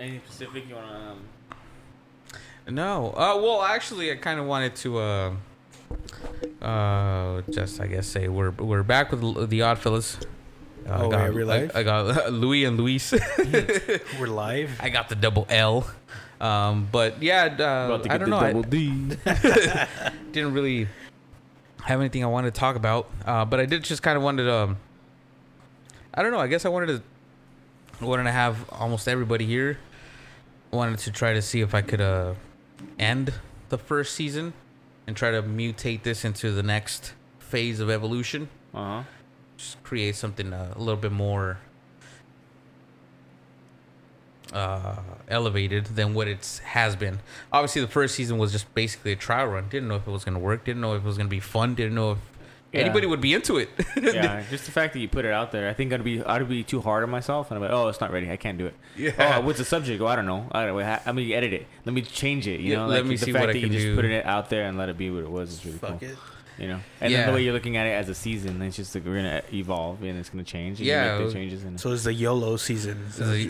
Any specific you wanna? Um, No. Uh, well, actually, I kind of wanted to, uh, uh, just I guess say we're we're back with L- the Oddfellas. Uh, Oh, I got, wait, we're live? I, I got Louie and Luis. We're live. I got the double L. Um, but yeah, uh, about to I don't the know. I double D. didn't really have anything I wanted to talk about, uh, but I did just kind of wanted to. Um, I don't know. I guess I wanted to wanted to have almost everybody here. Wanted to try to see if I could uh, end the first season and try to mutate this into the next phase of evolution. Uh huh. Just create something uh, a little bit more uh, elevated than what it has been. Obviously, the first season was just basically a trial run. Didn't know if it was going to work. Didn't know if it was going to be fun. Didn't know if Yeah. anybody would be into it. yeah, just the fact that you put it out there, I think I'd be I'd be too hard on myself, and I'm like, oh, it's not ready, I can't do it. Yeah. Oh, what's the subject? Oh, I don't know. I don't know. Let me edit it. Let me change it. You Yeah, know, let like me the see fact what I that you can just do. put it out there and let it be what it was is really Fuck cool. it. You know, and then the way you're looking at it as a season, it's just like we're gonna evolve and it's gonna change. And Yeah. you make the changes. And So it's the YOLO season.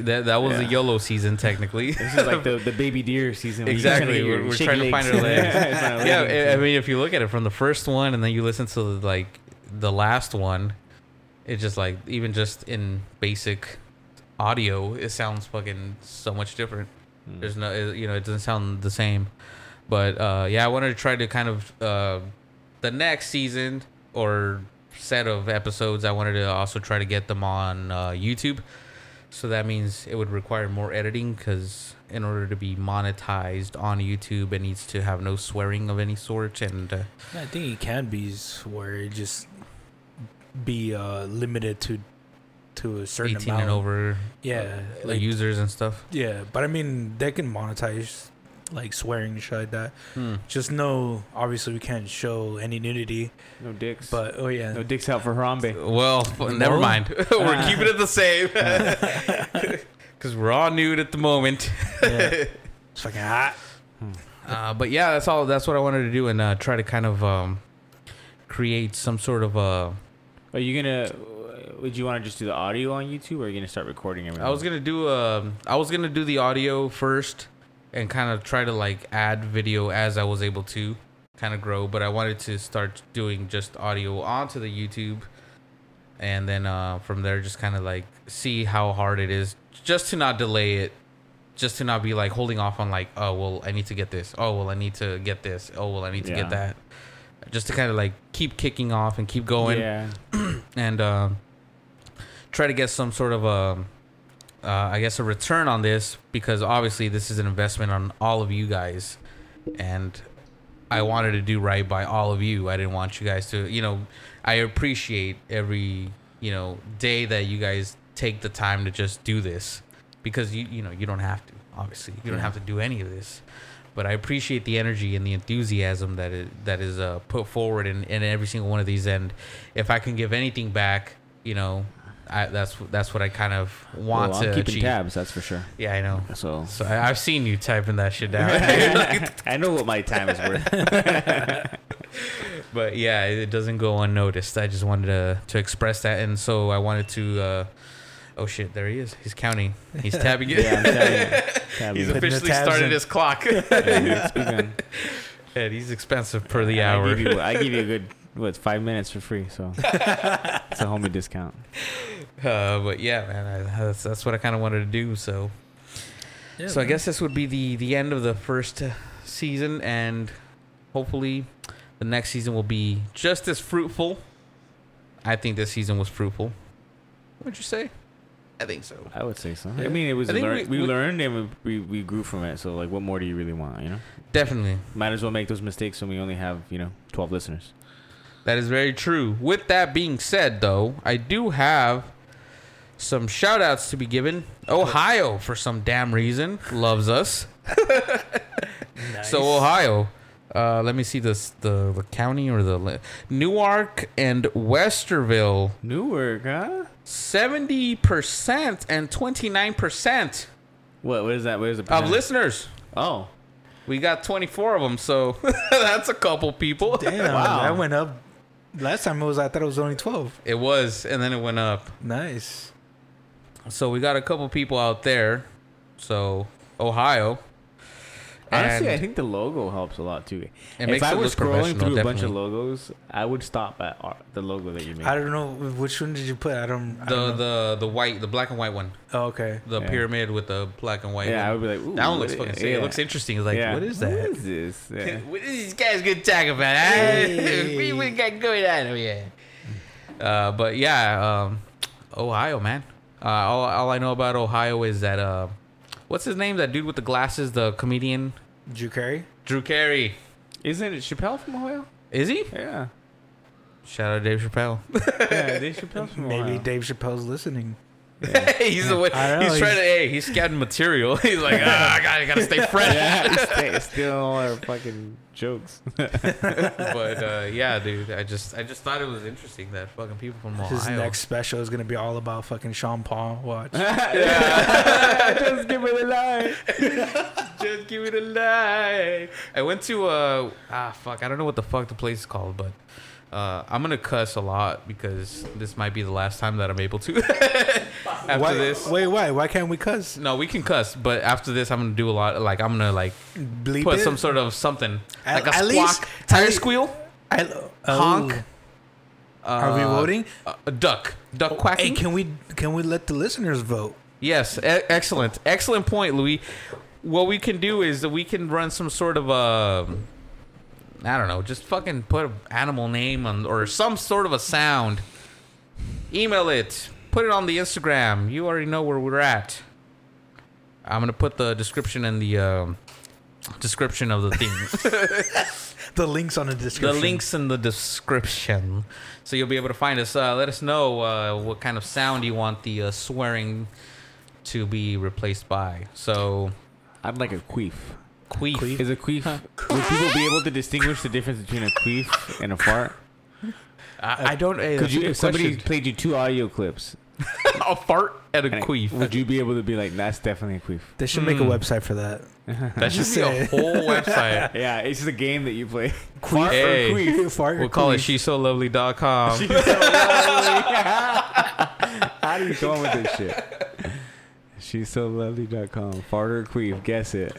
that, that was the Yeah. YOLO season, technically. this is like the, the baby deer season. where you're trying Exactly. to We're, we're shake trying to find our legs. It's not yeah, legs, I I mean, if you look at it from the first one and then you listen to like the last one, it's just like even just in basic audio, it sounds fucking so much different. Mm. There's no, it- you know, it doesn't sound the same. But uh, yeah, I wanted to try to kind of uh, the next season or set of episodes. I wanted to also try to get them on uh, YouTube. So that means it would require more editing because in order to be monetized on YouTube, it needs to have no swearing of any sort. And uh, I think it can be it just be uh, limited to to a certain 18 amount. and over Yeah, uh, like users and stuff. yeah, but I mean they can monetize like swearing and shit like that. Hmm. Just know, obviously, we can't show any nudity, No dicks. but oh yeah, no dicks out for Harambe. Well, f- never No? mind. we're keeping it the same because we're all nude at the moment. yeah. it's fucking hot. Uh, but yeah, that's all. That's what I wanted to do and uh, try to kind of um, create some sort of uh Are you gonna? Would you want to just do the audio on YouTube, or are you gonna start recording everything? I was gonna do um I was gonna do the audio first and kind of try to like add video as I was able to kind of grow, but I wanted to start doing just audio onto the YouTube. And then uh from there just kind of like see how hard it is just to not delay it just to not be like holding off on like oh well I need to get this. Oh well I need to get this. Oh well I need to Yeah. get that. Just to kind of like keep kicking off and keep going. Yeah. and um, try to get some sort of a, uh, I guess, a return on this because obviously this is an investment on all of you guys, and I wanted to do right by all of you. I didn't want you guys to, you know, I appreciate every you know day that you guys take the time to just do this. Because you you know you don't have to obviously. You don't have to do any of this. But I appreciate the energy and the enthusiasm that is that is uh, put forward in, in every single one of these. And if I can give anything back, you know, I, that's that's what I kind of want well, to I'm keeping achieve. tabs. That's for sure. Yeah, I know. So So I, I've seen you typing that shit down. I know what my time is worth. but yeah, it doesn't go unnoticed. I just wanted to to express that, and so I wanted to. Uh, oh shit! There he is. He's counting. He's tabbing it. yeah, I'm telling. Tabbing He's. Putting officially started in. his clock. Yeah, it's and he's expensive per the And hour. I give you, I give you a good what five minutes for free. So it's a homie discount. Uh, but yeah, man, I, that's that's what I kind of wanted to do. So, Yeah, so I guess this would be the the end of the first uh, season, and hopefully, the next season will be just as fruitful. I think this season was fruitful. What'd you say? I think so. I would say so. I mean, it was I think learn- we- we, we- learned and we, we we grew from it. So like, what more do you really want? You know, Definitely, might as well make those mistakes when we only have you know twelve listeners. That is very true. With that being said, though, I do have some shout outs to be given. Ohio, for some damn reason, loves us. Nice. So Ohio, uh, let me see this the the county or the Newark and Westerville, Newark, huh? seventy percent and twenty nine percent What? What is that? What is the of percentage? listeners. Oh, We got twenty four of them, so that's a couple people. Damn, Wow. that went up. Last time it was, I thought it was only twelve. It was, and then it went up. Nice. So we got a couple people out there. So Ohio. Honestly, And I think the logo helps a lot too. it if makes I it was look scrolling professional, through a bunch of logos, I would stop at the logo that you made. I don't know which one did you put. I don't. I the don't know. the the white, the black and white one, Oh, okay. the Yeah. pyramid with the black and white. yeah, I would be like, Ooh, that one looks fucking sick. It looks interesting. It's like, Yeah. what is that? What is this? Yeah. what is these guys gonna talk about? Hey. we got going on over here. Uh, but yeah, um, Ohio, man. Uh, all, all I know about Ohio is that uh, what's his name? That dude with the glasses, the comedian Drew Carey. Drew Carey. Isn't it Chappelle from Ohio? Is he? Yeah. Shout out Dave Chappelle. Yeah, Dave Chappelle's from Maybe Ohio. Dave Chappelle's listening. he's the one, I know, he's trying he's- to. Hey, he's scouting material. He's like, ah, I gotta, gotta stay fresh. yeah, he's sta- stealing all our fucking jokes. but uh, yeah, dude, I just I just thought it was interesting that fucking people from Ohio. His next special is gonna be all about fucking Sean Paul. Watch. Just give me the line. just give me the lie. I went to uh ah fuck I don't know what the fuck the place is called, but uh, I'm gonna cuss a lot because this might be the last time that I'm able to. after why, this, Wait, why? Why can't we cuss? no, we can cuss, but after this, I'm gonna do a lot. Like I'm gonna like Bleep put it. some sort of something At- like a squawk, least- tire at- squeal, I, honk. oh. Are we uh, voting? A, a duck, duck Hey, quacking. can we can we let the listeners vote? Yes, e- excellent, excellent point, Louie. What we can do is that we can run some sort of a, I don't know, just fucking put an animal name on or some sort of a sound. Email it, put it on the Instagram. You already know where we're at. I'm gonna put the description in the um, description of the thing. The links on the description. the links in the description, so you'll be able to find us. Uh, let us know uh, what kind of sound you want the uh, swearing to be replaced by. So, I'd like a queef. Queef. Queef? Is a queef? Would people be able to distinguish the difference between a queef and a fart? I, I don't. Hey, Could you, if somebody question. played you two audio clips, a fart and a and queef? would you be able to be like, that's definitely a queef? They should make a Hmm. website for that. That should Just be a whole website. Yeah, it's just a game that you play. Queef Hey. or queef? Fart or We'll call it queef? she's so lovely.com. She's so lovely. How do you come up with this shit? She's so lovely.com. Fart or queef, guess it.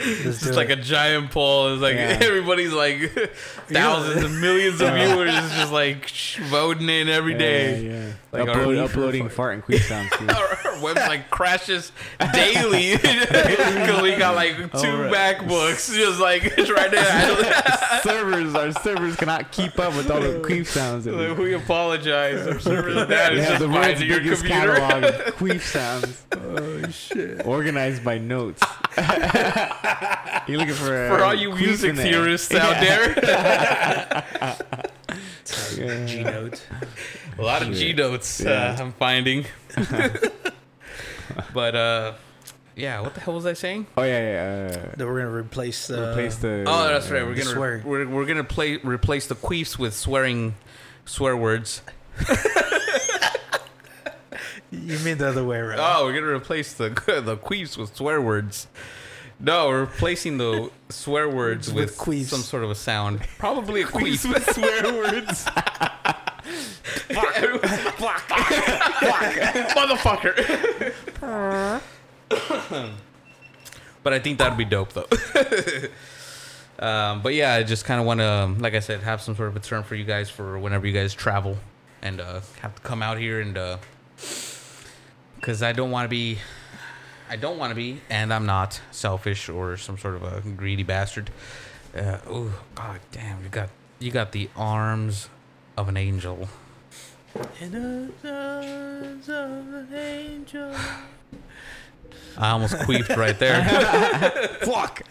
It's just like it. a giant poll. It's like Yeah. everybody's like thousands and millions of viewers is just like sh- voting in every day. Yeah, yeah. Like our Upload, queef uploading fart. fart and queef sounds too. Our, our website crashes daily because we got like two right. MacBooks just like trying to. servers, our servers cannot keep up with all the queef sounds. Like, we, we apologize. Our server is bad. It's have just the world's your biggest computer. catalog of queef sounds. Oh shit! Organized by notes. You're looking for a For all you queef music in there. theorists out there, Yeah. G note. A lot of G notes Yeah. uh, I'm finding. but uh, yeah, what the hell was I saying? Oh yeah, yeah. Uh, That we're gonna replace. Uh, replace the. Oh, that's right. We're gonna swearing. we're, we're gonna play replace the queefs with swearing swear words. You mean the other way around? Oh, we're gonna replace the the queefs with swear words. No, we're replacing the swear words With with, queefs. some sort of a sound. Probably a queef. with swear words. Motherfucker. but I think that'd be dope though. um, but yeah, I just kind of want to, like I said, have some sort of a term for you guys for whenever you guys travel and uh, have to come out here and because I don't want to be. I don't want to be, and I'm not selfish or some sort of a greedy bastard. Uh, oh god damn! You got you got the arms of an angel. In the arms of an angel. I almost queefed right there. Fuck.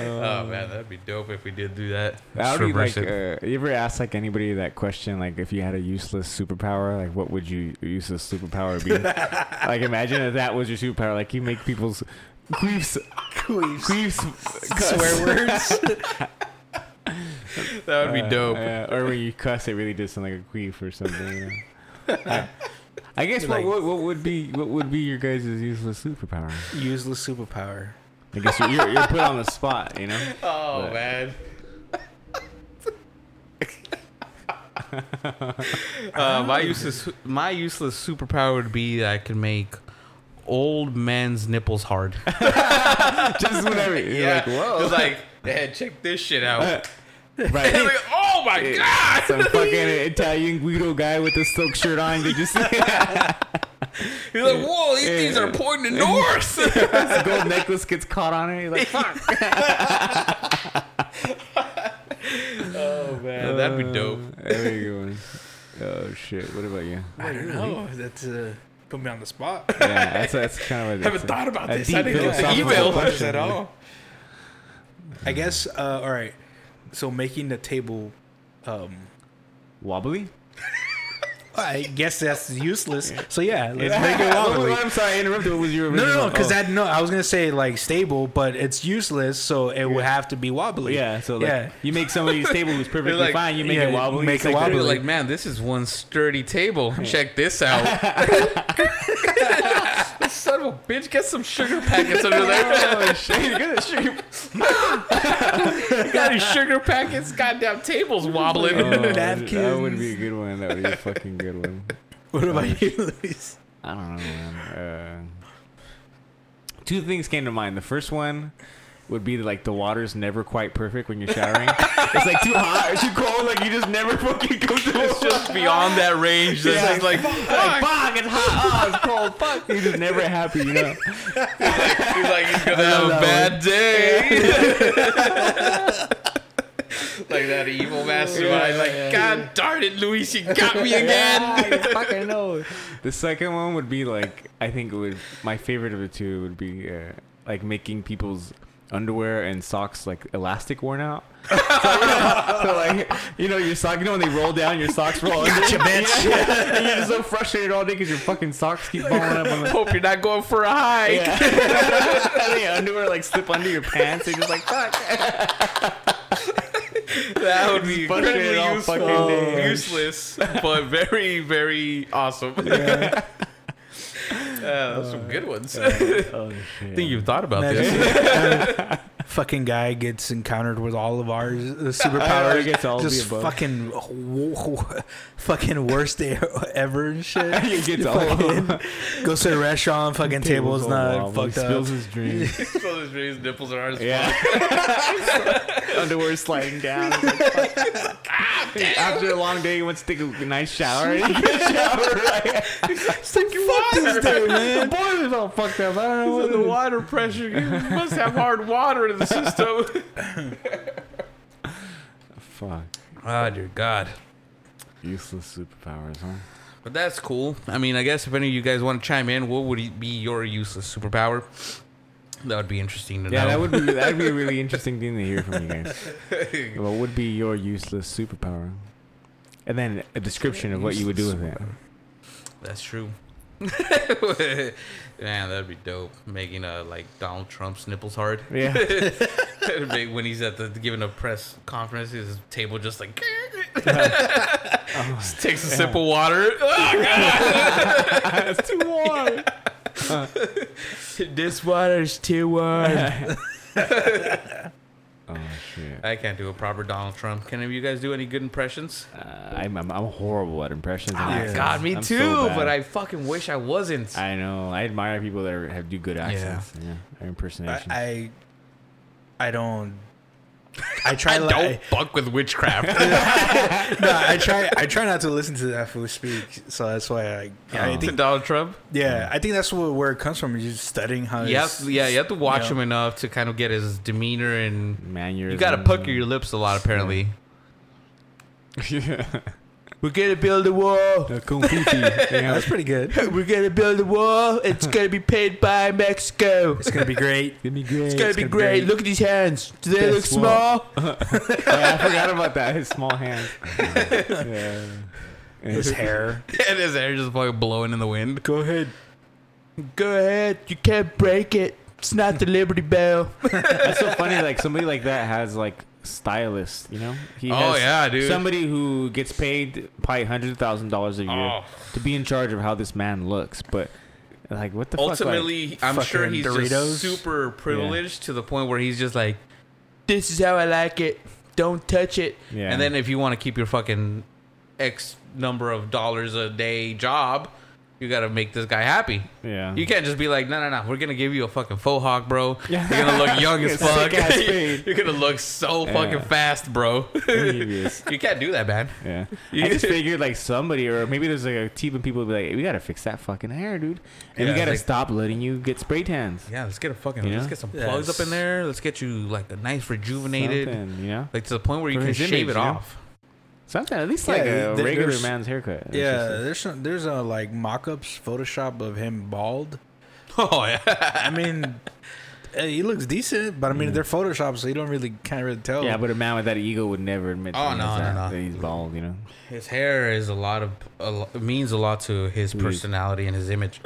oh man, that'd be dope if we did do that. That would be like, reverse uh, you ever ask like anybody that question, like if you had a useless superpower, like what would you useless superpower be? like imagine if that was your superpower, like you make people's queefs, Queefs. queefs. Swear words. that would be Uh, dope. uh, or when you cuss, it really does sound like a queef or something. You know? I, I guess what, Like- what what would be what would be your guys' useless superpower? Useless superpower. I guess you're, you're, you're put on the spot, you know. oh but- man. Uh, my useless my useless superpower would be that I can make old men's nipples hard. Just whenever you're like, whoa. It's like, hey, check this shit out. right. And like, oh my god! Some fucking Italian Guido guy with a silk shirt on. They just He's like, whoa, these things are pointing north. his gold necklace gets caught on it. He's like, fuck. oh man, that'd be dope. There you go. Oh shit. What about you? I don't know. That's uh, put me on the spot. Yeah, that's that's kind of a. haven't thought about a this. I didn't get the email question. at all. I guess. Uh, all right. So making the table. Um, wobbly. I guess that's useless. So yeah, let's Yeah. make it oh, wobbly. I'm sorry, I interrupted. What was your No, no, original? no, because oh. that no, I was gonna say like stable, but it's useless, so it would have to be wobbly. Yeah, so like, Yeah. you make somebody's table who's perfectly like- fine. You make yeah, it wobbly. make it's it like I'd be wobbly. like, man, this is one sturdy table. Check this out. Son of a bitch, get some sugar packets under there. Oh shit! You got sugar. You got any sugar packets? Goddamn table's wobbling. Oh, that Napkins. would be a good one. That would be fucking good one. What about you, Luis? I don't know, man. Uh, two things came to mind. The first one would be like the water's never quite perfect when you're showering. it's like too hot or too cold. Like you just never fucking go to It's just beyond that range. This Yeah. is like, Like, fuck, it's hot. Oh, it's cold. Fuck. You're just never happy, you know? he's like, he's like, gonna have a love bad day. like that evil mastermind. Like, God darn it, Luis, you got me again. Yeah, fucking know. The second one would be like I think it would my favorite of the two would be uh, like making people's underwear and socks like elastic worn out. so, so, like you know your sock, you know when they roll down, your socks roll. Gotcha, under. bitch. Yeah. and you're just so frustrated all day because your fucking socks keep falling up. On the, Hope you're not going for a hike. yeah. and the underwear like slip under your pants. You're just like fuck. That would be Frustrated incredibly all useful, fucking oh, day. useless, but very, very awesome. Yeah. Uh, those some good ones. oh shit. I think you've thought about this. Imagine, fucking guy gets encountered with all of our superpowers. gets all of the just above. fucking, fucking worst day ever and shit. He gets You all fucking goes to the restaurant, fucking table's all not wobbly, fucked spills up. his drink. so his his nipples are hard as Yeah. Underwear sliding down. After a long day, he wants to take a nice shower. And he gets shower right. It's like, fuck this day, man. The boiler's all fucked up. I don't know what the water pressure you must have hard water in the system. Fuck. oh dear God. Useless superpowers, huh? But that's cool. I mean, I guess if any of you guys want to chime in, what would be your useless superpower? That would be interesting to Yeah, know. Yeah, that would be that would be a really interesting thing to hear from you guys. What would be your useless superpower? And then a description of what you would do with it. That's true. Man, that'd be dope. Making uh like Donald Trump's nipples hard. Yeah. When he's at the giving a press conference, his table just like just takes a sip of water. Oh, God. it's too warm. this water's too warm. Oh shit. I can't do a proper Donald Trump. Can you guys do any good impressions? Uh, I'm, I'm I'm horrible at impressions. and Oh, accents. God, me I'm too. bad. but I fucking wish I wasn't. I know. I admire people that are, have do good accents. Yeah, or impersonations. I, I, I don't. I try. I don't I, fuck with witchcraft. no, I try. I try not to listen to that fool speak. So that's why I. I Oh. to think. Donald Trump. Yeah, I think that's where, where it comes from. You're just studying how. You have, yeah, you have to watch you know. him enough to kind of get his demeanor and Mannerisms. you got to pucker your lips a lot. Apparently, yeah. we're gonna build a wall. The Kung Fu tea. Yeah. That's pretty good. We're gonna build a wall. It's gonna be paid by Mexico. It's gonna be great. It'd be great. It's gonna be gonna be great. great. Look at these hands. Do they look small? Oh, I forgot about that. His small hands. yeah. And His hair. and his hair just fucking blowing in the wind. Go ahead. Go ahead. You can't break it. It's not the Liberty Bell. That's so funny. Like somebody like that has like stylists. You know. He Oh, has yeah, dude. Somebody who gets paid probably hundred thousand dollars a year Oh. to be in charge of how this man looks, but. Like what the fuck? Ultimately, I'm sure he's Doritos? just super privileged to the point where he's just like, "This is how I like it. Don't touch it." Yeah. And then if you want to keep your fucking X number of dollars a day job. You got to make this guy happy. Yeah. You can't just be like, no, no, no. We're gonna give you a fucking faux hawk, bro. Yeah. You're gonna look young as fuck. You're gonna look so Yeah. fucking fast, bro. You can't do that, man. Yeah. You- I just figured like somebody or maybe there's like a team of people who be like, we gotta fix that fucking hair, dude. And Yeah, we gotta like- stop letting you get spray tans. Yeah, let's get a fucking. You Let's get some Yes. plugs up in there. Let's get you like a nice rejuvenated, Something, you know? like to the point where you For can his shave image, it you off. Something at least Yeah, like a there- regular man's haircut. It's Yeah, just there's some, there's a like mock-ups Photoshop of him bald. Oh yeah. I mean, he looks decent, but I mean they're Photoshop, so you don't really can't really tell. yeah, but a man with that ego would never admit Oh, to no, that, no, no. that he's bald, you know? His hair is a lot of a lo- means a lot to his personality and his image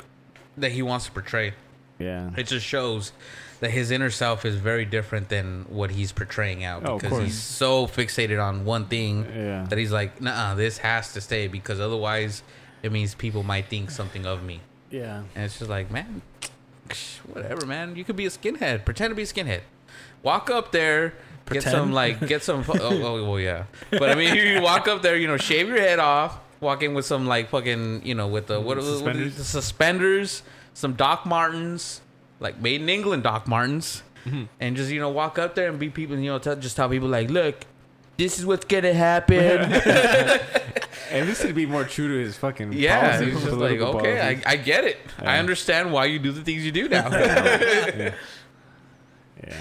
that he wants to portray. Yeah. It just shows that his inner self is very different than what he's portraying out Oh, because he's so fixated on one thing Yeah. that he's like, nah, this has to stay because otherwise it means people might think something of me. Yeah. And it's just like, man, whatever, man. You could be a skinhead. Pretend to be a skinhead. Walk up there, get some like, get some. Oh, oh, well, yeah. But I mean, you walk up there, you know, shave your head off. Walk in with some like fucking, you know, with the what, what, what Suspenders? the suspenders, some Doc Martens, like made in England Doc Martens, Mm-hmm. and just you know walk up there and be people, you know, tell, just tell people like, look, this is what's gonna happen. At least it'd be more true to his fucking yeah, policies, it's just like, okay, I. I get it. I understand why you do the things you do now. yeah. yeah.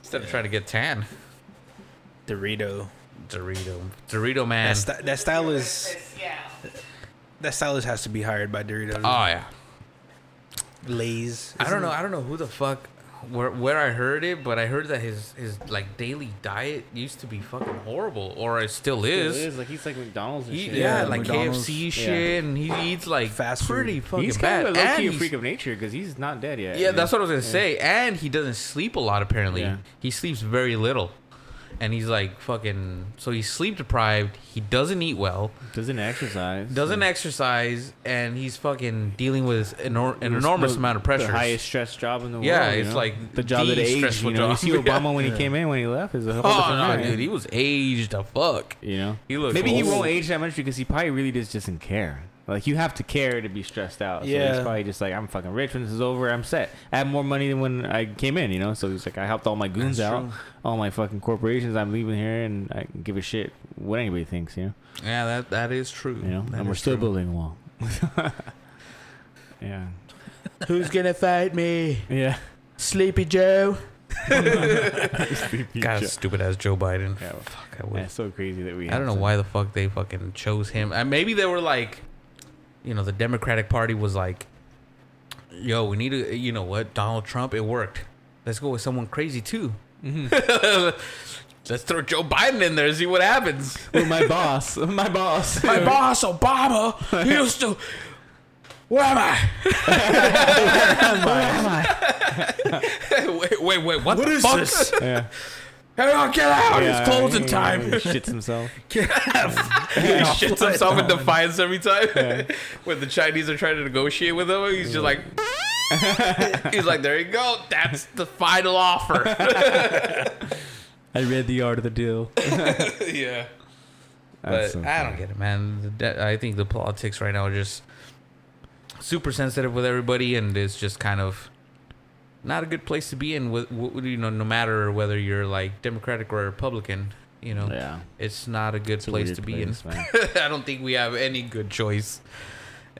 Instead of trying to get tan. Dorito. Dorito. Dorito man. That, st- that style is that stylist has to be hired by Doritos. oh yeah. Lay's. I don't know. I don't know who the fuck where where I heard it, but I heard that his his like daily diet used to be fucking horrible, or it still is. It is like he's like McDonald's and He, shit. yeah, Yeah, like McDonald's. KFC shit, and he eats like Fast pretty food. fucking he's bad. kind of a low And key a freak of nature because he's not dead yet. Yeah, that's what I was gonna say. And he doesn't sleep a lot. Apparently, Yeah. he sleeps very little, and he's like fucking. So he's sleep deprived. He doesn't eat well. Doesn't exercise. Doesn't exercise, and he's fucking dealing with enor- an enormous The- amount of pressure. Highest stress job in the Yeah, world. you it's know? like the job the that aged. You know, you see Obama when he came in, when he left, is a whole Oh different no, dude, he was aged a fuck. You know, He looks maybe he won't age that much because he probably really just doesn't care. Like you have to care to be stressed out. So Yeah. he's probably just like, I'm fucking rich when this is over. I'm set. I have more money than when I came in. You know, so he's like, I helped all my goons That's out, true. all my fucking corporations. I'm leaving here, and I can give a shit what anybody thinks. You know, Yeah, that that is true. you know, That and we're still true. building a wall. yeah, Who's gonna fight me? yeah. Sleepy Joe. God, Joe. stupid ass Joe Biden. Yeah, Fuck, I Yeah, would. it's so crazy that we. I don't know to- why the fuck they fucking chose him. And maybe they were like, you know, the Democratic Party was like, yo, we need to, you know what, Donald Trump, it worked. Let's go with someone crazy too. Mm-hmm. Let's throw Joe Biden in there and see what happens. Well, my boss, my boss, My boss, Obama, he used to. Where am I? Where am I? wait, wait, wait. What, What the is fuck? this? Yeah. Everyone oh, get out! Yeah, it's closing he- time. He shits himself. he shits himself in defiance every time. when the Chinese are trying to negotiate with him, he's just like, he's like, there you go. That's the final offer. I read the art of the deal. yeah. But That's so I don't get it, man. De- I think the politics right now are just super sensitive with everybody, and it's just kind of not a good place to be in. With w- you know, no matter whether you're like Democratic or Republican, you know, Yeah, it's not a good it's a place weird to be in. place, man. I don't think we have any good choice.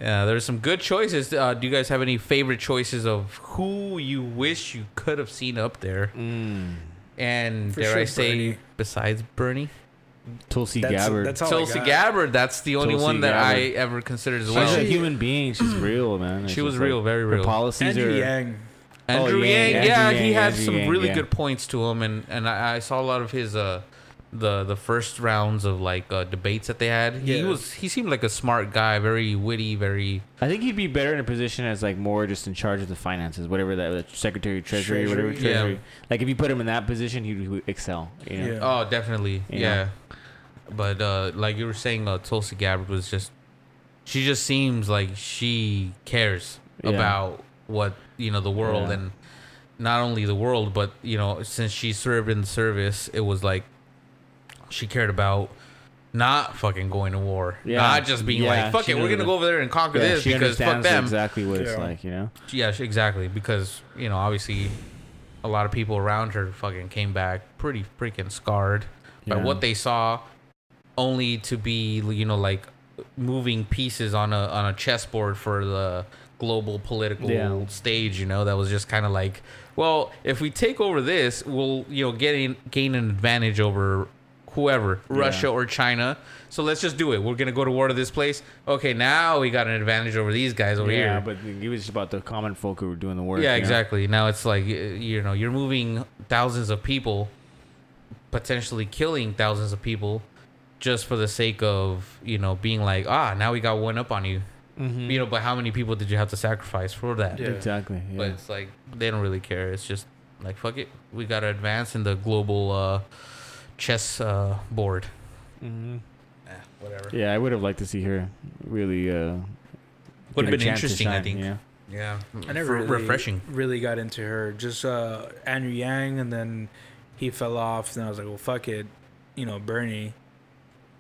Uh, there's some good choices. Uh, do you guys have any favorite choices of who you wish you could have seen up there? Mm. And For dare I say, Bernie. besides Bernie, Tulsi That's, Gabbard. that's all Tulsi got. Gabbard. That's the only Tulsi one that I ever considered as well. She's a human being. She's real, man. It's she was real, like, very Her real. policies Andrew are. Yang. Andrew Oh, Yang, Yang, yeah, Andrew he Yang, had Andrew some Yang, really yeah. good points to him, and and I, I saw a lot of his uh the the first rounds of like uh, debates that they had. He Yeah. was he seemed like a smart guy, very witty, very I think he'd be better in a position as like more just in charge of the finances, whatever that the Secretary of Treasury, whatever Treasury, yeah. Like if you put him in that position, he would excel. You know? Yeah. Oh, definitely. You yeah. know? But uh like you were saying uh Tulsi Gabbard was just she just seems like she cares Yeah. about what, you know, the world Yeah. and not only the world, but you know, since she served in the service, it was like she cared about not fucking going to war. Yeah. Not just being Yeah, like, fuck it, we're gonna go over there and conquer Yeah, this she because fuck them. exactly what it's Yeah. like, you know. Yeah, sh- exactly. Because you know, obviously, a lot of people around her fucking came back pretty freaking scarred by Yeah. what they saw, only to be you know like moving pieces on a on a chessboard for the global political Yeah. stage. You know, that was just kind of like, well, if we take over this, we'll you know gain gain an advantage over whoever, Russia or China. So let's just do it. We're gonna go to war to this place. Okay, now we got an advantage over these guys over yeah, here. Yeah, but it was just about the common folk who were doing the work. Yeah, you know? exactly. Now it's like you know you're moving thousands of people, potentially killing thousands of people, just for the sake of you know being like ah now we got one up on you. Mhm. You know, but how many people did you have to sacrifice for that? Yeah. Exactly. Yeah. But it's like they don't really care. It's just like fuck it, we gotta advance in the global uh, chess uh, board. hmm Eh, whatever. Yeah, I would have liked to see her really. Uh, Would have been chance to interesting, I think. you know? Yeah, I never really, refreshing. Really got into her. Just uh, Andrew Yang, and then he fell off. And I was like, well, fuck it, you know, Bernie.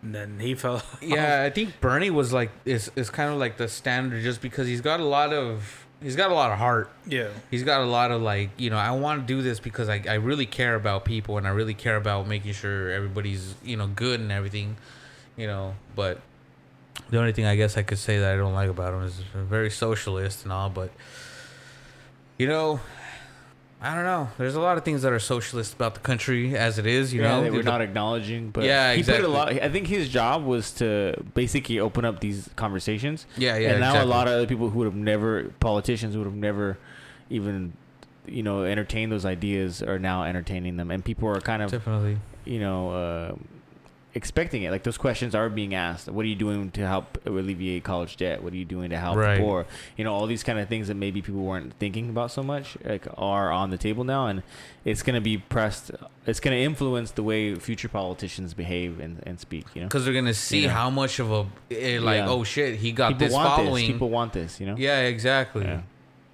And then he fell. Yeah, I think Bernie was like is is kind of like the standard just because he's got a lot of he's got a lot of heart. yeah. He's got a lot of like you know I want to do this because I I really care about people and I really care about making sure everybody's you know good and everything, you know. But the only thing I guess I could say that I don't like about him is very socialist and all, but you know. I don't know. There's a lot of things that are socialist about the country as it is, you yeah, know. they were The- not acknowledging, but Yeah, he exactly. put a lot. I think his job was to basically open up these conversations, yeah, yeah. and now exactly. a lot of other people who would have never, politicians who would have never, even, you know, entertained those ideas are now entertaining them, and people are kind of, definitely. you know, uh, expecting it. Like those questions are being asked. What are you doing to help alleviate college debt? What are you doing to help Right. the poor? You know, all these kind of things that maybe people weren't thinking about so much, like are on the table now, and it's going to be pressed. It's going to influence the way future politicians behave and, and speak. You know, because they're gonna see Yeah. how much of a eh, like Yeah. oh shit he got people this want following this. People want this. You know. yeah exactly Yeah.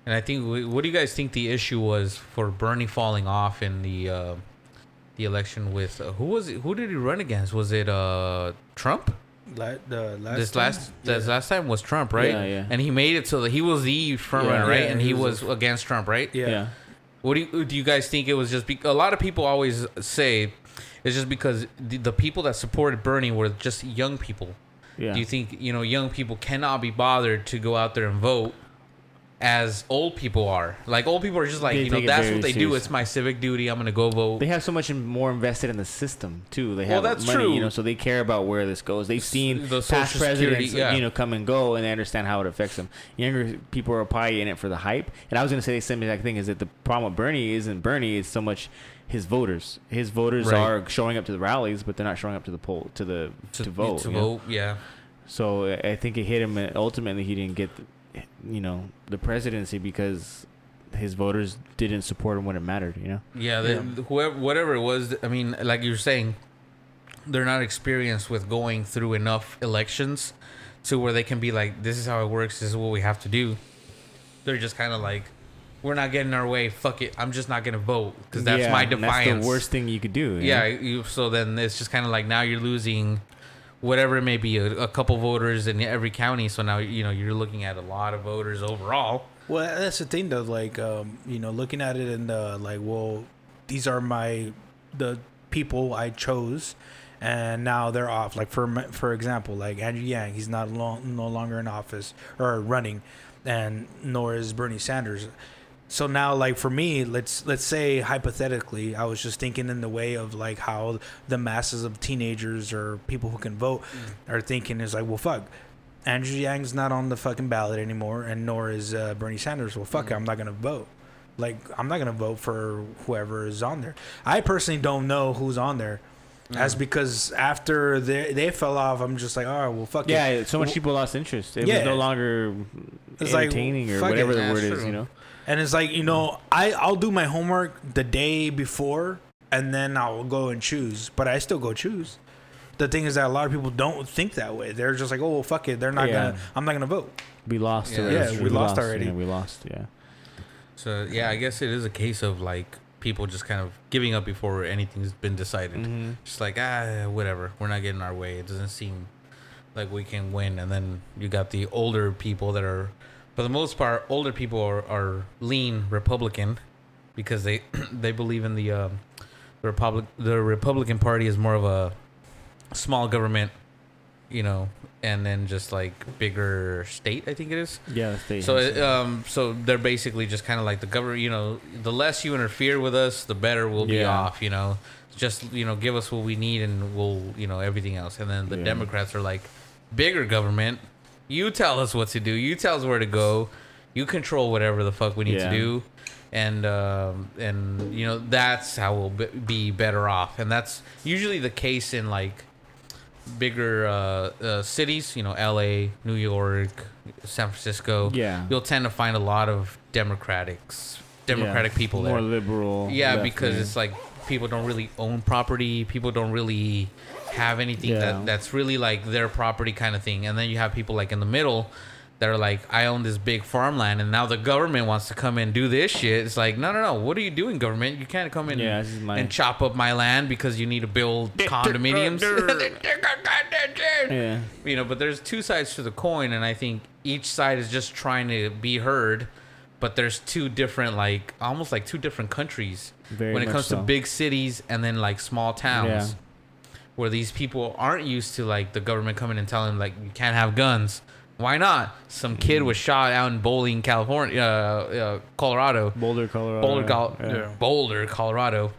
and i think what do you guys think the issue was for bernie falling off in the uh the election with uh, who was it who did he run against was it uh trump La- the last this time? last this Yeah. last time was trump right Yeah, yeah. and he made it so that he was the front Yeah. runner right Yeah, and he he was was against trump right Yeah. what do you do you guys think it was just be- a lot of people always say it's just because the, the people that supported bernie were just young people Yeah. do you think you know young people cannot be bothered to go out there and vote as old people are? Like old people are just like They you know take it that's very what they do. serious. It's my civic duty. I'm gonna go vote. they have so much more invested in the system too. They Well, have that's money, true. you know, so they care about where this goes. They've seen the past Social Security, presidents, yeah. you know, come and go, and they understand how it affects them. Younger people are probably in it for the hype. And I was going to say the same exact thing: is that the problem with Bernie isn't Bernie; it's so much his voters. His voters Right. are showing up to the rallies, but they're not showing up to the poll to the to, vote. To you know? vote, yeah. So I I think it hit him. and Ultimately, he didn't get, you know, the presidency because his voters didn't support him when it mattered. You know. Yeah, the, whoever, whatever it was. I mean, like you're saying, they're not experienced with going through enough elections to where they can be like, "This is how it works. This is what we have to do." They're just kind of like, "We're not getting our way. Fuck it. I'm just not gonna vote because that's Yeah, my and defiance." That's the worst thing you could do. you Yeah, you, so then it's just kind of like now you're losing whatever it may be a, a couple voters in every county. So now you know you're looking at a lot of voters overall. Well, that's the thing though. Like, um, you know, looking at it and uh, like, well, these are my the people I chose, and now they're off. Like for for example, like Andrew Yang, he's not long, no longer in office or running, and nor is Bernie Sanders. So now, like for me, let's let's say hypothetically, I was just thinking in the way of like how the masses of teenagers or people who can vote mm. are thinking is like, well, fuck, Andrew Yang's not on the fucking ballot anymore, and nor is uh, Bernie Sanders. Well, fuck, it, I'm mm. not gonna vote. Like, I'm not gonna vote for whoever is on there. I personally don't know who's on there. That's mm. because after they they fell off, I'm just like, oh well, fuck it. Yeah, so much W- people lost interest. It Yeah. was no longer It's like, entertaining or fuck it. whatever the Yeah, word it's is. You know. And it's like, you know, I, I'll do my homework the day before and then I'll go and choose. But I still go choose. The thing is that a lot of people don't think that way. They're just like, oh, well, fuck it. They're not Yeah. gonna. I'm not gonna vote. We lost Yeah, already. Yeah, we lost already. Yeah, we lost. Yeah. So yeah, I guess it is a case of like people just kind of giving up before anything's been decided. Mm-hmm. Just like ah, whatever, we're not getting our way. It doesn't seem like we can win. And then you got the older people that are, for the most part, older people are, are lean Republican because they they believe in the um, the Republic. The Republican Party is more of a small government, you know, and then just like bigger state. I think it is. Yeah, they So, it, um, so they're basically just kind of like the government. You know, the less you interfere with us, the better we'll be off. You know, just you know, give us what we need, and we'll you know everything else. And then the Yeah. Democrats are like, bigger government. You tell us what to do. You tell us where to go. You control whatever the fuck we need Yeah. to do. And um, and you know that's how we'll be- be better off, and that's usually the case in like bigger uh, uh, cities. You know, L.A., New York, San Francisco yeah, you'll tend to find a lot of democratics democratic Yeah. people more there liberal. yeah because it's like people don't really own property people don't really have anything Yeah. that that's really like their property kind of thing and then you have people like in the middle that are like i own this big farmland and now the government wants to come in and do this shit it's like no no no what are you doing government you can't come in yeah, this is my and chop up my land because you need to build condominiums yeah. you know, but there's two sides to the coin, and I think each side is just trying to be heard. But there's two different, like almost like two different countries Very when it comes so. to big cities and then like small towns, Yeah. Where these people aren't used to like the government coming and telling them like you can't have guns. Why not? Some kid Mm. was shot out in Bowling, California, uh, uh, Colorado. Boulder, Colorado. Boulder, Col- yeah. Yeah. Boulder, Colorado.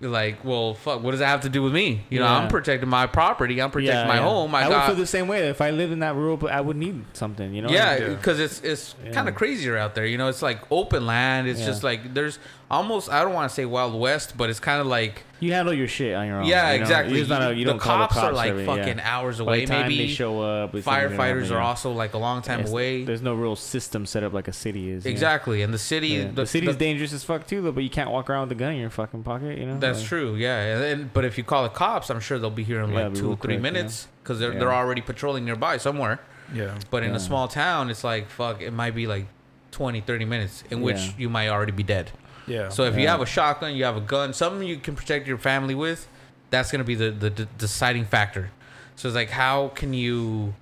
Like, well, fuck. What does that have to do with me? You know, Yeah. I'm protecting my property. I'm protecting Yeah, my yeah. home. I, I, got would feel the same way. If I lived in that rural, pla- I would need something. You know. yeah, Yeah. because it's it's Yeah. kind of crazier out there. You know, it's like open land. It's Yeah. just like there's almost I don't want to say Wild West, but it's kind of like You handle your shit on your own. yeah, you know? exactly. It's not a- you the don't call cops, are like or fucking yeah. hours By away. the time Maybe they show up, it's something gonna firefighters are also like a long time It's- away. There's no real system set up like a city is. you know? Exactly, and the city, Yeah. the, The, city's the- dangerous as fuck too, though. But you can't walk around with a gun in your fucking pocket. You know. That's Like, true, yeah. And then, but if you call the cops, I'm sure they'll be here in Yeah, like two, or three quick, minutes because they're Yeah. they're already patrolling nearby somewhere. Yeah. But in Yeah. a small town, it's like fuck. It might be like 20, 30 minutes in which Yeah. you might already be dead. Yeah. So if you have a shotgun, you have a gun, something you can protect your family with, that's gonna be the the, the deciding factor. So it's like, how can you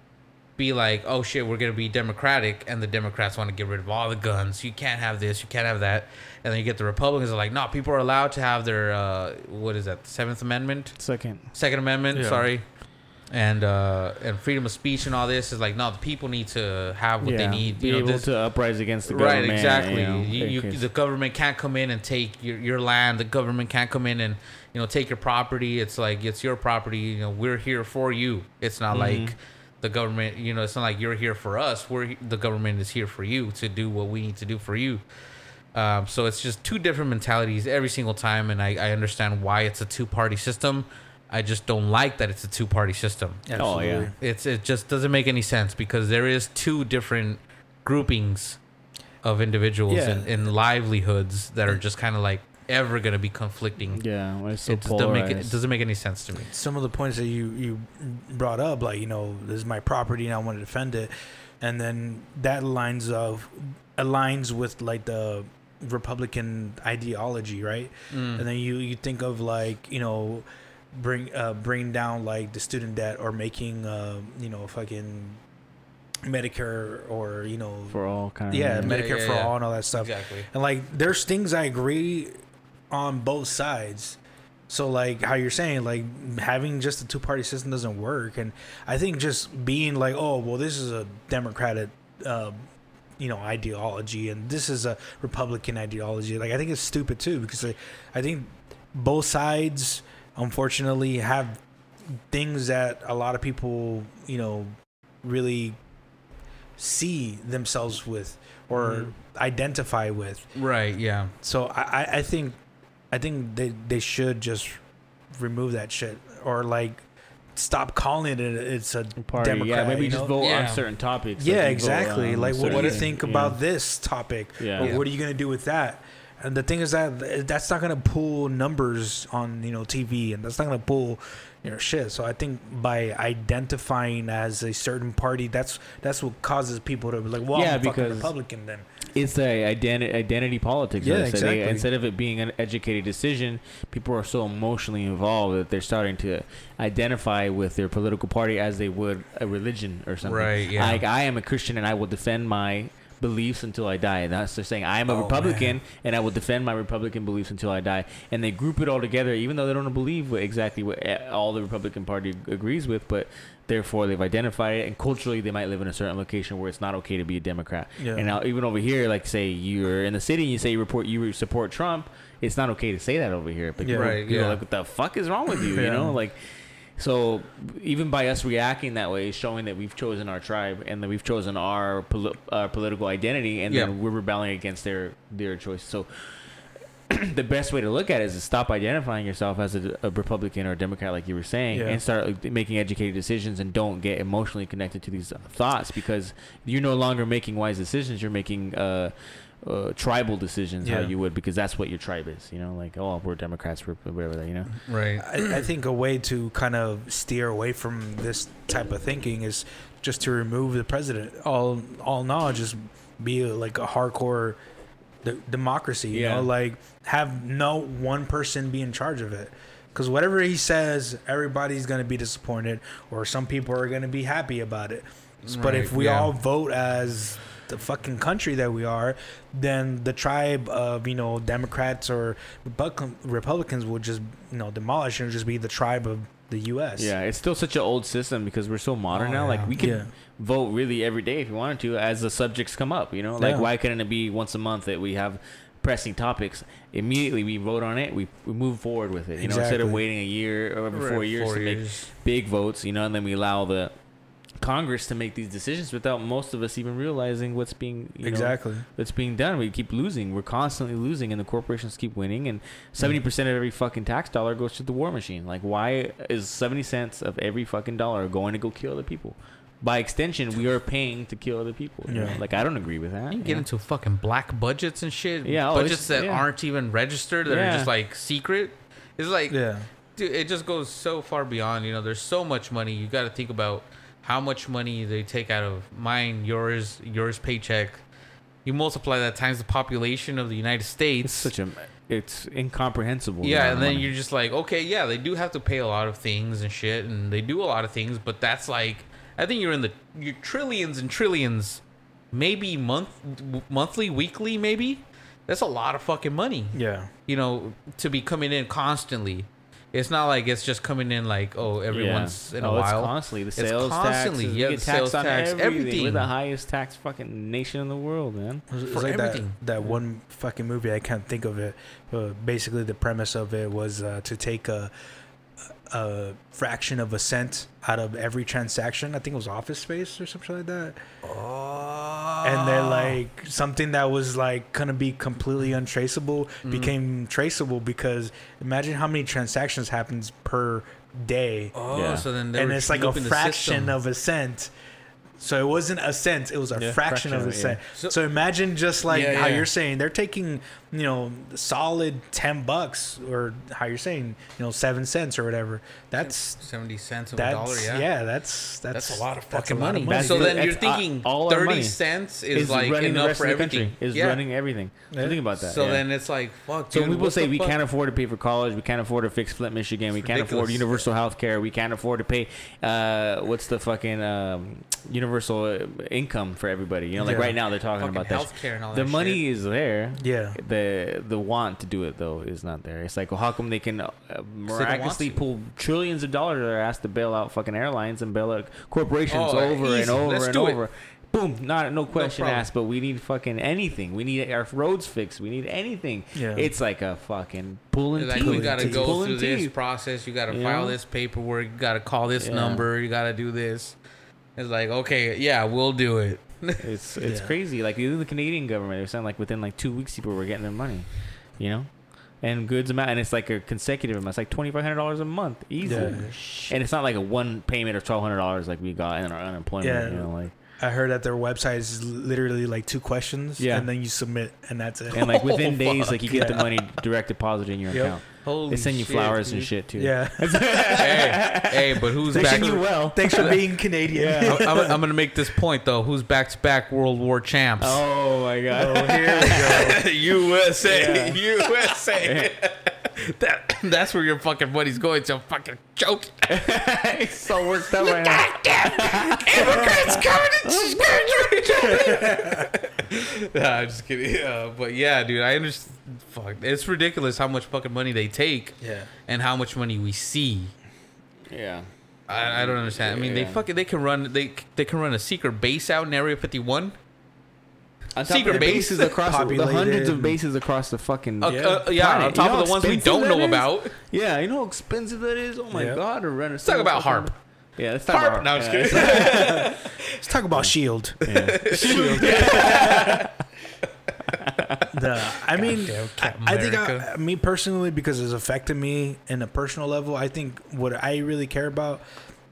be like, oh shit, we're gonna be democratic, and the Democrats want to get rid of all the guns. You can't have this, you can't have that, and then you get the Republicans are like, no, people are allowed to have their uh, what is that, Seventh Amendment, Second. Second Amendment, Yeah. sorry. And uh, and freedom of speech and all this is like no, the people need to have what yeah. they need. Be you know, able this- to uprise against the government. Right, exactly. You know, You, you, the government can't come in and take your, your land. The government can't come in and you know take your property. It's like it's your property. You know, we're here for you. It's not Mhm. like the government. You know, it's not like you're here for us. We're the government is here for you to do what we need to do for you. Um, so it's just two different mentalities every single time, and I, I understand why it's a two party system. I just don't like that it's a two party system. Oh, yeah. It's it just doesn't make any sense because there is two different groupings of individuals Yeah. and, and livelihoods that are just kind of like ever gonna be conflicting. Yeah, when it's so it, doesn't make, polarized. it doesn't make any sense to me. some of the points that you you brought up, like you know, this is my property and I want to defend it, and then that lines of aligns with like the Republican ideology, right? Mm. And then you you think of like you know, bring uh bring down like the student debt or making uh you know fucking Medicare or you know for all kind of yeah Yeah, Medicare yeah, for yeah. all and all that stuff. Exactly. And like there's things I agree on both sides. So like how you're saying like having just a two party system doesn't work and I think just being like oh well this is a democratic uh, you know ideology and this is a republican ideology like I think it's stupid too because I, I think both sides unfortunately have things that a lot of people you know really see themselves with or Mhm. identify with Right. Yeah. so I, I- I think I think they they should just remove that shit or like stop calling it it's a party. Democrat, yeah, maybe just know? vote Yeah. on certain topics. yeah Like, you vote exactly on like what do you think yeah. about this topic Yeah. or Yeah. what are you gonna do with that and the thing is that that's not gonna pull numbers on you know TV and that's not gonna pull you know shit. So I think by identifying as a certain party, that's that's what causes people to be like, well, Yeah, I'm because- Republican then. It's a identity identity politics. Yeah, like I said. They- exactly. instead of it being an educated decision, people are so emotionally involved that they're starting to identify with their political party as they would a religion or something. Right, yeah. Like I am a Christian and I will defend my beliefs until I die. And that's they're saying I am a Oh, Republican man. and I will defend my Republican beliefs until I die. And they group it all together, even though they don't believe what, exactly what eh, all the Republican Party agrees with, but therefore they've identified it. And culturally, they might live in a certain location where it's not okay to be a Democrat. Yeah. And now even over here, like say you're in the city and you say you report you support Trump, it's not okay to say that over here. But Yeah. Right, yeah. like, what the fuck is wrong with you? You know, like. So even by us reacting that way, is showing that we've chosen our tribe and that we've chosen our, poli- our political identity, and Yeah. then we're rebelling against their their choice. So the best way to look at it is to stop identifying yourself as a, a Republican or a Democrat, like you were saying, Yeah. and start making educated decisions, and don't get emotionally connected to these thoughts because you're no longer making wise decisions. You're making uh, uh, tribal decisions how you would because that's what your tribe is. You know, like oh, we're Democrats, we're whatever. You know. Right. I, I think a way to kind of steer away from this type of thinking is just to remove the president. All all knowledge just be like a hardcore d- democracy. You Yeah. know, like have no one person be in charge of it. Because whatever he says, everybody's gonna be disappointed, or some people are gonna be happy about it. But if we yeah. all vote as the fucking country that we are, then the tribe of you know Democrats or Republicans will just you know demolish and just be the tribe of the U.S. Yeah, it's still such an old system because we're so modern Oh, now. yeah. Like we can Yeah. vote really every day if you wanted to, as the subjects come up. You know, like Yeah. why couldn't it be once a month that we have pressing topics? Immediately we vote on it, we, we move forward with it. You know, instead of waiting a year or every four years four to make big votes. You know, and then we allow the Congress to make these decisions without most of us even realizing what's being you know, exactly. that's being done. We keep losing. We're constantly losing, and the corporations keep winning. And mm. seventy percent of every fucking tax dollar goes to the war machine. Like, why is seventy cents of every fucking dollar going to go kill other people? By extension, we are paying to kill other people. you know? Yeah. Like, I don't agree with that. You you get know? into fucking black budgets and shit. Yeah, oh, budgets it's- that yeah. aren't even registered that Yeah. are just like secret. It's like, Yeah. dude, it just goes so far beyond. You know, there's so much money. You got to think about how much money they take out of mine, yours, yours paycheck. You multiply that times the population of the United States. It's such a, it's incomprehensible. yeah, and then money. you're just like, okay, yeah, they do have to pay a lot of things and shit, and they do a lot of things, but that's like, I think you're in the you're trillions and trillions, maybe month, monthly, weekly, maybe. That's a lot of fucking money, Yeah. you know, to be coming in constantly. It's not like it's just coming in like oh every Yeah. once in a Oh, while. It's constantly the It's sales constantly, taxes. yeah, the get taxed sales on tax, everything. We're the highest tax fucking nation in the world, man. It's For like everything. that that one fucking movie. I can't think of it. But basically, the premise of it was uh, to take a a fraction of a cent out of every transaction. I think it was Office Space or something like that. Oh. And then like something that was like gonna be completely untraceable Mm-hmm. became traceable because imagine how many transactions happens per day. oh, Yeah. so then and it's like a fraction of a cent. So it wasn't a cent; it was a Yeah, fraction, fraction of a cent. yeah. So, imagine just like Yeah, how yeah. you're saying they're taking, you know, solid ten bucks, or how you're saying, you know, seven cents or whatever. That's seventy cents of a dollar. yeah. Yeah, that's that's that's, a lot of fucking lot money. of money. So That's then you're the- uh, thinking all thirty cents is Is like running the enough rest for of the everything. country. Is yeah. running everything. Yeah. Think about that. So yeah. then it's like fuck. So dude, when people say we fuck? can't afford to pay for college, we can't afford to fix Flint, Michigan, we It's can't afford universal health care, we can't afford to pay uh, what's the fucking um, universal uh, income for everybody. You know, like Yeah. right now they're talking fucking about that. healthcare and all The that money shit. is there. yeah, The the want to do it though is not there. It's like, well, how come they can uh, miraculously to. pull trillions of dollars that are asked to bail out fucking airlines and bail out corporations Oh, over and over Let's and do it. over? Boom! Not no question problem. asked, but we need fucking anything. We need our roads fixed. We need anything. Yeah. It's like a fucking pulling like teeth. we gotta It's go pulling through this process. You gotta You file know? this paperwork. You gotta call this Yeah. number. You gotta do this. It's like okay, yeah, we'll do it. It's it's Yeah. crazy. Like even the Canadian government, they're saying like within like two weeks, people were getting their money. You know, and goods amount, and it's like a consecutive amount. It's like twenty five hundred dollars a month, easy. Yeah. And it's not like a one payment of twelve hundred dollars like we got in our unemployment. Yeah. You know, like I heard that their website is literally like two questions, Yeah. and then you submit, and that's it. And like within Oh, days, fuck. like you get the money direct deposited in your Yep. account. Holy They send you shit, flowers and shit too. yeah. hey, hey, but who's They back? send you well. Thanks for being Canadian. Yeah. I'm, I'm, I'm gonna make this point though. Who's back to back World War champs? Oh my god. Oh, here we go. USA, Yeah. USA. That that's where your fucking money's going to. Fucking joke. He's so worked up right now. Immigrants coming to Nah, I'm just kidding. Yeah, but yeah, dude, I understand. Fuck, it's ridiculous how much fucking money they take Yeah. and how much money we see. Yeah. I, I don't understand. I mean, they fucking they can run they they can run a secret base out in Area 51. On Secret of the bases across the populated. hundreds of bases across the fucking Uh, Yeah. uh, yeah, planet. on top You know of the ones we don't know is? about. Yeah, you know how expensive that is. Oh my Yeah. god, to rent a. Let's talk about single HAARP. fucking- Yeah, let's talk HAARP. about No, I'm just Yeah, kidding. Let's talk about Shield. yeah. The, I mean, I, Captain I think I, me personally, because it's affected me in a personal level. I think what I really care about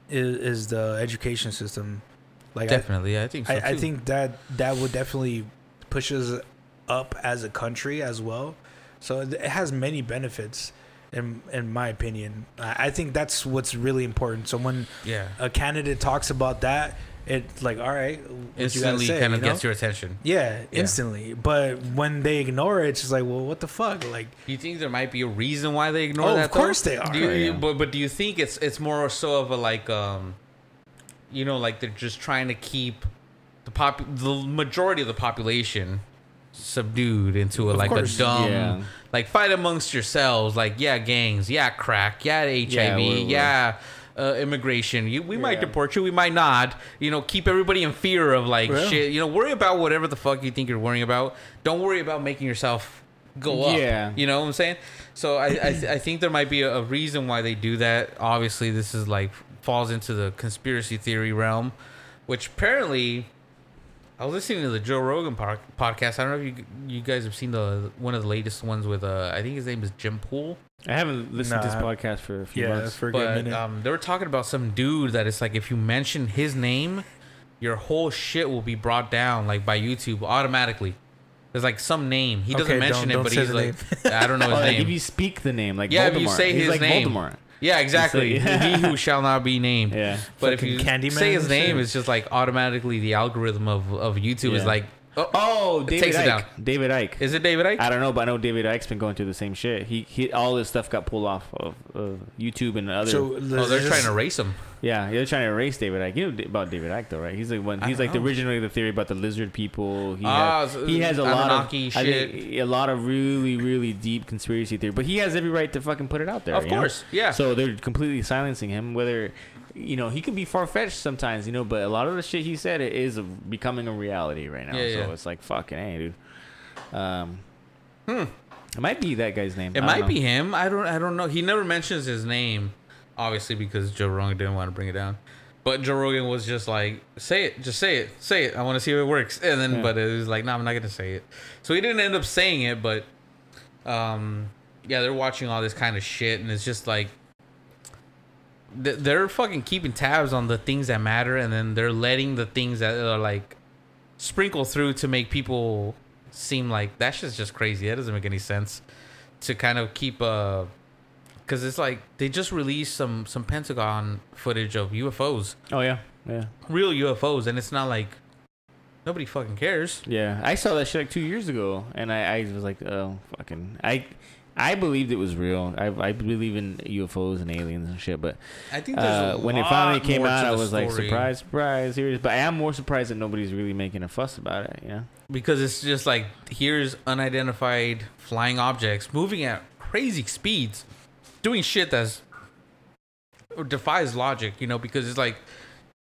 is, is the education system. Like I, Definitely, I think so I, I think that that would definitely push us up as a country as well. So it has many benefits, in in my opinion. I, I think that's what's really important. So when yeah, a candidate talks about that, it's like, all right, what you instantly say, kind of you know? gets your attention. yeah, instantly. But when they ignore it, it's just like, well, what the fuck? Like, Do you think there might be a reason why they ignore Oh, that? of course they are. Do you, Oh, yeah. but but do you think it's it's more so of a like um, you know, like they're just trying to keep the pop the majority of the population subdued into a Of like course. a dumb Yeah. like fight amongst yourselves. Like yeah gangs. Yeah crack. Yeah HIV Yeah, yeah, we're- uh, immigration. You we might deport you. We might not. You know keep everybody in fear of like Yeah. shit. You know worry about whatever the fuck you think you're worrying about. Don't worry about making yourself go up. Yeah. you know what I'm saying? So I I, th- I think there might be a, a reason why they do that. Obviously this is like falls into the conspiracy theory realm which apparently I was listening to the Joe Rogan pod- podcast. I don't know if you you guys have seen the one of the latest ones with uh I think his name is Jim Poole. I haven't listened to this podcast for a few yeah, months. for a good But minute. um, they were talking about some dude that it's like if you mention his name, your whole shit will be brought down like by YouTube automatically. There's like some name he doesn't Okay, mention don't- it, don't but he's the like I don't know his like name. if you speak the name, like Yeah, if you say He's his like name. Voldemort. Yeah, exactly. Yeah. he who shall not be named. Yeah. But if Fucking you Candyman say his name, shit. it's just like automatically the algorithm of, of YouTube is like, oh, Oh, David takes it Icke. David Icke. is it David Icke? I don't know, but I know David Icke's been going through the same shit. He, he all this stuff got pulled off of, of YouTube and other. so Oh, they're let's trying to just- erase him. Yeah, they're trying to erase David Icke. You know about David Icke though, right? He's like one. He's like the know. originally the theory about the lizard people. He, Ah, has, so he has a lot of shit. think a lot of really really deep conspiracy theory. But he has every right to fucking put it out there. Of you know? course, yeah. So they're completely silencing him. Whether you know he can be far fetched sometimes, you know, but a lot of the shit he said it is becoming a reality right now. Yeah, so yeah. it's like fucking hey, dude. Um, It might be that guy's name. Hmm. It might know. be him. I don't. I don't know. He never mentions his name, obviously because Joe Rogan didn't want to bring it down. But Joe Rogan was just like, "Say it, just say it, say it. I want to see if it works." And then, Yeah. but it was like, "No, I'm not gonna say it." So he didn't end up saying it. But, um, yeah, they're watching all this kind of shit, and it's just like. They're fucking keeping tabs on the things that matter, and then they're letting the things that are like sprinkle through to make people seem like that shit's just crazy. That doesn't make any sense to kind of keep uh because it's like they just released some some Pentagon footage of UFOs, Oh yeah, yeah, real UFOs, and it's not like nobody fucking cares. yeah. I saw that shit like two years ago, and I, I was like, oh fucking, I, I believed it was real. I, I believe in UFOs and aliens and shit, but I think there's uh, a when it finally came out, I was like, story surprise, surprise, here it is. But I am more surprised that nobody's really making a fuss about it. You know? because it's just like here's unidentified flying objects moving at crazy speeds, doing shit that's defies logic. You know, because it's like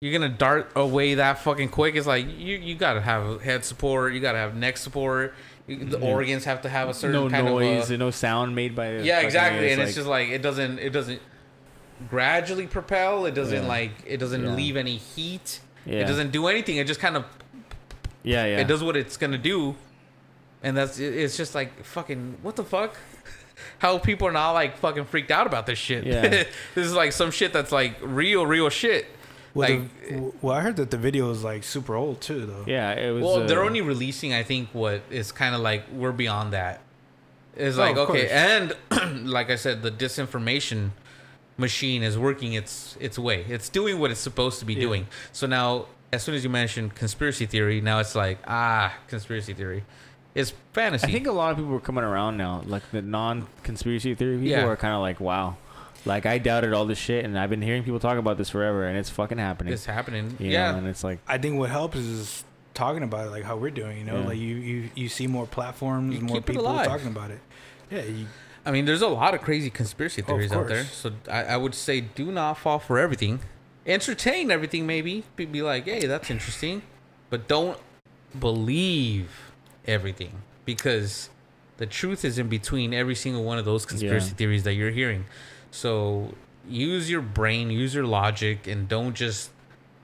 you're gonna dart away that fucking quick. It's like you you gotta have head support, you gotta have neck support. You, the Mhm. organs have to have a certain No kind noise of. Uh, and no sound made by. the yeah, exactly, and it's just like it doesn't it doesn't gradually propel. It doesn't Yeah. like it doesn't Yeah. leave any heat. yeah, It doesn't do anything. It just kind of yeah, yeah. it does what it's gonna do, and that's it's just like fucking what the fuck. How people are not like fucking freaked out about this shit. Yeah. this is like some shit that's like real, real shit. Well, like, the, well, I heard that the video is like super old too, though. Yeah, it was. well, uh, they're only releasing, I think, what is kind of like we're beyond that. It's Oh, like of okay, course. and like I said, the disinformation machine is working its its way. It's doing what it's supposed to be Yeah. doing. So now, as soon as you mention conspiracy theory, now it's like ah, conspiracy theory. It's fantasy. I think a lot of people are coming around now. Like the non-conspiracy theory people Yeah. are kind of like, wow. Like I doubted all this shit, and I've been hearing people talk about this forever, and it's fucking happening. it's happening. you yeah, know, and it's like, I think what helps is talking about it, like how we're doing. You know, Yeah. like you you you see more platforms, You more keep it people alive. talking about it. Yeah, you, I mean, there's a lot of crazy conspiracy oh, Of theories out there. course. So I, I would say do not fall for everything. Entertain everything, maybe. Be, be like, hey, that's interesting. But don't believe everything because the truth is in between every single one of those conspiracy Yeah. theories that you're hearing. So use your brain, use your logic, and don't just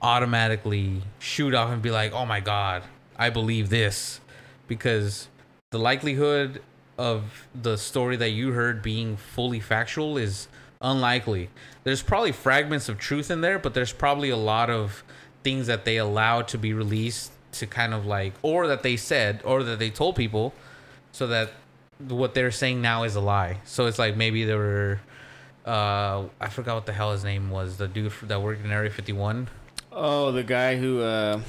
automatically shoot off and be like, oh my God, I believe this. Because the likelihood of the story that you heard being fully factual is unlikely. There's probably fragments of truth in there, but there's probably a lot of things that they allowed to be released to kind of like, or that they said, or that they told people, so that what they're saying now is a lie. So it's like maybe there were, uh, I forgot what the hell his name was, the dude that worked in Area 51. oh, the guy who uh,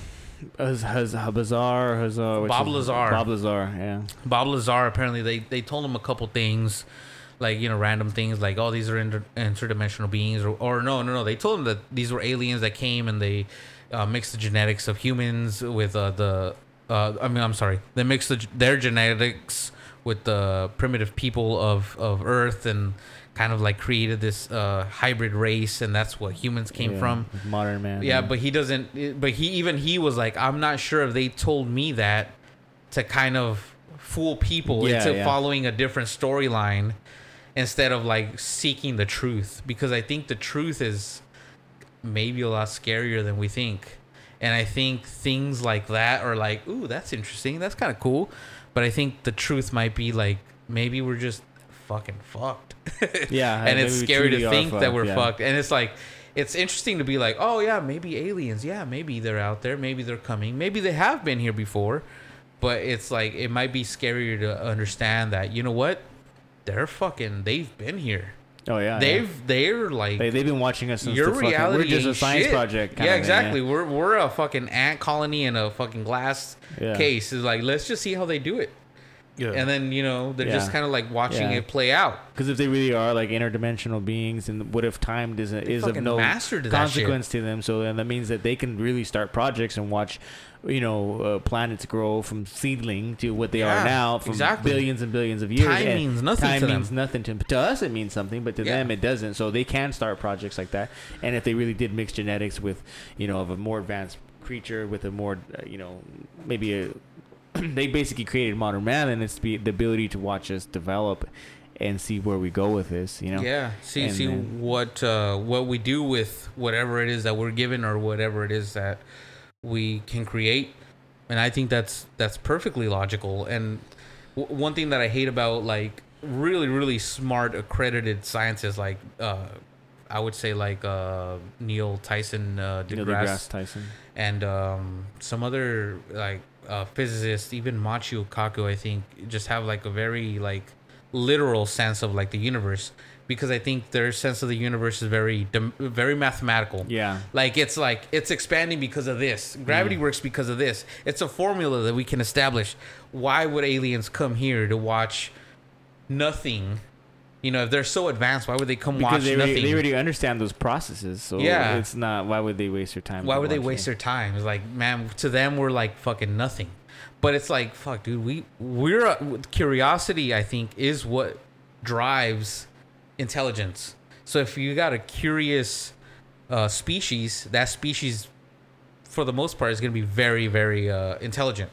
has has Hazar, Hazar, Bob Lazar. Bob Lazar, yeah. Bob Lazar apparently they they told him a couple things, like you know random things like oh these are inter- interdimensional beings or or no no no they told him that these were aliens that came and they uh, mixed the genetics of humans with uh, the uh, I mean I'm sorry they mix the, their genetics with the primitive people of of Earth and kind of like created this uh, hybrid race and that's what humans came Yeah, from. modern man. Yeah, but he doesn't. But he even he was like, I'm not sure if they told me that to kind of fool people Yeah, into yeah. following a different storyline instead of like seeking the truth because I think the truth is maybe a lot scarier than we think. And I think things like that are like, ooh, that's interesting. That's kind of cool. But I think the truth might be like, maybe we're just fucking fucked. yeah, and it's scary to think that we're yeah. fucked. And it's like, it's interesting to be like, oh yeah, maybe aliens. Yeah, maybe they're out there. Maybe they're coming. Maybe they have been here before. But it's like it might be scarier to understand that you know what, they're fucking. They've been here. Oh yeah, they've yeah. they're like They, they've been watching us since your the fucking, reality. We're just a science shit. project. Yeah, thing, exactly. We're we're a fucking ant colony in a fucking glass Yeah. case. Is like let's just see how they do it, yeah. and then you know they're just kind of like watching Yeah. it play out. Because if they really are like interdimensional beings, and what if time doesn't is of fucking no mastered that consequence to them? So then that means that they can really start projects and watch, you know, uh, planets grow from seedling to what they Yeah, are now from exactly. billions and billions of years. Time And means nothing Time to them. means nothing to to us. It means something, but to Yeah. them it doesn't. So they can start projects like that. And if they really did mix genetics with, you know, of a more advanced creature with a more, uh, you know, maybe a they basically created modern man and it's the the ability to watch us develop and see where we go with this you know Yeah. See And see then- what uh, what we do with whatever it is that we're given or whatever it is that we can create, and I think that's that's perfectly logical. And w- one thing that I hate about like really really smart accredited scientists like uh, I would say like uh, Neil Tyson uh, Neil deGrasse, deGrasse Tyson and um, some other like uh, physicists, even Michio Kaku, I think, just have like a very like literal sense of like the universe because I think their sense of the universe is very very mathematical. yeah Like it's like it's expanding because of this. Gravity works because of this. It's a formula that we can establish. Why would aliens come here to watch nothing? You know, if they're so advanced, why would they come watch because they nothing? already, they already understand those processes so Yeah. it's not why would they waste their time Why would they waste it? their time? It's like, man, to them we're like fucking nothing. But it's like, fuck, dude, we we're uh, curiosity. I think is what drives intelligence. So if you got a curious uh, species, that species, for the most part, is going to be very, very uh, intelligent.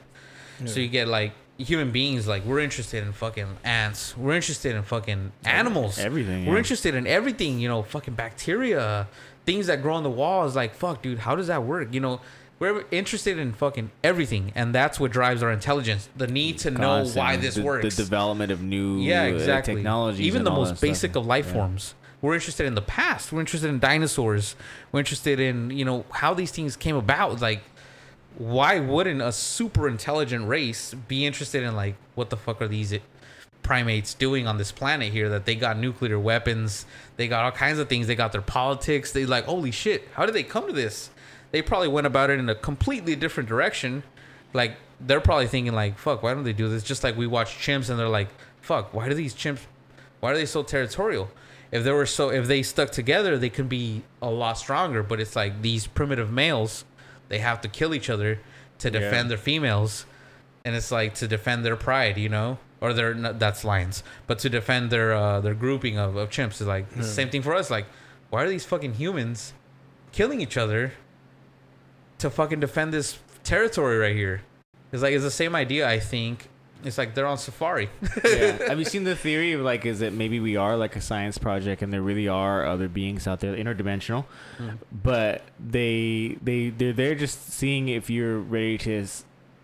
So you get like human beings, like we're interested in fucking ants. We're interested in fucking animals. everything, We're yeah. interested in everything. You know, fucking bacteria, things that grow on the walls. Like fuck, dude, how does that work? You know. We're interested in fucking everything, and that's what drives our intelligence. The need to know why this the, works. the development of new yeah, uh, exactly. technologies Even the most that stuff. basic of life Yeah. forms, we're interested in the past. We're interested in dinosaurs. We're interested in you know how these things came about. Like, why wouldn't a super intelligent race be interested in like what the fuck are these primates doing on this planet here that they got nuclear weapons they got all kinds of things they got their politics they like holy shit how did they come to this? They probably went about it in a completely different direction. Like they're probably thinking like fuck why don't they do this? Just like we watch chimps and they're like fuck why do these chimps why are they so territorial? If they were so if they stuck together they can be a lot stronger. But it's like these primitive males they have to kill each other to Yeah. defend their females. And it's like to defend their pride you know? Or their that's lions but to defend their uh their grouping of, of chimps is like the same thing for us. Like why are these fucking humans killing each other to fucking defend this territory right here? It's like it's the same idea i think it's like they're on safari yeah. Have you seen the theory of like, is it maybe we are like a science project and there really are other beings out there, interdimensional, mm. but they they they're they're just seeing if you're ready to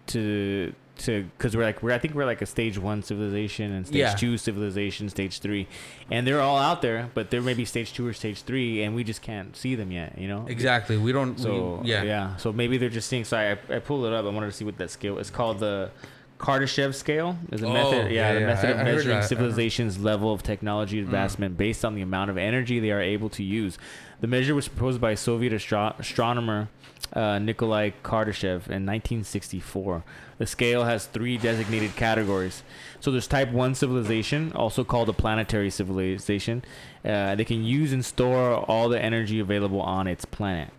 to to because we're like we're I think we're like a stage one civilization and stage Yeah. two civilization, stage three, and they're all out there, but they're maybe stage two or stage three, and we just can't see them yet. You know. exactly we don't So we, yeah yeah. So maybe they're just seeing. Sorry, I, I pulled it up. I wanted to see what that scale. It's called the Kardashev scale. Is a Oh, method. Yeah, yeah, method of I measuring. I civilization's level of technology advancement based on the amount of energy they are able to use. The measure was proposed by Soviet astro- astronomer uh, Nikolai Kardashev in 1964. The scale has three designated categories. So there's type 1 civilization, also called a planetary civilization. Uh, they can use and store all the energy available on its planet.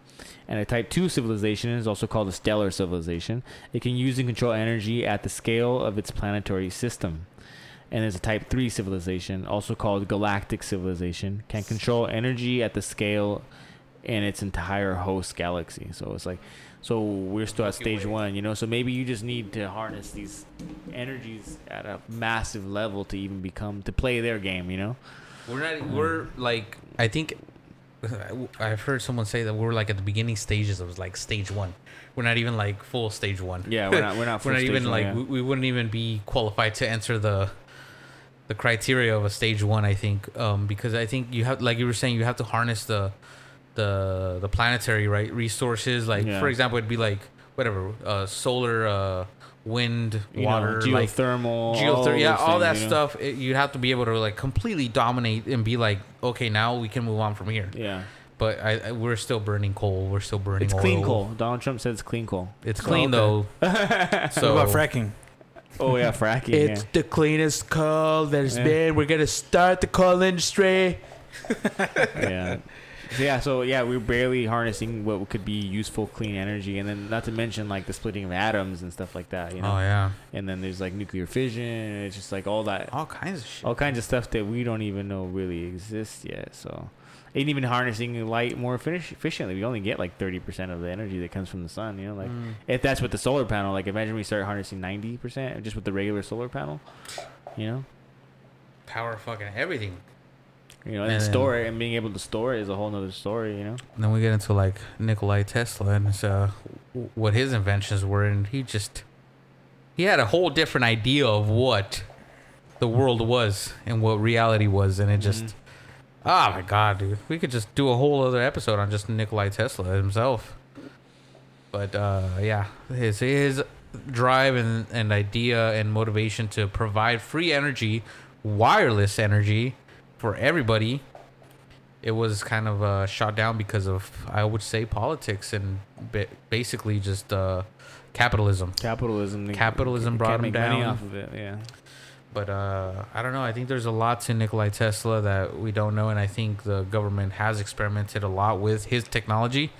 And a type 2 civilization is also called a stellar civilization. It can use and control energy at the scale of its planetary system. And there's a type 3 civilization, also called galactic civilization, can control energy at the scale in its entire host galaxy. So it's like, so we're still at stage one, you know. So maybe you just need to harness these energies at a massive level to even become to play their game, you know. We're not. We're like. I think. I've heard someone say that we're like at the beginning stages of like stage one. We're not even like full stage one. Yeah, we're not. We're not. We're not stage even one, like yeah. we, we wouldn't even be qualified to enter the the criteria of a stage one. I think um, because I think you have like you were saying you have to harness the the the planetary right resources. Like Yeah. for example, it'd be like whatever uh, solar, uh, wind, You know, water, like geothermal, all geothermal, yeah, all that you know? stuff. It, you'd have to be able to like completely dominate and be like, okay, now we can move on from here. Yeah, But I, I we're still burning coal. We're still burning. it's clean coal. Donald Trump said it's clean coal. It's Oh, clean okay. though. so what about fracking? Oh yeah, fracking. yeah. the cleanest coal there's Yeah. been. We're gonna start the coal industry. yeah. So, yeah, so yeah, we're barely harnessing what could be useful clean energy, and then not to mention like the splitting of atoms and stuff like that, you know. Oh yeah, And then there's like nuclear fission, it's just like all that, all kinds of shit. all kinds of stuff that we don't even know really exists yet. So, ain't even harnessing light more effic- efficiently. We only get like thirty percent of the energy that comes from the sun. You know, like Mm. if that's with the solar panel, like imagine we start harnessing ninety percent just with the regular solar panel. You know, power fucking everything. You know, and, And store it and being able to store it is a whole nother story. You know. And then we get into like Nikolai Tesla and it's, uh, what his inventions were, and he just he had a whole different idea of what the world was and what reality was, and it just Mhm. oh my god, dude, we could just do a whole other episode on just Nikolai Tesla himself. But uh, yeah, his his drive and, and idea and motivation to provide free energy, wireless energy for everybody it was kind of uh, shot down because of I would say politics and ba- basically just uh, capitalism. Capitalism. Capitalism they brought him down. off of it. Yeah. But uh, I don't know. I think there's a lot to Nikolai Tesla that we don't know, and I think the government has experimented a lot with his technology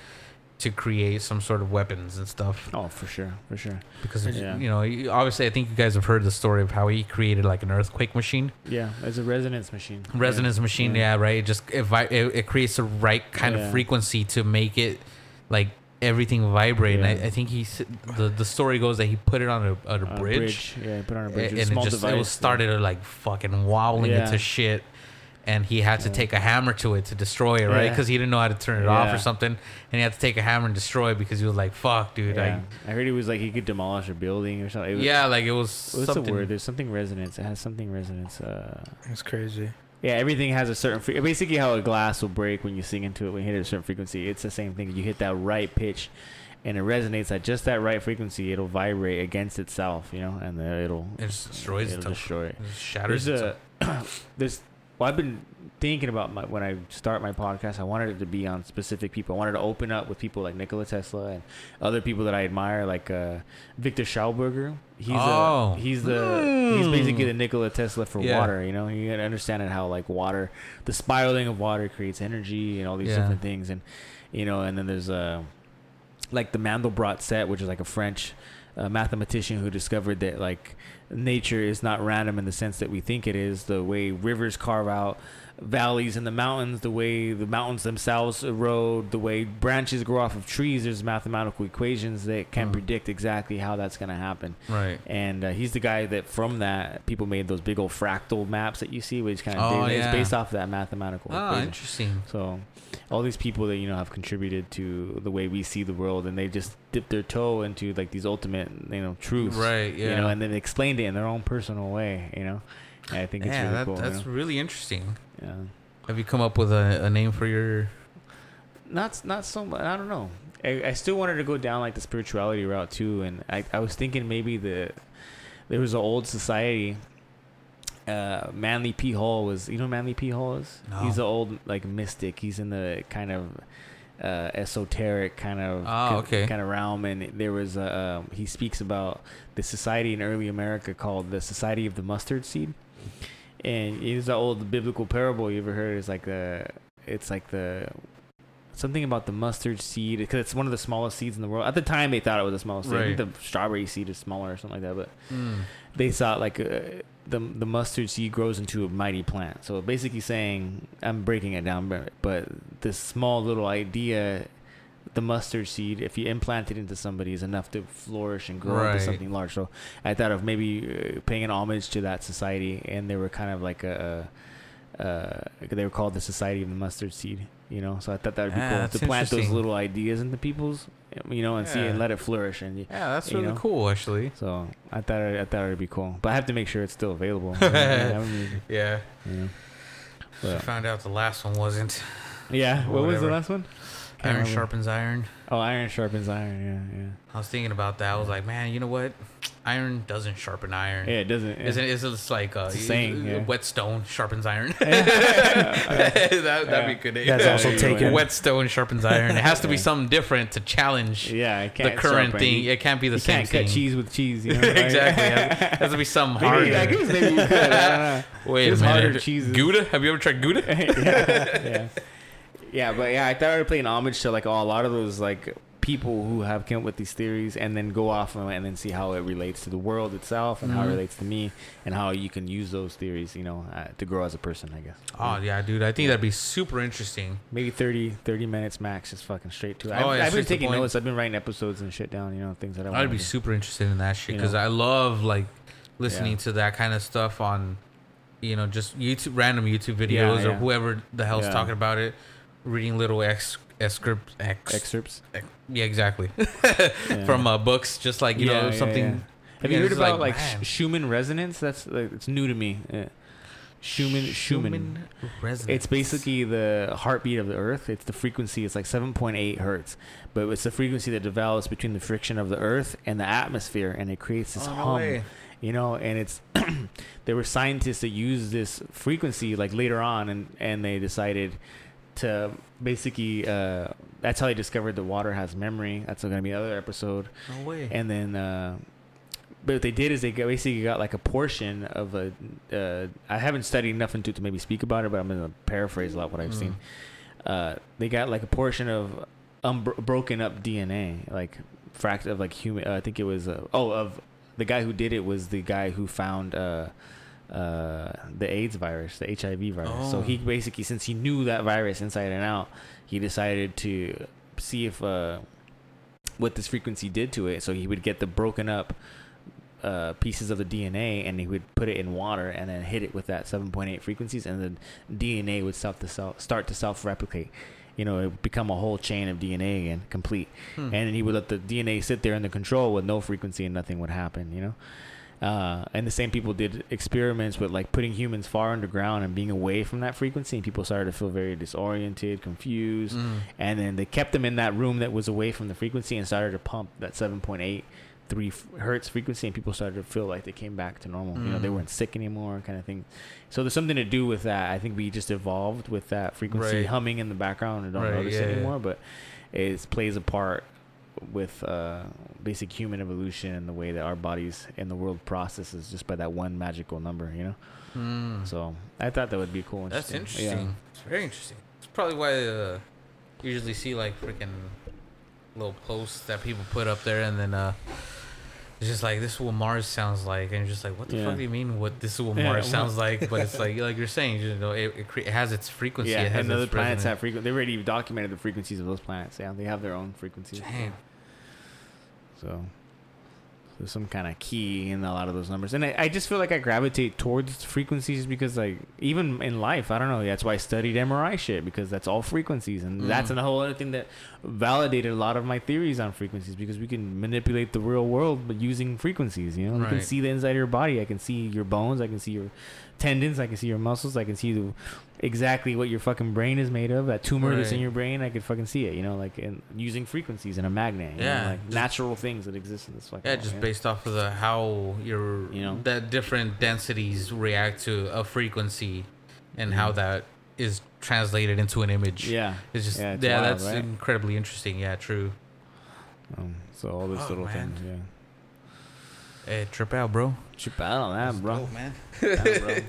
to create some sort of weapons and stuff. Oh, for sure, for sure. Because Yeah. you know, obviously, I think you guys have heard the story of how he created like an earthquake machine, Yeah, it's a resonance machine. resonance Yeah. machine. Yeah, right. It just it, vi- it, it creates the right kind Yeah. of frequency to make it like everything vibrate. Yeah. And I, I think he the the story goes that he put it on a, on a a bridge. Yeah, put on a bridge. and It's a it just device. it was started like fucking wobbling Yeah. into shit and he had to take a hammer to it to destroy it right Yeah. because he didn't know how to turn it off or something and he had to take a hammer and destroy it because he was like fuck dude Yeah. I heard he was like he could demolish a building or something. It was, yeah like it was What's something the word? There's something resonance. It has something resonance. Uh, It's crazy. Yeah, everything has a certain fre- basically how a glass will break when you sing into it when you hit a certain frequency. It's the same thing. You hit that right pitch, and it resonates at just that right frequency. It'll vibrate against itself, you know, and then it'll It just destroys it'll itself. destroy it. It just shatters There's itself. a there's well, I've been thinking about my, when I start my podcast. I wanted it to be on specific people. I wanted to open up with people like Nikola Tesla and other people that I admire, like uh, Victor Schauberger. He's Oh. a, he's the he's Hmm. basically the Nikola Tesla for Yeah. water. You know, you gotta understand how like water, the spiraling of water creates energy and all these Yeah. different things, and you know, and then there's uh, like the Mandelbrot set, which is like a French uh, mathematician who discovered that like nature is not random in the sense that we think it is. The way rivers carve out valleys in the mountains, the way the mountains themselves erode, the way branches grow off of trees. There's mathematical equations that can Mm. predict exactly how that's going to happen. right. And uh, he's the guy that from that people made those big old fractal maps that you see, which kind of Oh, yeah. based off of that mathematical Ah, equation. interesting. So, all these people that you know have contributed to the way we see the world, and they just dipped their toe into like these ultimate, you know, truths, Right. Yeah. You know, and then explained it in their own personal way, you know. I think it's yeah, really that, cool. you that's know? really interesting. yeah. Have you come up with a, a name for your? Not not so much. I don't know. I, I still wanted to go down like the spirituality route too, and I, I was thinking maybe the there was an old society. Uh, Manly P Hall was you know Manly P Hall is. No. He's an old like mystic. He's in the kind of uh, esoteric kind of Oh, okay. kind of realm, and there was a um, he speaks about the society in early America called the Society of the Mustard Seed, and it's the old biblical parable you ever heard. It's like the it's like the something about the mustard seed because it's one of the smallest seeds in the world. At the time, they thought it was the smallest. Seed. I think Right. the strawberry seed is smaller or something like that, but Mm. they thought like uh, the the mustard seed grows into a mighty plant. So basically saying, I'm breaking it down, but this small little idea, the mustard seed, if you implant it into somebody, is enough to flourish and grow Right. into something large. So I thought of maybe uh, paying an homage to that society, and they were kind of like a. Uh, they were called the Society of the Mustard Seed, you know. So I thought that would be Yeah, cool to plant those little ideas into people's, you know, and see and let it flourish. And Yeah, that's really know? cool, actually. so I thought it, I thought it'd be cool, but I have to make sure it's still available. yeah. Yeah. you know. I found out the last one wasn't. yeah. What was the last one? Can't Iron remember. sharpens iron. Oh, iron sharpens iron. Yeah, yeah. I was thinking about that. I was like, man, you know what? Iron doesn't sharpen iron. yeah. It doesn't. Isn't it? Isn't it like uh, It's a saying, yeah. whetstone sharpens iron? Yeah. that, that'd be good. That's also taken. Whetstone sharpens iron. It has to be something different to challenge Yeah, the current sharpen. thing. It can't be the you same can't thing. cut cheese with cheese. You know, right? exactly. It has, to be something harder. Maybe, I guess maybe you could. I don't know. Wait There's a minute. harder cheeses. Gouda? Have you ever tried Gouda? yeah, yeah, yeah. But yeah, I thought I would play an homage to like all a lot of those like people who have come up with these theories, and then go off and, and then see how it relates to the world itself, and how it Mhm. relates to me, and how you can use those theories, you know, uh, to grow as a person. I guess. Oh yeah, dude. I think that'd be super interesting. Maybe 30, 30 minutes max, just fucking straight to it. I've, Oh, yeah, I've been straight to the taking notes. I've been writing episodes and shit down. You know, things that I want. To I'd be super interested in that shit You because know? I love like listening Yeah. to that kind of stuff on, you know, just YouTube, random YouTube videos or whoever the hell's talking about it, reading little ex excerpts, ex, excerpts yeah, exactly, Yeah. from uh, books, just like you Yeah, know something. yeah. Have you heard about like, like, Schumann resonance? That's like, it's new to me. Schumann Schumann. resonance. It's basically the heartbeat of the Earth. It's the frequency. It's like 7.8 hertz, but it's the frequency that develops between the friction of the Earth and the atmosphere, and it creates this Oh, hum. way. You know, and it's there were scientists that used this frequency like later on, and and they decided to basically. Uh, that's how they discovered the water has memory. That's going to be another episode No way. and then uh, but what they did is they basically got like a portion of a uh, I haven't studied enough into it to maybe speak about it, but I'm gonna paraphrase a lot what I've Mm. seen. Uh, they got like a portion of unbro- broken up DNA, like fract of like human. Uh, I think it was uh, oh of the guy who did it was the guy who found. Uh, the AIDS virus, the HIV virus. So Oh. he basically, since he knew that virus inside and out, he decided to see if uh, what this frequency did to it. So he would get the broken up uh, pieces of the DNA and he would put it in water and then hit it with that 7.8 frequencies, and the DNA would self to self start to self replicate. You know, it would become a whole chain of DNA again, complete. Hmm. And then he would let the DNA sit there in the control with no frequency and nothing would happen. You know. Uh, and the same people did experiments with like putting humans far underground and being away from that frequency, and people started to feel very disoriented, confused, Mm. and then they kept them in that room that was away from the frequency and started to pump that 7.8 three hertz frequency and people started to feel like they came back to normal you know they Mm. weren't sick anymore kind of thing so there's something to do with that i think we just evolved with that frequency Right. humming in the background and don't Right, notice yeah, it yeah. anymore but it plays a part with uh, basic human evolution and the way that our bodies and the world processes just by that one magical number you know Mm. so i thought that would be cool That's Yeah. interesting. It's very interesting. It's probably why uh, you usually see like freaking little posts that people put up there, and then uh, it's just like this is what Mars sounds like, and you're just like, what the Yeah. fuck do you mean? What this is what Yeah, Mars sounds like? But it's like like you're saying, you know, it, it, cre- it has its frequency. yeah it has and other planets have frequency they already documented the frequencies of those planets yeah they have their own frequencies Damn. So there's some kind of key in a lot of those numbers, and I, I just feel like I gravitate towards frequencies because, like, even in life, I don't know. That's why I studied MRI shit because that's all frequencies, and that's Mm. a whole other thing that validated a lot of my theories on frequencies because we can manipulate the real world but using frequencies. You know, you can see the inside of your body. I can see your bones. I can see your tendons. I can see your muscles. I can see the, exactly what your fucking brain is made of. That tumor that's in your brain, I could fucking see it. You know, like in using frequencies and a magnet. you know, Yeah, like just- natural things that exist in this fucking. Yeah, world, just based off of the how your You know? that different densities react to a frequency, and how Mhm. that is translated into an image. Yeah. It's just Yeah, yeah, it's wild, that's right? incredibly interesting. Yeah, true. Um, so all these Oh, little man. things. Yeah. Hey, trip out, bro. Chip out on that, bro. man. Yeah, bro.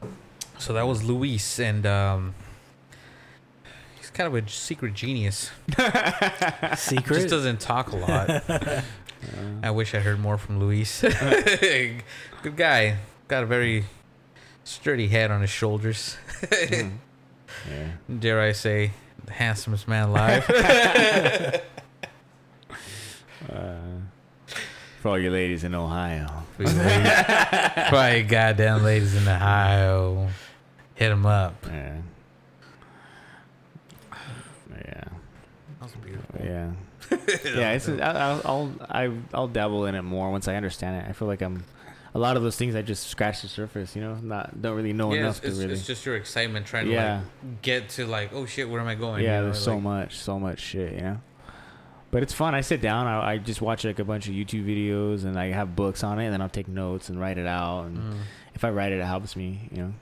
But, So that was Luis, and um, he's kind of a secret genius. Secret. Just doesn't talk a lot. I wish I heard more from Luis. Good guy. Got a very sturdy head on his shoulders. mm. yeah. Dare I say, the handsomest man alive. Uh, for all you ladies in Ohio. For you ladies- for all you goddamn ladies in Ohio, hit them up. Yeah. Yeah. That was beautiful. Yeah. yeah. It's. I'll, I'll. I'll. I- I'll dabble in it more once I understand it. I feel like I'm. A lot of those things I just scratch the surface. You know, not don't really know Yeah, enough it's, it's, to really. it's just your excitement trying to yeah. like get to like, oh shit, where am I going? yeah. You know, There's so like- much. So much shit. You know. But it's fun. I sit down. I, I just watch like a bunch of YouTube videos, and I have books on it, and then I'll take notes and write it out. And Mm. if I write it, it helps me. You know.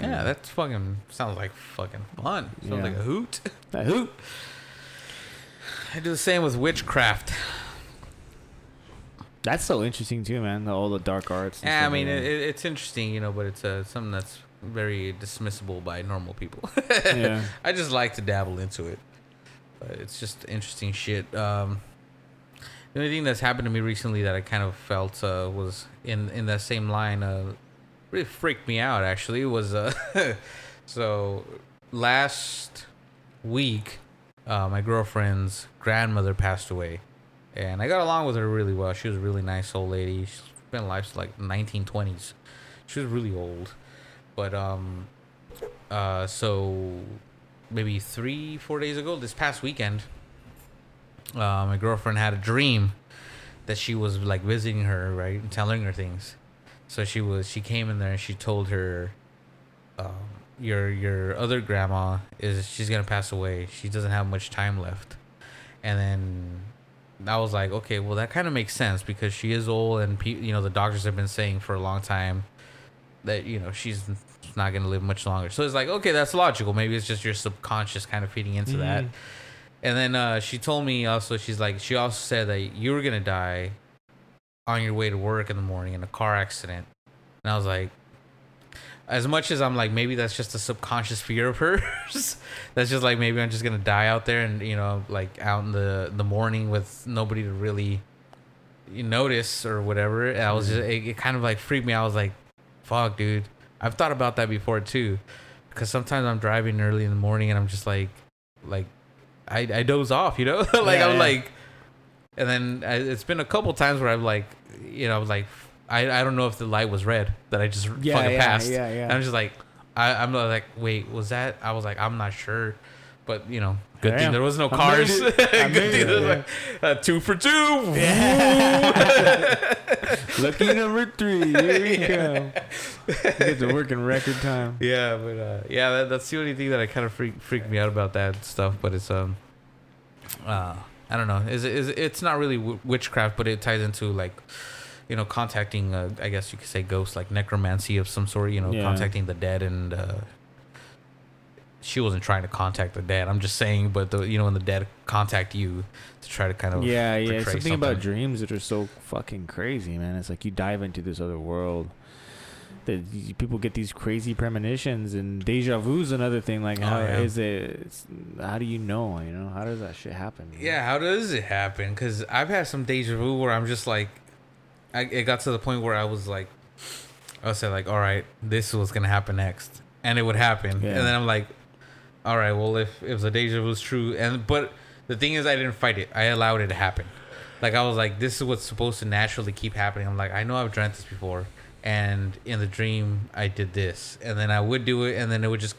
Yeah, that's fucking sounds like fucking fun. Sounds Yeah. like a hoot. that hoop. I do the same with witchcraft. That's so interesting too, man. the- All the dark arts. Yeah, I mean, like it- it's interesting, you know, but it's uh, something that's very dismissible by normal people. yeah. I just like to dabble into it. But it's just interesting shit. Um, the only thing that's happened to me recently that I kind of felt uh, was in in that same line. Uh, really freaked me out. Actually, was uh, so last week, uh, my girlfriend's grandmother passed away, and I got along with her really well. She was a really nice old lady. She's been alive since like 1920s. She was really old, but um, uh, so maybe three, four days ago, this past weekend, uh, my girlfriend had a dream that she was like visiting her, right, and telling her things. So she was, she came in there and she told her, um, your your other grandma is she's gonna pass away. She doesn't have much time left, and then I was like, okay, well that kind of makes sense because she is old and pe- you know the doctors have been saying for a long time that you know she's not gonna live much longer. So it's like, okay, that's logical. Maybe it's just your subconscious kind of feeding into that. Mhm. And then uh, she told me also, she's like, she also said that you were gonna die on your way to work in the morning in a car accident. And I was like, as much as I'm like, maybe that's just a subconscious fear of hers. that's just like maybe I'm just gonna die out there and you know, like out in the the morning with nobody to really notice or whatever. And I was just, it, it kind of like freaked me. out. I was like, fuck, dude. I've thought about that before too, because sometimes I'm driving early in the morning and I'm just like, like, I I doze off, you know, like Yeah, I'm yeah. like, and then I, it's been a couple times where I've like, you know, I was like, I I don't know if the light was red that I just Yeah, fucking yeah, passed. yeah, And yeah. I'm just like, I, I'm like, wait, was that? I was like, I'm not sure, But you know, good thing there was no cars. made it. I good thing it, there was yeah. like uh, two for two. Yeah. Lucky number three. Here we go. Get to work in record time. Yeah, but uh, yeah, that, that's the only thing that I kind of freak, freaked me out about that stuff. But it's um, uh, I don't know. Is is it's not really w- witchcraft, but it ties into like, you know, contacting. Uh, I guess you could say ghosts, like necromancy of some sort. You know, Yeah. contacting the dead, and uh, she wasn't trying to contact the dead. I'm just saying, but the you know when the dead contact you to try to kind of Yeah, yeah. Portray something about dreams that are so fucking crazy, man. It's like you dive into this other world. That people get these crazy premonitions and deja vu's another thing. Like, Oh, yeah. is it? How do you know? You know, how does that shit happen? Yeah, how does it happen? Because I've had some deja vu where I'm just like, I, it got to the point where I was like, I said like, all right, this is what's gonna happen next, and it would happen, Yeah. and then I'm like, all right, well if if the deja is true, and but the thing is, I didn't fight it. I allowed it to happen. Like I was like, this is what's supposed to naturally keep happening. I'm like, I know I've dreamt this before, and in the dream I did this, and then I would do it, and then it would just,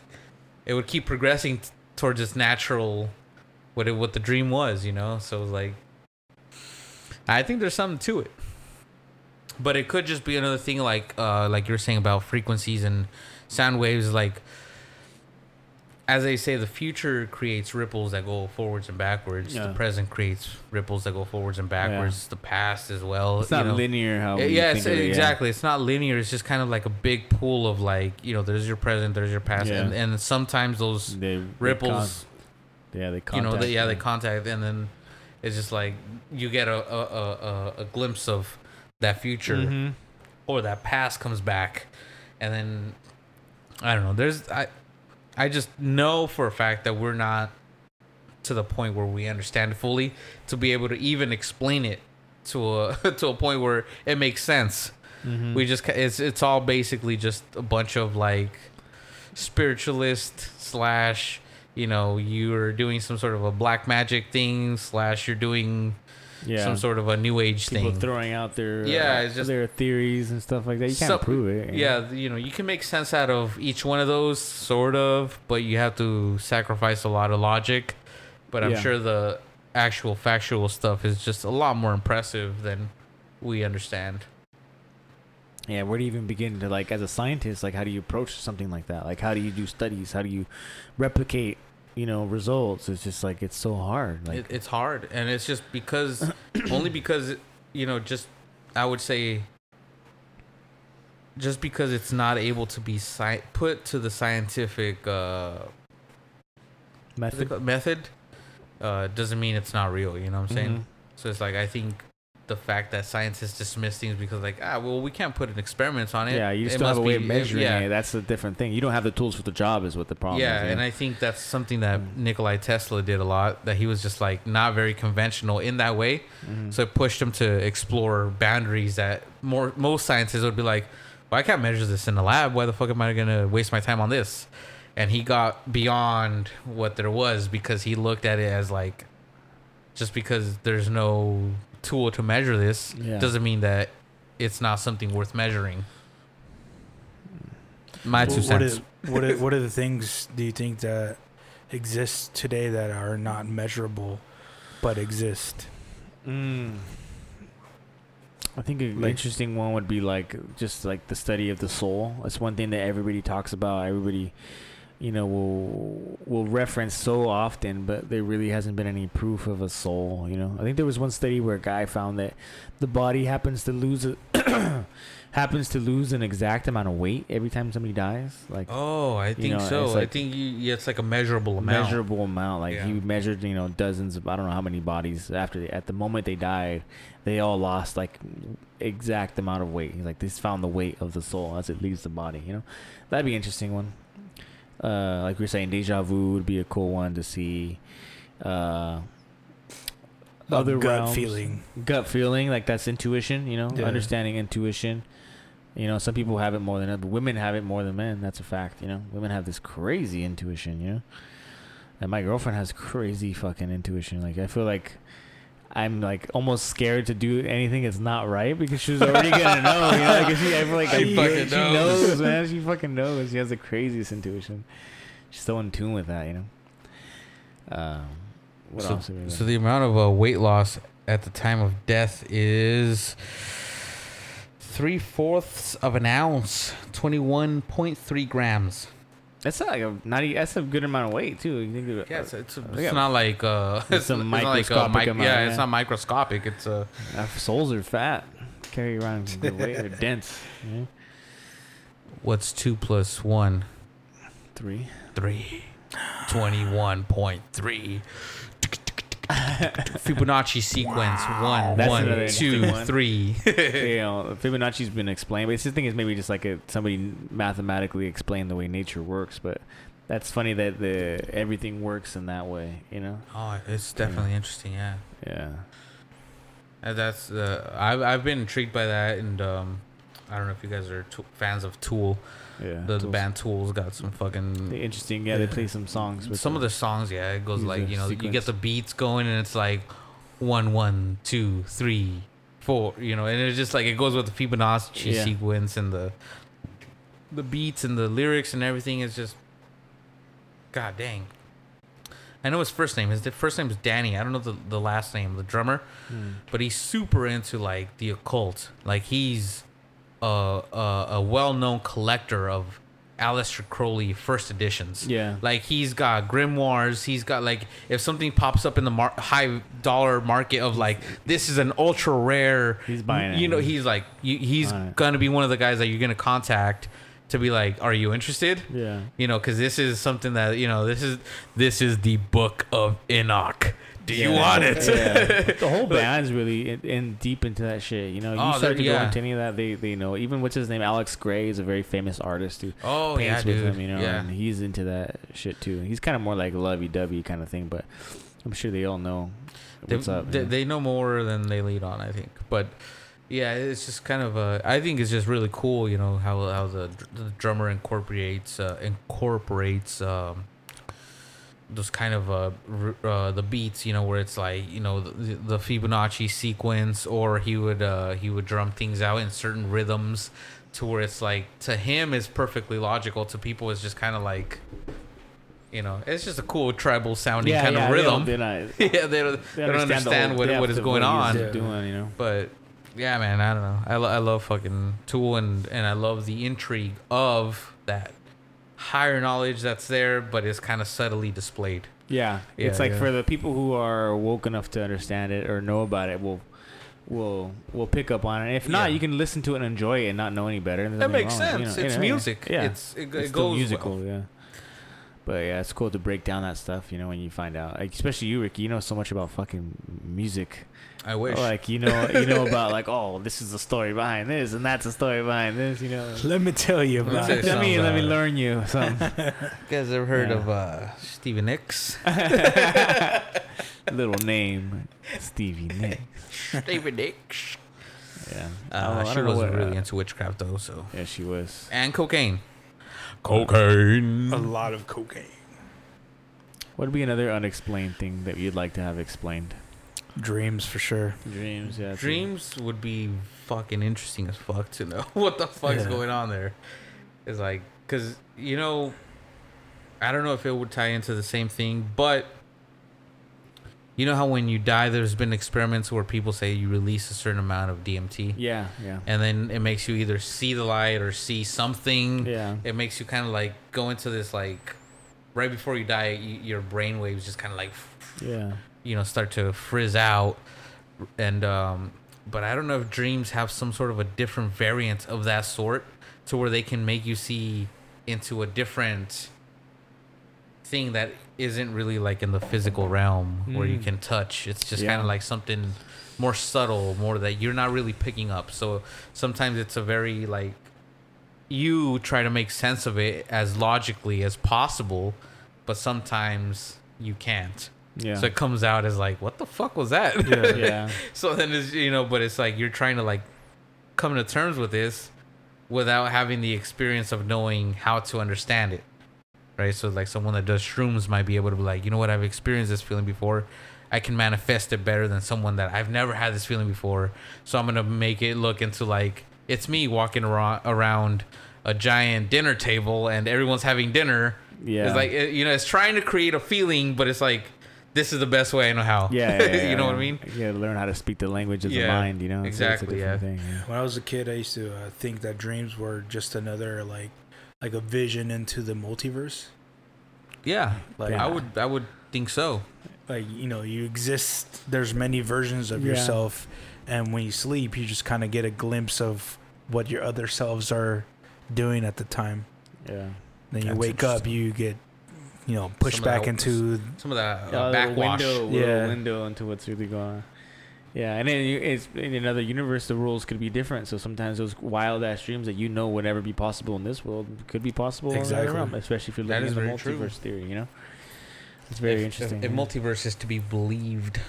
it would keep progressing t- towards its natural what it what the dream was, you know. So it was like, I think there's something to it, but it could just be another thing, like uh, like you're saying about frequencies and sound waves. Like, as they say, the future creates ripples that go forwards and backwards. Yeah. The present creates ripples that go forwards and backwards. The past as well. It's not know. linear. How Yeah, we yeah, think it's, it, yeah. exactly. It's not linear. It's just kind of like a big pool of like you know, there's your present, there's your past, Yeah. and and sometimes those They, they ripples con- yeah, they contact. you know, they, yeah, they contact, and then it's just like you get a a, a, a- glimpse of that future Mhm. or that past comes back, and then I don't know. There's I I just know for a fact that we're not to the point where we understand fully to be able to even explain it to a to a point where it makes sense. Mhm. We just it's it's all basically just a bunch of like spiritualist slash you know you're doing some sort of a black magic thing slash you're doing yeah. some sort of a new age thing. people thing. throwing out their Yeah, uh, it's just- their theories and stuff like that. You can't Some- prove it. you yeah, know? you know you can make sense out of each one of those sort of, but you have to sacrifice a lot of logic. But I'm Yeah. sure the actual factual stuff is just a lot more impressive than we understand. Yeah, where do you even begin to like as a scientist? Like, how do you approach something like that? Like, how do you do studies? How do you replicate, you know, results? It's just like it's so hard. Like, it, it's hard and it's just because only because you know just i would say just because it's not able to be sci- put to the scientific uh method. method uh doesn't mean it's not real you know what i'm saying Mhm. so it's like i think the fact that scientists dismiss things because like ah well we can't put an experiment on it Yeah, you It still have a way be- of measuring yeah. it. That's a different thing. You don't have the tools for the job, is what the problem yeah, is. and I think that's something that Mm. Nikolai Tesla did a lot. That he was just like not very conventional in that way, Mhm. so it pushed him to explore boundaries that more most scientists would be like, "Well, I can't measure this in the lab. Why the fuck am I gonna waste my time on this?" And he got beyond what there was because he looked at it as like, just because there's no tool to measure this Yeah. doesn't mean that it's not something worth measuring. My two What cents. is what are, what are the things do you think that exist today that are not measurable but exist? Mm. I think an Like- interesting one would be like just like the study of the soul. That's one thing that everybody talks about. Everybody, you know, will will reference so often, but there really hasn't been any proof of a soul. You know, I think there was one study where a guy found that the body happens to lose a happens to lose an exact amount of weight every time somebody dies. Like Oh, I think know, so. it's I think you, yeah, it's like a measurable amount. measurable amount. Like Yeah. he measured, you know, dozens of I don't know how many bodies after they, at the moment they died, they all lost like exact amount of weight. He's like this found the weight of the soul as it leaves the body. You know, that'd be an interesting one. Uh, like we are saying, deja vu would be a cool one to see. Uh, other gut realms. feeling. gut feeling, like that's intuition. You know, Yeah. understanding intuition. You know, some people have it more than other. Women have it more than men. That's a fact. You know, women have this crazy intuition. You know, and my girlfriend has crazy fucking intuition. Like I feel like I'm like almost scared to do anything that's not right because she's already gonna know. You know, like she, I feel like She I, fucking she knows. knows, man. She fucking knows. She has the craziest intuition. She's so in tune with that. You know. Um, what so, else? so the amount of uh, weight loss at the time of death is three fourths of an ounce, twenty one point three grams. That's not like a not. e- That's a good amount of weight too. You think of Yeah, it's, it's, it's Yeah. not like uh, It's a not microscopic mic- amount, yeah, yeah. it's not microscopic. It's uh, Our souls are fat. Carry around some good weight. They're dense. Yeah. what's two plus one? Three. Three. Twenty-one point three. Fibonacci sequence one, That's one, another two, interesting one. three. you know, Fibonacci's been explained, but it's the thing is maybe just like a, somebody mathematically explained the way nature works. But that's funny that the everything works in that way. You know? oh, it's definitely interesting. Yeah, Yeah. And that's uh, I've I've been intrigued by that, and um, I don't know if you guys are t- fans of Tool. Yeah. The, the Tools. band Tool's got some fucking interesting. Yeah, they play some songs. With some of the songs. Yeah, it goes like you know you get the beats going, and it's like one, one, two, three, four. You know, and it's just like it goes with the Fibonacci Yeah. sequence and the the beats and the lyrics and everything is just god dang. I know his first name. His first name is Danny. I don't know the, the last name, the drummer. Hmm. but he's super into like the occult. Like he's a a, a well known collector of Aleister Crowley first editions. Yeah. Like he's got grimoires. He's got like if something pops up in the mar- high dollar market of like this is an ultra rare. He's buying it. You know, he's like you- he's it. gonna be one of the guys that you're gonna contact to be like, are you interested? Yeah. You know, because this is something that you know this is this is the book of Enoch. Do you Yeah. want it? Yeah. the whole band's really in, in deep into that shit. You know, you Oh, start to go into any of that, they, they know. Even what's his name, Alex Grey is a very famous artist who Oh yeah, paints with dude. him. You know, yeah. and he's into that shit too. He's kind of more like lovey-dovey kind of thing, but I'm sure they all know They, what's up. they, they know more than they lead on, I think. But yeah, it's just kind of uh, I think it's just really cool, you know, how how the, the drummer incorporates uh, incorporates um, those kind of uh, uh, the beats, you know, where it's like you know the, the Fibonacci sequence, or he would uh, he would drum things out in certain rhythms, to where it's like to him is perfectly logical. To people, it's just kind of like. You know, it's just a cool tribal sounding yeah, kind yeah, of they rhythm. don't- they're not- yeah, they don't, they don't the understand whole what, what is going on. Yeah. Doing, you know. But yeah, man, I don't know. I, lo- I love fucking Tool and and I love the intrigue of that higher knowledge that's there, but it's kind of subtly displayed. Yeah, Yeah, it's like yeah. for the people who are woke enough to understand it or know about it, will will will pick up on it. If not, Yeah. you can listen to it and enjoy it and not know any better. There's That makes wrong, you sense. know, it's you know, music. Yeah, It's it, it still goes musical. well. Yeah. But yeah, it's cool to break down that stuff. You know, when you find out, like, especially you, Ricky. You know so much about fucking music. I wish. Like you know, you know about like, oh, this is the story behind this, and that's the story behind this. You know. Let me tell you about tell it. Let me Sounds, let me learn you something. you guys ever heard Yeah. of uh, Stevie Nicks? Little name, Stevie Nicks. Stevie Nicks. Yeah. Uh, I don't she wasn't what, really uh, into witchcraft though, so Yeah, she was. and cocaine. Cocaine. A lot of cocaine. What would be another unexplained thing that you'd like to have explained? Dreams for sure. Dreams, yeah. that's it. Dreams would be fucking interesting as fuck to know what the fuck's Yeah. going on there. It's like, cause you know, I don't know if it would tie into the same thing, but you know how when you die, there's been experiments where people say you release a certain amount of DMT, Yeah, yeah. and then it makes you either see the light or see something. Yeah. It makes you kind of like go into this like, right before you die, you, your brain waves just kind of like Yeah. You know start to frizz out and um but i don't know if dreams have some sort of a different variant of that sort to where they can make you see into a different thing that isn't really like in the physical realm where you Mm. can touch it's just Yeah. kind of like something more subtle more that you're not really picking up so sometimes it's a very like you try to make sense of it as logically as possible but sometimes you can't Yeah. so it comes out as like, what the fuck was that? Yeah. yeah. so then it's you know, but it's like you're trying to like come to terms with this without having the experience of knowing how to understand it. Right? So like someone that does shrooms might be able to be like, you know what, I've experienced this feeling before. I can manifest it better than someone that I've never had this feeling before. So I'm gonna make it look into like it's me walking around around a giant dinner table and everyone's having dinner Yeah. It's like it, you know, it's trying to create a feeling, but it's like this is the best way I know how. Yeah, yeah, yeah, you know what I mean? Yeah, learn how to speak the language of Yeah, the mind. You know, So it's a exactly, different Thing, yeah. When I was a kid, I used to uh, think that dreams were just another like like a vision into the multiverse. Yeah, Like I would, I would think so. like you know you exist. There's many versions of Yeah. yourself, and when you sleep, you just kind of get a glimpse of what your other selves are doing at the time. Yeah. Then you That's wake up, you get you know push Some of that back into Some of that Yeah, uh, a backwash. window, Yeah. little window into what's really going on. Yeah, and then it's in another universe. The rules could be different. So sometimes those wild ass dreams that you know would never be possible in this world could be possible in Exactly. another realm, especially if you're That looking at the very true. multiverse theory. You know, it's very if, interesting. If, yeah. multiverse is to be believed.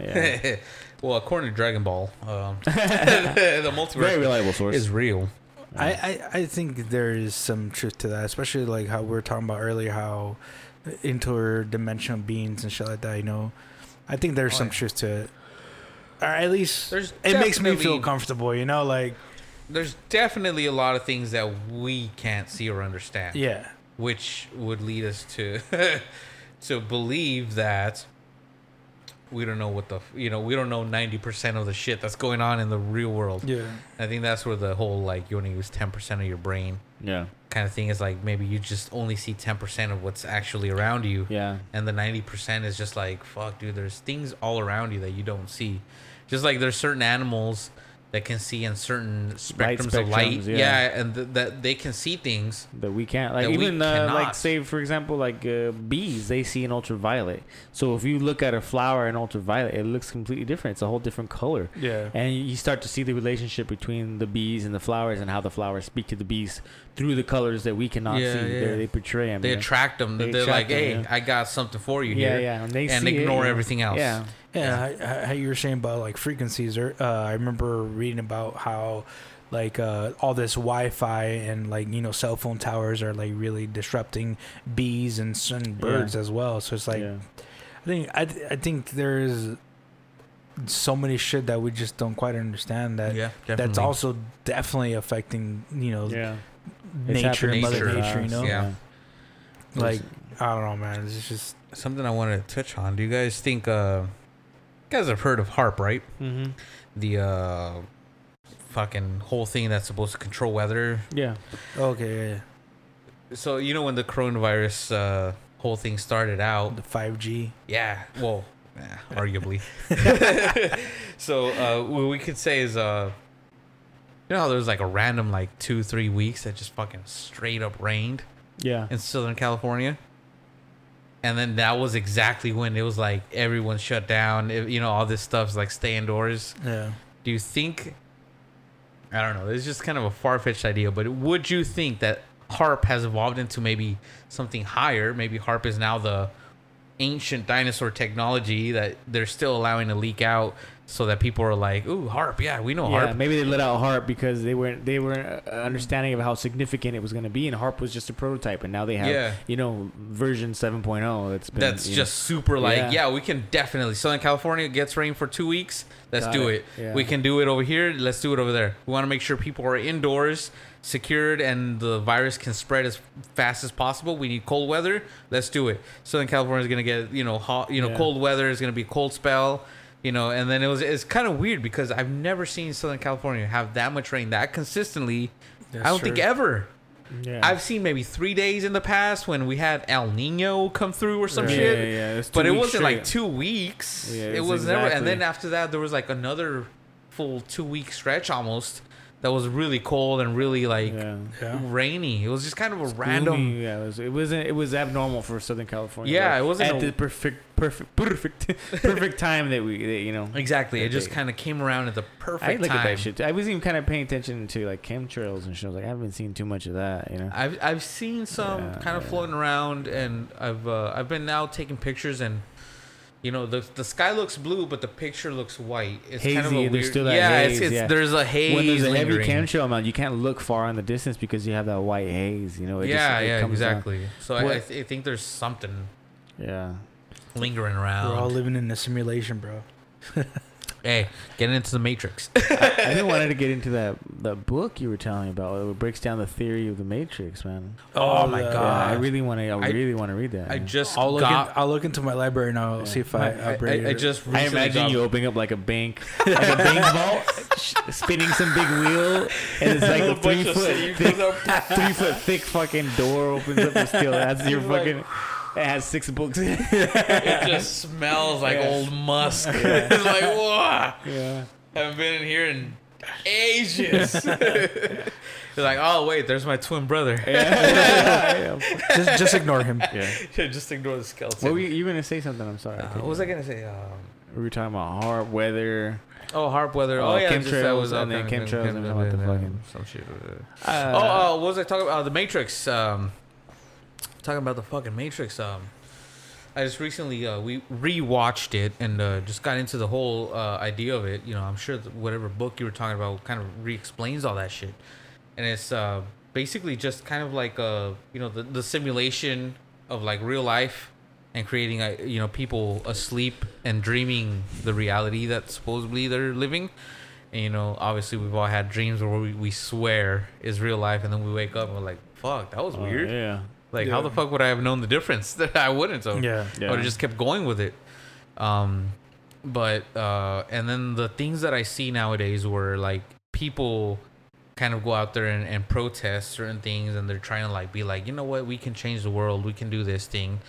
yeah. well, according to Dragon Ball, um, the multiverse very reliable source. is real. I, I, I think there is some truth to that, especially like how we were talking about earlier, how interdimensional beings and shit like that. You know, I think there's Oh, some yeah. truth to it. Or at least There's it makes me feel comfortable. You know, like There's definitely a lot of things that we can't see or understand. yeah, which would lead us to to believe that we don't know what the you know we don't know 90% of the shit that's going on in the real world. Yeah, i think that's where the whole like you only use 10% of your brain yeah, kind of thing is like maybe you just only see 10% of what's actually around you. Yeah, and the 90% is just like fuck dude there's things all around you that you don't see. Just like there's certain animals that can see in certain spectrums, of light yeah, yeah. and th- that they can see things that we can't like even uh, like say for example like uh, bees they see in ultraviolet. So if you look at a flower in ultraviolet, it looks completely different. It's a whole different color. yeah. And you start to see the relationship between the bees and the flowers and how the flowers speak to the bees through the colors that we cannot Yeah, see. yeah. They, they portray them. They you know? attract them. They They are like, attract 'em, hey, yeah. I got something for you yeah, here. yeah, and they And see it, ignore you everything else. Yeah, Yeah, how, how you were saying about like frequencies. Or uh, I remember reading about how like uh, all this Wi-Fi and like you know cell phone towers are like really disrupting bees and certain birds as well. So it's like yeah. I think I, I think there's so many shit that we just don't quite understand that yeah, that's also definitely affecting you know yeah. Nature mother Nature, nature. You know, yeah. like I don't know, man. It's just something I wanted to touch on. Do you guys think? Uh, you guys have heard of HAARP, right? Mm-hmm. The uh, fucking whole thing that's supposed to control weather. Yeah. okay. Yeah, So you know when the coronavirus uh, whole thing started out, The five G. Yeah, well, eh, arguably. so uh, what we could say is, uh, you know, how there was like a random like two, three weeks that just fucking straight up rained Yeah. in Southern California, and then that was exactly when it was like everyone shut down. It, you know, all this stuff's like stay indoors. Yeah. Do you think? I don't know. It's just kind of a far fetched idea, but would you think that HAARP has evolved into maybe something higher? Maybe HAARP is now the ancient dinosaur technology that they're still allowing to leak out, so that people are like, "Ooh, HAARP! Yeah, we know Yeah, HAARP." maybe they let out HAARP because they weren't they weren't uh, understanding of how significant it was going to be, and HAARP was just a prototype, and now they have Yeah. you know version 7.0 that's been That's just super like, Yeah. yeah. we can definitely. Southern California gets rain for two weeks. Let's Got do it. it. Yeah. We can do it over here. Let's do it over there. We want to make sure people are indoors, secured, and the virus can spread as fast as possible. We need cold weather. Let's do it. Southern California is gonna get you know hot. You know, cold weather is gonna be a cold spell. You know, and then it was it's kind of weird because I've never seen Southern California have that much rain that consistently. I don't think ever. yeah. I've seen maybe three days in the past when we had El Nino come through or some yeah, shit. Yeah, yeah, was But it wasn't like two weeks. Yeah, it it's was never. And then after that, there was like another full two week stretch almost that was really cold and really like Yeah. Yeah. rainy. It was just kind of a random. Gloomy, Yeah, it, was, it wasn't. It was abnormal for Southern California. Yeah, like, it wasn't at a- the perfect, perfect, perfect, perfect time that we, that, you know. Exactly. It just kind of came around at the perfect I look time. at that shit. I was even kind of paying attention to like chemtrails and shit. I was like, I haven't seen too much of that. You know. I've I've seen some Yeah, kind of yeah. floating around, and I've uh, I've been now taking pictures, and you know the the sky looks blue, but the picture looks white. It's kind of a Hazy, weird. there's still that yeah, haze, it's, it's yeah. there's a haze when there's a heavy lingering. chemtrail amount, you can't look far in the distance because you have that white haze. You know. It yeah, just, it yeah, comes down. exactly. So I, I, th- I think there's something Yeah. lingering around. We're all living in a simulation, bro. Hey, getting into the Matrix. I been wanted to get into that that book you were telling me about. It breaks down the theory of the Matrix, man. Oh, oh my the- Yeah, God. I really want to. I, I- really want to read that. I man. just I'll look. got. in, I'll look into my library and I'll Yeah. see if I. I, I, I, I just. I imagine you opening up like a bank, like a bank vault, spinning some big wheel, and it's like a three foot thick, three foot thick fucking door opens up and still has your He's like- fucking. It has six books in it. It just smells like Yeah. old musk. it's like, whoa. Yeah. Haven't been in here in ages. You're like, oh wait, there's my twin brother. yeah. just just ignore him. yeah. just ignore the skeleton. What were you, you were gonna say something? I'm sorry. Uh, what was I gonna say? Um, We were talking about hard weather. oh, HAARP weather. Oh, Oh, yeah, just that chemtrails, was and then okay, chemtrails and chem- what the yeah, fucking- some shit. Uh, oh, uh, what was I talking about? Uh, the Matrix. Um, talking about the fucking Matrix. Um, I just recently uh, we rewatched it and uh, just got into the whole uh, idea of it. You know, I'm sure that whatever book you were talking about kind of re-explains all that shit, and it's uh, basically just kind of like uh, you know the, the simulation of like real life and creating uh, you know people asleep and dreaming the reality that supposedly they're living. And you know, obviously we've all had dreams where we, we swear is real life, and then we wake up and we're like, "Fuck, that was oh, weird." Yeah. Like, how the fuck would I have known the difference? That I wouldn't. So Yeah. Yeah. I would have just kept going with it. Um, but uh, and then the things that I see nowadays, where like people kind of go out there and, and protest certain things, and they're trying to like be like, you know what, we can change the world, we can do this thing.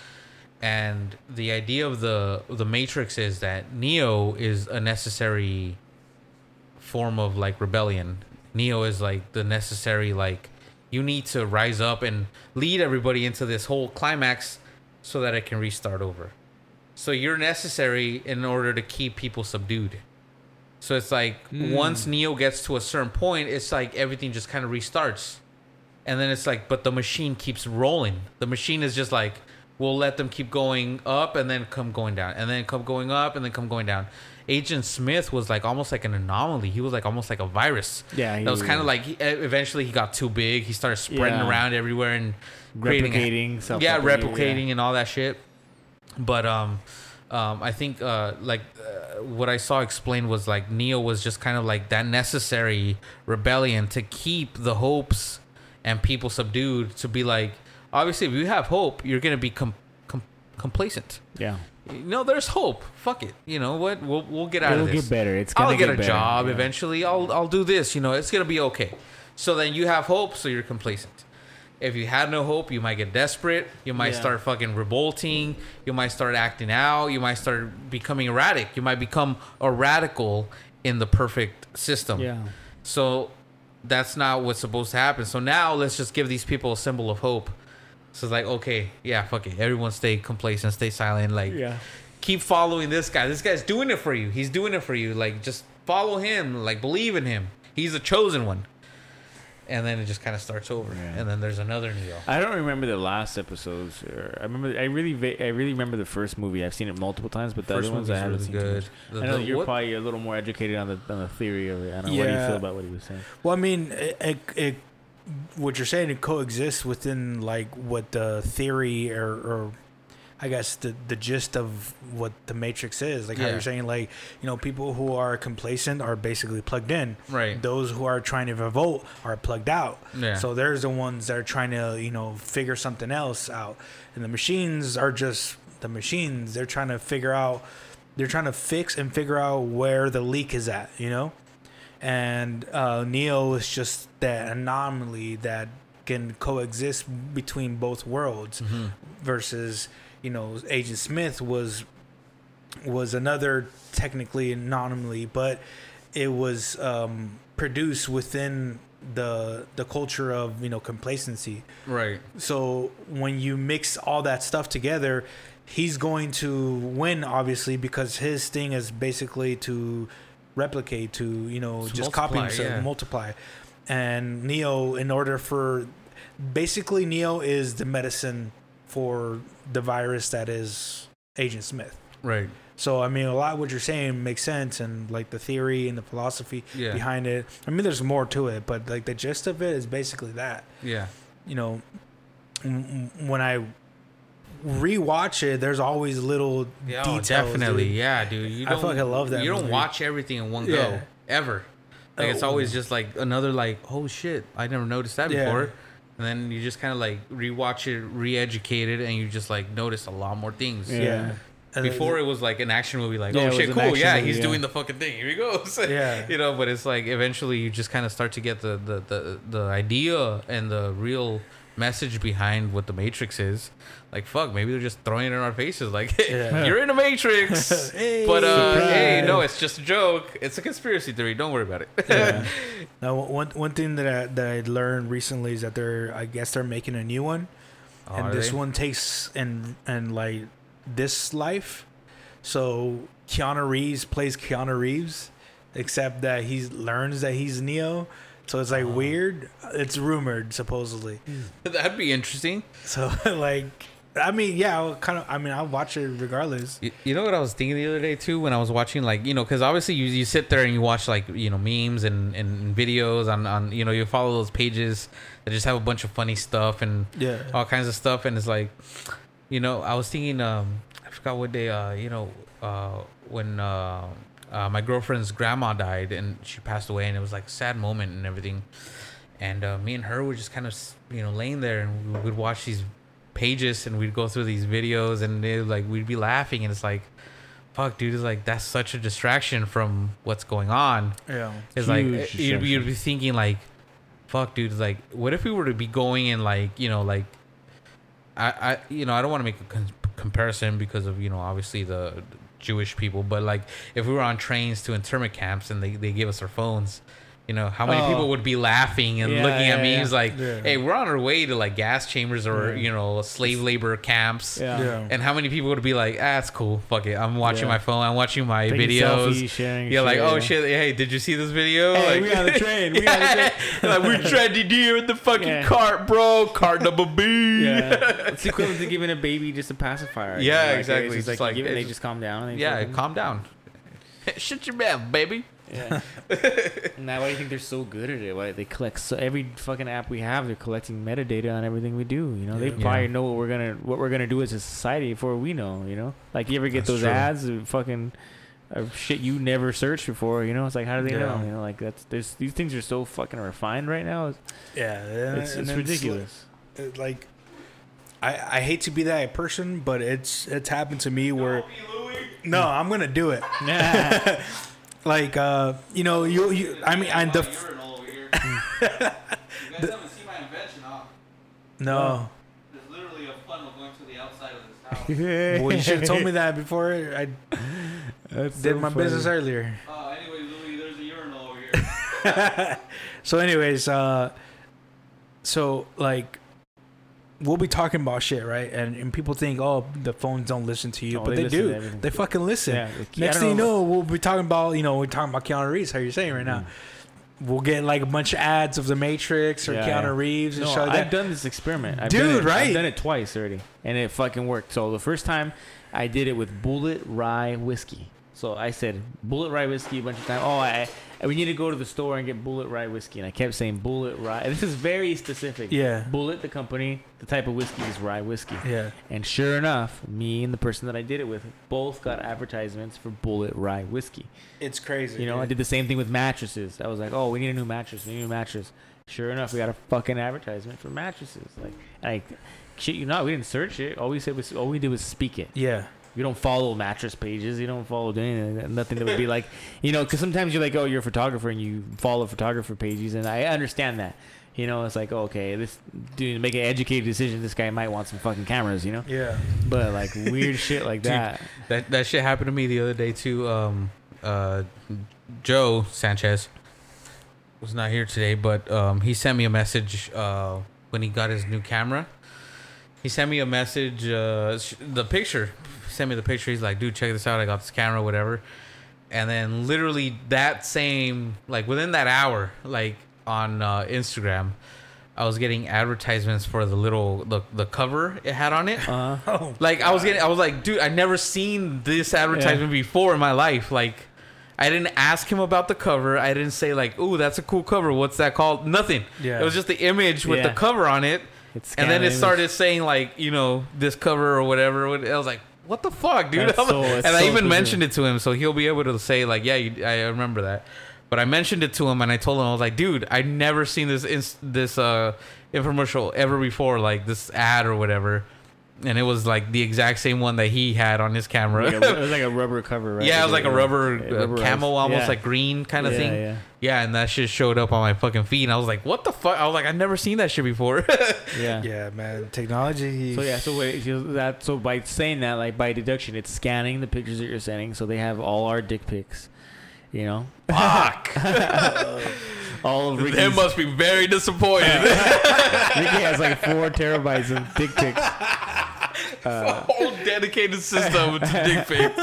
And the idea of the the Matrix is that Neo is a necessary form of like rebellion. Neo is like the necessary like you need to rise up and lead everybody into this whole climax so that it can restart over. So you're necessary in order to keep people subdued. So it's like hmm. once Neo gets to a certain point, it's like everything just kind of restarts. And then it's like, but the machine keeps rolling. The machine is just like, we'll let them keep going up and then come going down, and then come going up and then come going down. Agent Smith was like almost like an anomaly. He was like almost like a virus. Yeah, he that was kind of like he, eventually he got too big. He started spreading Yeah. around everywhere and creating Replicating. yeah, replicating and all that shit. But um, um, I think uh, like uh, what I saw explained was like Neo was just kind of like that necessary rebellion to keep the hopes and people subdued. To be like, obviously, if you have hope, you're gonna be com- com- complacent. Yeah. No, there's hope. Fuck it. You know what? We'll we'll get out It'll of this. get better. It's gonna I'll get, a better. job Yeah. eventually. I'll I'll do this. You know, it's gonna be okay. So then you have hope, so you're complacent. If you had no hope, you might get desperate. You might Yeah. start fucking revolting. You might start acting out. You might start becoming erratic. You might become a radical in the perfect system. Yeah. So that's not what's supposed to happen. So now let's just give these people a symbol of hope. So it's like, okay, yeah, fuck it. Everyone stay complacent, stay silent. Like, Yeah. keep following this guy. This guy's doing it for you. He's doing it for you. Like just follow him. Like believe in him. He's the chosen one. And then it just kind of starts over. Yeah. And then there's another Neo. I don't remember the last episodes. Or I remember. I really. Va- I really remember the first movie. I've seen it multiple times, but the First other ones I haven't really seen. good. too much. The- I know the- you're what- probably a little more educated on the on the theory of it. I don't know. What do you feel about what he was saying? Well, I mean, it, it, it what you're saying it coexists within like what the theory or, or I guess the the gist of what the Matrix is. Like how you're saying, like you know, people who are complacent are basically plugged in. Right. Those who are trying to revolt are plugged out. Yeah. So there's the ones that are trying to you know figure something else out, and the machines are just the machines. They're trying to figure out. They're trying to fix and figure out where the leak is at. You know and uh, Neo is just that anomaly that can coexist between both worlds. Mhm. Versus, you know, Agent Smith was was another technically anomaly, but it was um, produced within the the culture of you know complacency. Right. So when you mix all that stuff together, he's going to win obviously because his thing is basically to replicate to you know To just copy himself yeah. multiply and neo in order for basically neo is the medicine for the virus that is agent smith Right. so i mean a lot of what you're saying makes sense and like the theory and the philosophy Yeah. behind it i mean there's more to it but like the gist of it is basically that Yeah. you know, when I rewatch it, there's always little Yeah, oh, details. definitely. dude. Yeah, dude. You I don't, fucking love that You don't watch everything in one Yeah. go ever. Like it's Oh. always just like another like, oh shit, I never noticed that Yeah. before. And then you just kind of like rewatch it, re-educate it, and you just like notice a lot more things. Yeah. Yeah. And Before it was like an action movie, like Yeah, oh shit, cool, yeah, movie, he's yeah. doing the fucking thing. Here he goes. Yeah. you know. But it's like eventually you just kind of start to get the the, the the idea and the real message behind what the Matrix is. Like fuck, maybe they're just throwing it in our faces. Like Yeah. you're in a Matrix, Hey. but uh, Surprise. hey, no, it's just a joke. It's a conspiracy theory. Don't worry about it. Yeah. now, one one thing that I, that I learned recently is that they're I guess they're making a new one, Oh, and this they? one takes and and like this life. So Keanu Reeves plays Keanu Reeves, except that he learns that he's Neo. So it's Oh. like weird. It's rumored supposedly. that'd be interesting. So like, I mean, yeah, I'll kind of. I mean, I'll watch it regardless. You, you know what I was thinking the other day too when I was watching like you know because obviously you, you sit there and you watch like you know memes and, and videos on, on you know you follow those pages that just have a bunch of funny stuff and Yeah. all kinds of stuff and it's like you know I was thinking um I forgot what day uh you know uh when uh, uh my girlfriend's grandma died and she passed away and it was like a sad moment and everything and uh, me and her were just kind of you know laying there and we would watch these pages and we'd go through these videos and it, like we'd be laughing and it's like fuck dude it's like that's such a distraction from what's going on Yeah. it's like you'd, be- you'd be thinking like fuck dude it's like what if we were to be going in like you know like i i you know i don't want to make a con- comparison because of you know obviously the jewish people but like if we were on trains to internment camps and they, they gave us our phones you know how many Oh. people would be laughing and Yeah, looking at yeah, memes like Yeah. hey we're on our way to like gas chambers or Yeah. you know slave labor camps Yeah. Yeah. and how many people would be like, ah, it's cool. Fuck it. I'm watching Yeah. my phone. I'm watching my Taking videos. selfies, sharing yeah, like, shit, oh yeah. shit. Hey, did you see this video? Hey, like, we on the train. We on the train. like, we're trending here in the fucking Yeah. cart, bro. Cart number B. Yeah, it's equivalent to giving a baby just a pacifier. Yeah, Like, exactly. It's It's just like, like- you it, they just calm down. And they Yeah, calm down. Shut your mouth, baby. Yeah. now, why do you think they're so good at it? Why they collect so every fucking app we have, they're collecting metadata on everything we do. You know, they probably Yeah. know what we're gonna what we're gonna do as a society before we know. You know, like you ever get That's those true. ads, of fucking. Of shit you never searched before, you know. It's like, how do they Yeah. know? You know, like that's there's these things are so fucking refined right now. It's, Yeah. and- it's, it's then ridiculous. it- like I, I hate to be that person, but it's it's happened to me where no, I'm gonna do it. Yeah. Like uh, you know, you you I mean, I the f- You guys haven't seen my invention, huh? no. There's literally a funnel going to the outside of this house. Well, you should have told me that before I That's did so my funny. business earlier. Uh, anyway, Louis, there's a urinal over here. So, anyways, uh, so like we'll be talking about shit, right? And and people think, oh, the phones don't listen to you, Oh, but they they, do. They fucking listen. Yeah, Next thing you know- know, we'll be talking about, you know, we're talking about Keanu Reeves. How you're saying right now, mm. we'll get like a bunch of ads of The Matrix or Yeah, Keanu yeah. Reeves and No, shit like I've done this experiment. I've Dude, it, right? I've done it twice already, and it fucking worked. So the first time, I did it with Bulleit Rye whiskey. So I said Bulleit Rye whiskey a bunch of times. Oh, I, I we need to go to the store and get Bulleit Rye whiskey, and I kept saying Bulleit Rye. And this is very specific. Yeah. Bulleit, the company, the type of whiskey is rye whiskey. Yeah. And sure enough, me and the person that I did it with both got advertisements for Bulleit Rye whiskey. It's crazy. You know, I did the same thing with mattresses. I was like, oh, we need a new mattress. We need a new mattress. Sure enough, we got a fucking advertisement for mattresses. Like, like, shit, you not. We didn't search it. All we said was, all we did was speak it. Yeah. You don't follow mattress pages. You don't follow anything. Nothing that would be like, you know, because sometimes you're like, oh, you're a photographer and you follow photographer pages, and I understand that. You know, it's like, okay, this dude make an educated decision. This guy might want some fucking cameras. You know, Yeah. but like weird shit like Dude, that. That that shit happened to me the other day too. Um, uh, Joe Sanchez was not here today, but um, he sent me a message uh, when he got his new camera. He sent me a message, uh, sh- the picture. He sent me the picture. He's like, "Dude, check this out. I got this camera, whatever." And then literally that same, like within that hour, like on uh, Instagram, I was getting advertisements for the little the the cover it had on it. Uh, Oh. Like I was getting, I was like, dude, I never seen this advertisement before in my life. Like, I didn't ask him about the cover. I didn't say like, "Ooh, that's a cool cover. What's that called?" Nothing. Yeah. It was just the image with Yeah. the cover on it, It's and then it the started saying like you know this cover or whatever. I was like, what the fuck, dude? So- and it's I even mentioned it to him, so he'll be able to say like, yeah, you, I remember that. But I mentioned it to him, and I told him I was like, dude, I never seen this ins- this uh infomercial ever before, like this ad or whatever. And it was like the exact same one that he had on his camera. Like a, it was like a rubber cover, right? yeah, it was like a rubber, Yeah, rubberized. camo, almost Yeah. like green kind of Yeah, thing. yeah. Yeah, and that shit showed up on my fucking feed, and I was like, "What the fuck?" I was like, "I've never seen that shit before." Yeah. Yeah, man. Technology. So yeah, so wait, that so by saying that, like by deduction, it's scanning the pictures that you're sending, so they have all our dick pics. You know, Fuck. all of they must be very disappointed. Ricky has like four terabytes of dick pics. Uh, a whole dedicated system to dick pics.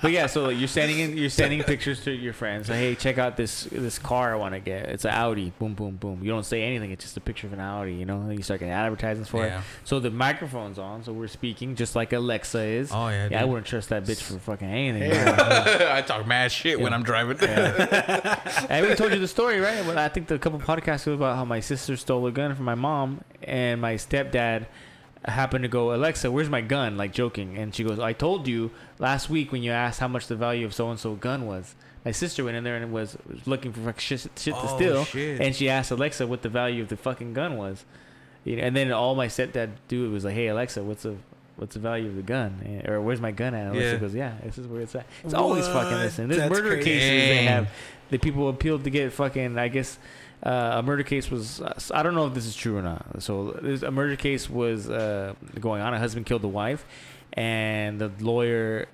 But yeah, so like, you're sending in, you're sending pictures to your friends. Like, hey, check out this this car I want to get. It's an Audi. Boom, boom, boom. You don't say anything. It's just a picture of an Audi. You know, you start getting advertisements for Yeah. it. So the microphone's on, so we're speaking just like Alexa is. Oh yeah, yeah, I wouldn't trust that bitch for fucking anything. I talk mad shit when I'm driving. I already told you the story, right? Well, I think the couple podcasts ago about how my sister stole a gun from my mom, and my stepdad happened to go, Alexa, where's my gun? Like joking, and she goes, I told you last week when you asked how much the value of so and so gun was. My sister went in there and was, was looking for shit, shit to Oh, steal, shit. and she asked Alexa what the value of the fucking gun was. You know, and then all my stepdad do it was like, Hey Alexa, what's the what's the value of the gun? And- Or where's my gun at? Alexa Yeah. goes, Yeah, this is where it's at. It's always fucking this. And there's That's murder crazy. cases they have the people appealed to get fucking i guess uh, a murder case was uh, i don't know if this is true or not. So a murder case was uh, going on. A husband killed the wife and the lawyer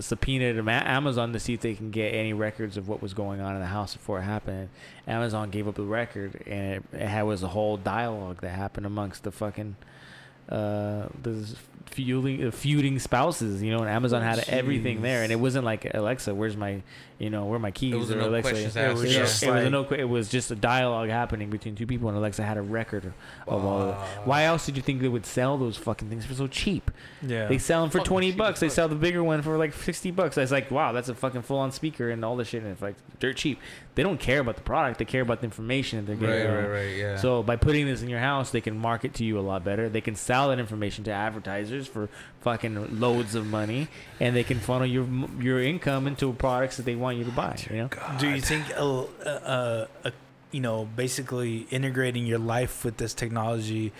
subpoenaed amazon to see if they can get any records of what was going on in the house before it happened. Amazon gave up the record and it, it was a whole dialogue that happened amongst the fucking uh the feuding uh, feuding spouses you know and amazon had everything there and it wasn't like alexa where's my you know where are my keys It was or no alexa questions asked, it was, yeah. just, it was a Like- no it was just a dialogue happening between two people and alexa had a record of all of it why else did you think they would sell those fucking things for so cheap yeah. they sell them for Fucking 20 bucks they sell the bigger one for like 60 bucks i was like wow that's a fucking full-on speaker and all this shit and it's like dirt cheap they don't care about the product they care about the information that they're getting. right, getting right, right. Yeah. so by putting this in your house, they can market to you a lot better. They can sell that information to advertisers for fucking loads of money, and they can funnel your your income into products that they want you to buy. You know, Do you think, uh, uh, uh, you know, basically integrating your life with this technology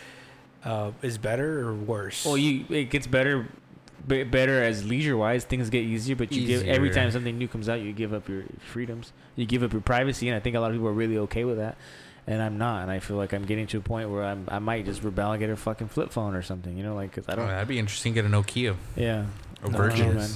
uh, is better or worse? well, you it gets better. be- Better as leisure wise, things get easier. But you give every time something new comes out, you give up your freedoms, you give up your privacy, and I think a lot of people are really okay with that. And I'm not, and I feel like I'm getting to a point where I'm, I might just rebel and get a fucking flip phone or something, you know, like cause I oh, don't, that'd be interesting. Get a Nokia yeah, or I don't Virgin. man.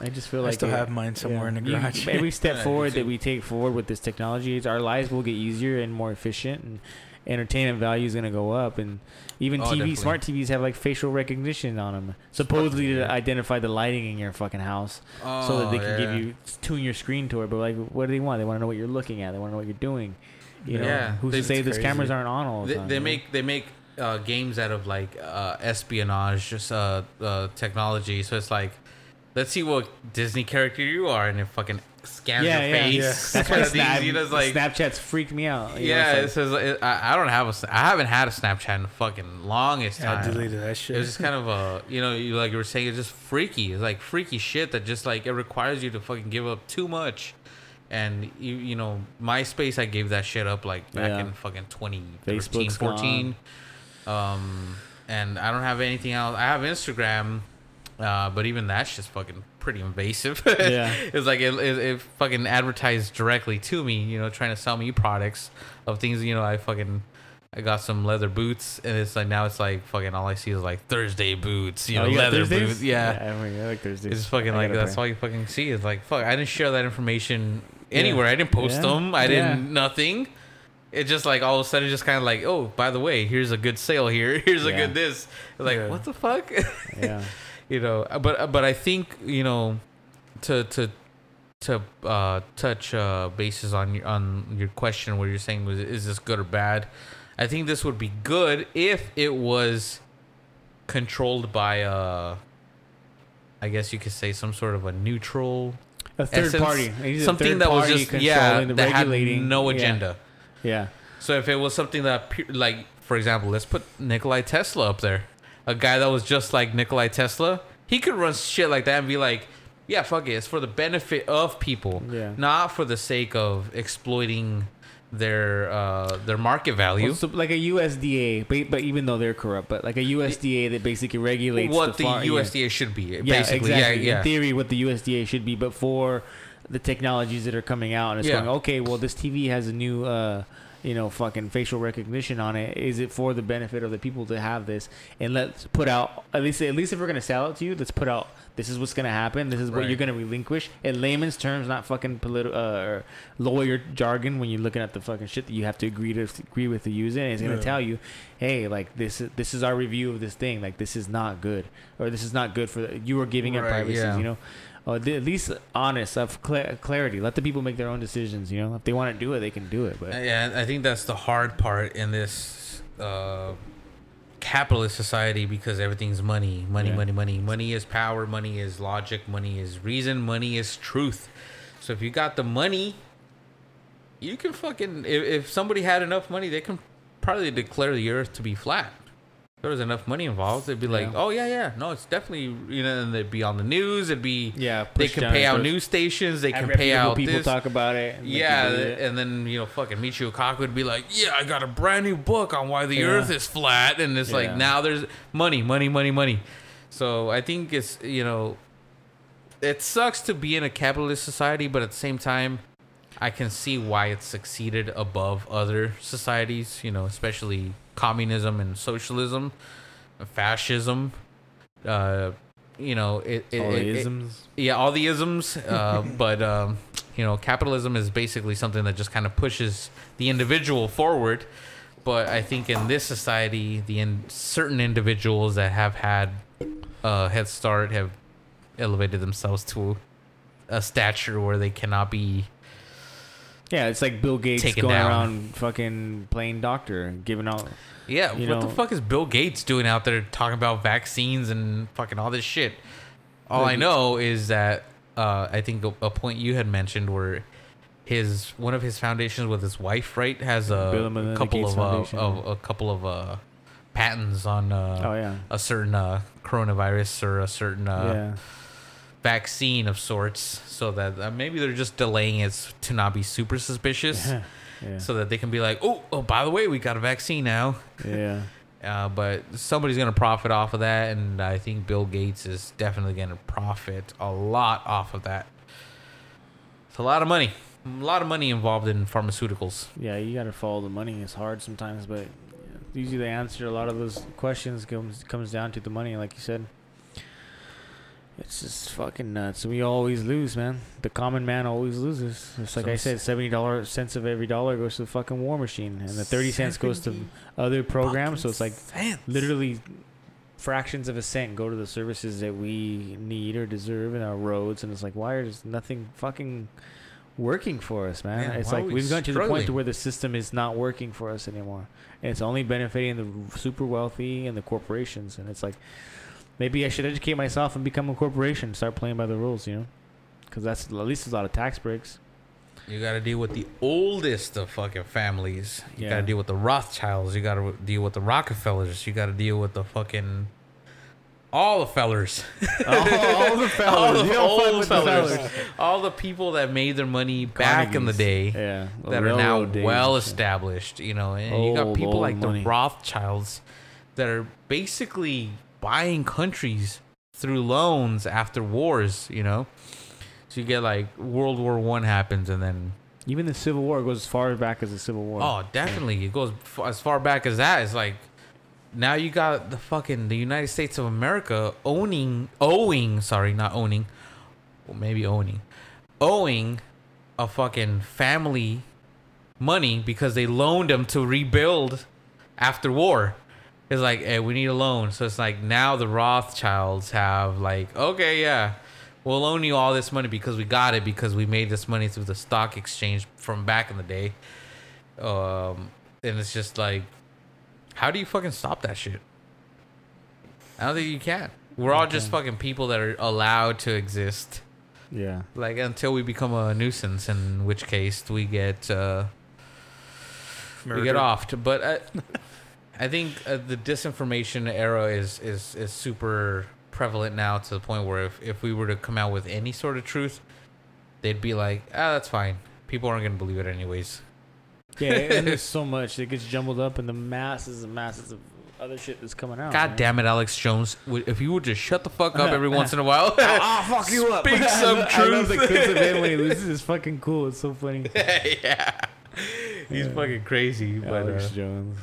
I just feel like I still it- have mine somewhere in the You- garage. every step Yeah, me forward that we take forward with this technology, is our lives will get easier and more efficient, and entertainment value is going to go up. And even Oh, TV, definitely. smart TVs have like facial recognition on them, supposedly TV, to identify the lighting in your fucking house, so that they oh, can give you tune your screen to it. But like, what do they want? They want to know what you're looking at. They want to know what you're doing. You know, Yeah, who's they- to say it's those crazy. cameras aren't on all the They, time? they you know? make they make uh, games out of like uh, espionage, just uh, uh, technology. So it's like, let's see what Disney character you are, and it fucking scans yeah, your yeah, face. yeah. That's why These, Snap, you know, it's like Snapchat's freaked me out. you know, yeah, it's it says it, I, I don't have a s- I haven't had a Snapchat in fucking longest yeah, I deleted that It shit. was just kind of a, you know, you like you were saying, it's just freaky. It's like freaky shit that just like it requires you to fucking give up too much. And you, you know, MySpace, I gave that shit up like back Yeah. in fucking 2013, 14. Um, and I don't have anything else. I have Instagram, uh, but even that's just fucking pretty invasive. Yeah. it's like it, it, it fucking advertised directly to me, you know, trying to sell me products of things, you know, I fucking I got some leather boots, and it's like now it's like fucking all I see is like Thursday boots, you Oh, know, you leather boots. Yeah, I, mean, I like Thursdays. it's fucking I like that's all you fucking see is like fuck. I didn't share that information anywhere. I didn't post them. I didn't nothing. It just like all of a sudden just kind of like oh by the way here's a good sale here. Here's a good this. Like what the fuck? Yeah. you know but but i think you know to to to uh touch uh bases on your on your question where you're saying was is this good or bad? I think this would be good if it was controlled by uh i guess you could say some sort of a neutral A third essence, party. Something that was just yeah that had regulating. no agenda Yeah. so if it was something that like for example, let's put Nikolai Tesla up there. A guy that was just like Nikolai Tesla, he could run shit like that and be like, "Yeah, fuck it, it's for the benefit of people, Yeah. not for the sake of exploiting their uh, their market value." Well, so like a USDA, but, but even though they're corrupt, but like a USDA that basically regulates what the, far- yeah. USDA should be, Yeah, basically. exactly. Yeah, yeah. In theory, what the USDA should be, but for the technologies that are coming out, and it's Yeah. going, okay, well, this TV has a new, uh, you know, fucking facial recognition on it. Is it for the benefit of the people to have this? And let's put out at least, at least if we're gonna sell it to you, let's put out. This is what's gonna happen. This is what Right. you're gonna relinquish in layman's terms, not fucking political uh, or lawyer jargon. When you're looking at the fucking shit that you have to agree to agree with the user, and it's gonna Yeah. tell you, hey, like this this is our review of this thing. Like this is not good, or this is not good for the, you are giving up Right, privacy. yeah. You know, uh, th- at least honest, of cla- clarity. Let the people make their own decisions. You know, if they want to do it, they can do it. But Yeah, I think that's the hard part in this uh, capitalist society because everything's money, money, Yeah. money, money. Money is power. Money is logic. Money is reason. Money is truth. So if you got the money, you can fucking. If, if somebody had enough money, they can probably declare the earth to be flat. There was enough money involved, they'd be like, Yeah. "Oh yeah, yeah, no, it's definitely you know." And they'd be on the news. It'd be yeah, they can pay out news stations. They can pay out people this. talk about it. and Yeah, it. and then you know, fucking Michio Kaku would be like, "Yeah, I got a brand new book on why the Yeah. Earth is flat," and it's Yeah. like now there's money, money, money, money. So I think it's you know, it sucks to be in a capitalist society, but at the same time, I can see why it's succeeded above other societies. You know, especially communism and socialism, fascism. Uh, you know, it, it, all it- the it- isms. yeah, all the isms. Uh, but um, you know, capitalism is basically something that just kind of pushes the individual forward. But I think in this society, the in certain individuals that have had a head start have elevated themselves to a stature where they cannot be. Yeah, it's like Bill Gates Taken going down. around fucking playing doctor and giving out. Yeah, You what the fuck is Bill Gates doing out there talking about vaccines and fucking all this shit? All I know is that uh, I think a, a point you had mentioned where his one of his foundations with his wife, right, has a couple of, uh, of a couple of uh, patents on uh, oh yeah, a certain uh, coronavirus or a certain uh, yeah. Vaccine of sorts, so that uh, maybe they're just delaying it to not be super suspicious, yeah, yeah. so that they can be like, oh, oh, by the way, we got a vaccine now. yeah. Uh, but somebody's gonna profit off of that, and I think Bill Gates is definitely gonna profit a lot off of that. It's a lot of money, a lot of money involved in pharmaceuticals. Yeah, you gotta follow the money. It's hard sometimes, but usually the answer to a lot of those questions comes comes down to the money, like you said. It's just fucking nuts. We always lose, man. The common man always loses. It's like I Some said, seventy dollars cents of every dollar goes to the fucking war machine, and the thirty cents goes to other programs. So it's like Cents. literally fractions of a cent go to the services that we need or deserve in our roads, and it's like why is nothing fucking working for us, man? Yeah, it's like we we've gotten to the point to where the system is not working for us anymore, and it's only benefiting the super wealthy and the corporations, and it's like maybe I should educate myself and become a corporation, start playing by the rules, you know? Because that's at least a lot of tax breaks. You gotta deal with the oldest of fucking families. You Yeah. gotta deal with the Rothschilds. You gotta deal with the Rockefellers. You gotta deal with the fucking all the fellers. all, all the fellas, All the you don't fuck old with the fellers. fellas. all the people that made their money back in the day. yeah, the that are now days well established, you know, and you got people like money. the Rothschilds that are basically buying countries through loans after wars, you know. So you get like World War One happens, and then Even the Civil War goes as far back as the Civil War. oh, definitely it goes f- as far back as that. It's like now you got the fucking the United States of America owning, owing, sorry, not owning, well, maybe owning, owing a fucking family money because they loaned them to rebuild after war. It's like, hey, we need a loan. So it's like now the Rothschilds have like, okay, yeah, we'll loan you all this money because we got it because we made this money through the stock exchange from back in the day. Um, and it's just like, how do you fucking stop that shit? I don't think you can. We're all just fucking people that are allowed to exist. Yeah. Like until we become a nuisance, in which case we get uh, we get Murdered. offed. But uh, I think uh, the disinformation era is is is super prevalent now to the point where if if we were to come out with any sort of truth, they'd be like, ah, that's fine. People aren't gonna believe it anyways. Yeah, and there's so much that gets jumbled up in the masses and masses of other shit that's coming out. God man. damn it, Alex Jones! If you would just shut the fuck up every once in a while, Ah, fuck you up. Speak some I love- I love the truth. clips of him when he loses. It's fucking cool. It's so funny. yeah, he's Yeah. fucking crazy. But Alex uh, Jones.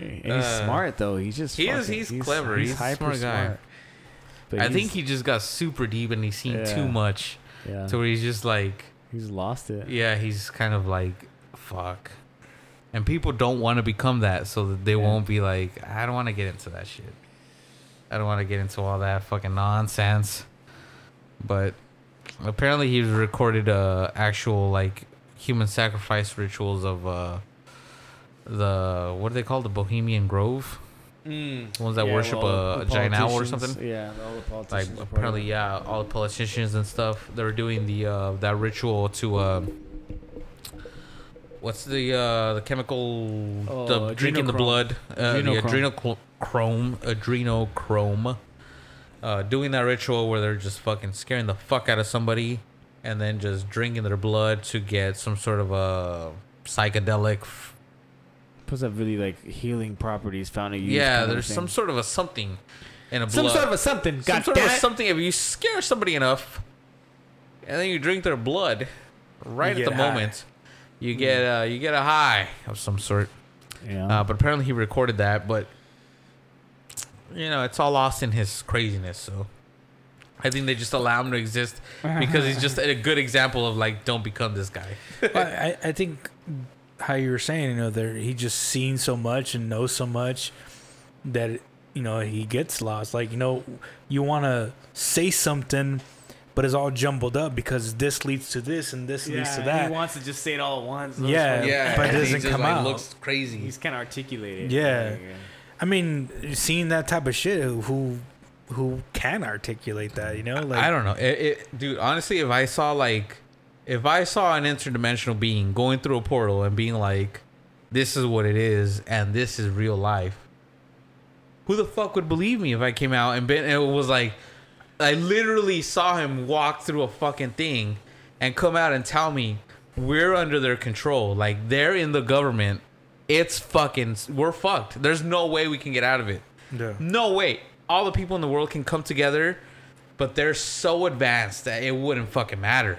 And he's Uh, smart though. He's just he is- fucking- he's clever. He's a smart guy. But I think he just got super deep and he's seen Yeah. too much yeah, to where he's just like, he's lost it. yeah, he's kind of like, fuck. And people don't want to become that, so that they Yeah. won't be like, I don't want to get into that shit. I don't want to get into all that fucking nonsense. But apparently, he's recorded uh actual like human sacrifice rituals of uh the what do they call the Bohemian Grove? The ones that Yeah, worship well, a, a giant owl or something. Yeah, all the Like politicians. of apparently, yeah, all the politicians and stuff. They were doing the uh that ritual to uh, what's the uh the chemical Oh, the drinking the blood uh, the Adrenochrome. adrenochrome adrenochrome. Uh, doing that ritual where they're just fucking scaring the fuck out of somebody, and then just drinking their blood to get some sort of a psychedelic. f- Puts up really like healing properties found in use. Yeah, there's some sort of a something in a some sort of a something. some God sort of damn a it. something if you scare somebody enough and then you drink their blood right You at the high. moment you get uh you get a high of some sort Yeah. uh, but apparently he recorded that but you know it's all lost in his craziness so i think they just allow him to exist because he's just a good example of like don't become this guy But I, I think how you were saying, you know, there he just seen so much and knows so much that you know he gets lost. Like you know, you want to say something, but it's all jumbled up because this leads to this and this leads to that. He wants to just say it all at once. Yeah, yeah, but it doesn't just, come like, out. looks crazy He's kind of articulated. Yeah. Like, I mean, seeing that type of shit, who who, can articulate that? You know, like I don't know, it, it, dude. Honestly, if I saw like, if I saw an interdimensional being going through a portal and being like, "This is what it is," and this is real life, who the fuck would believe me if I came out and been? It was like, I literally saw him walk through a fucking thing, and come out and tell me we're under their control. Like they're in the government. It's fucking. We're fucked. There's no way we can get out of it. Yeah. No way. All the people in the world can come together, but they're so advanced that it wouldn't fucking matter.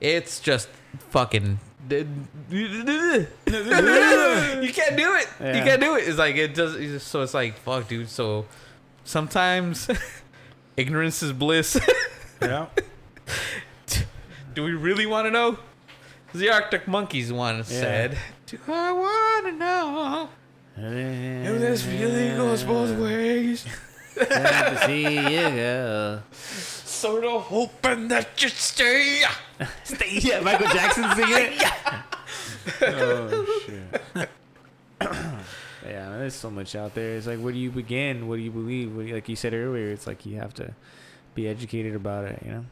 It's just fucking. you can't do it. You can't do it. It's like it does. it's just- So it's like fuck, dude. So sometimes ignorance is bliss. yeah. do we really want to know? The Arctic Monkeys once Yeah. said, "Do I want to know if this really goes both ways?" To see you go. Sort of hoping that you stay. Stay. Yeah, Michael Jackson singing it. oh shit. yeah, there's so much out there. It's like, where do you begin? What do you believe? What do you, like you said earlier, it's like you have to be educated about it. You know.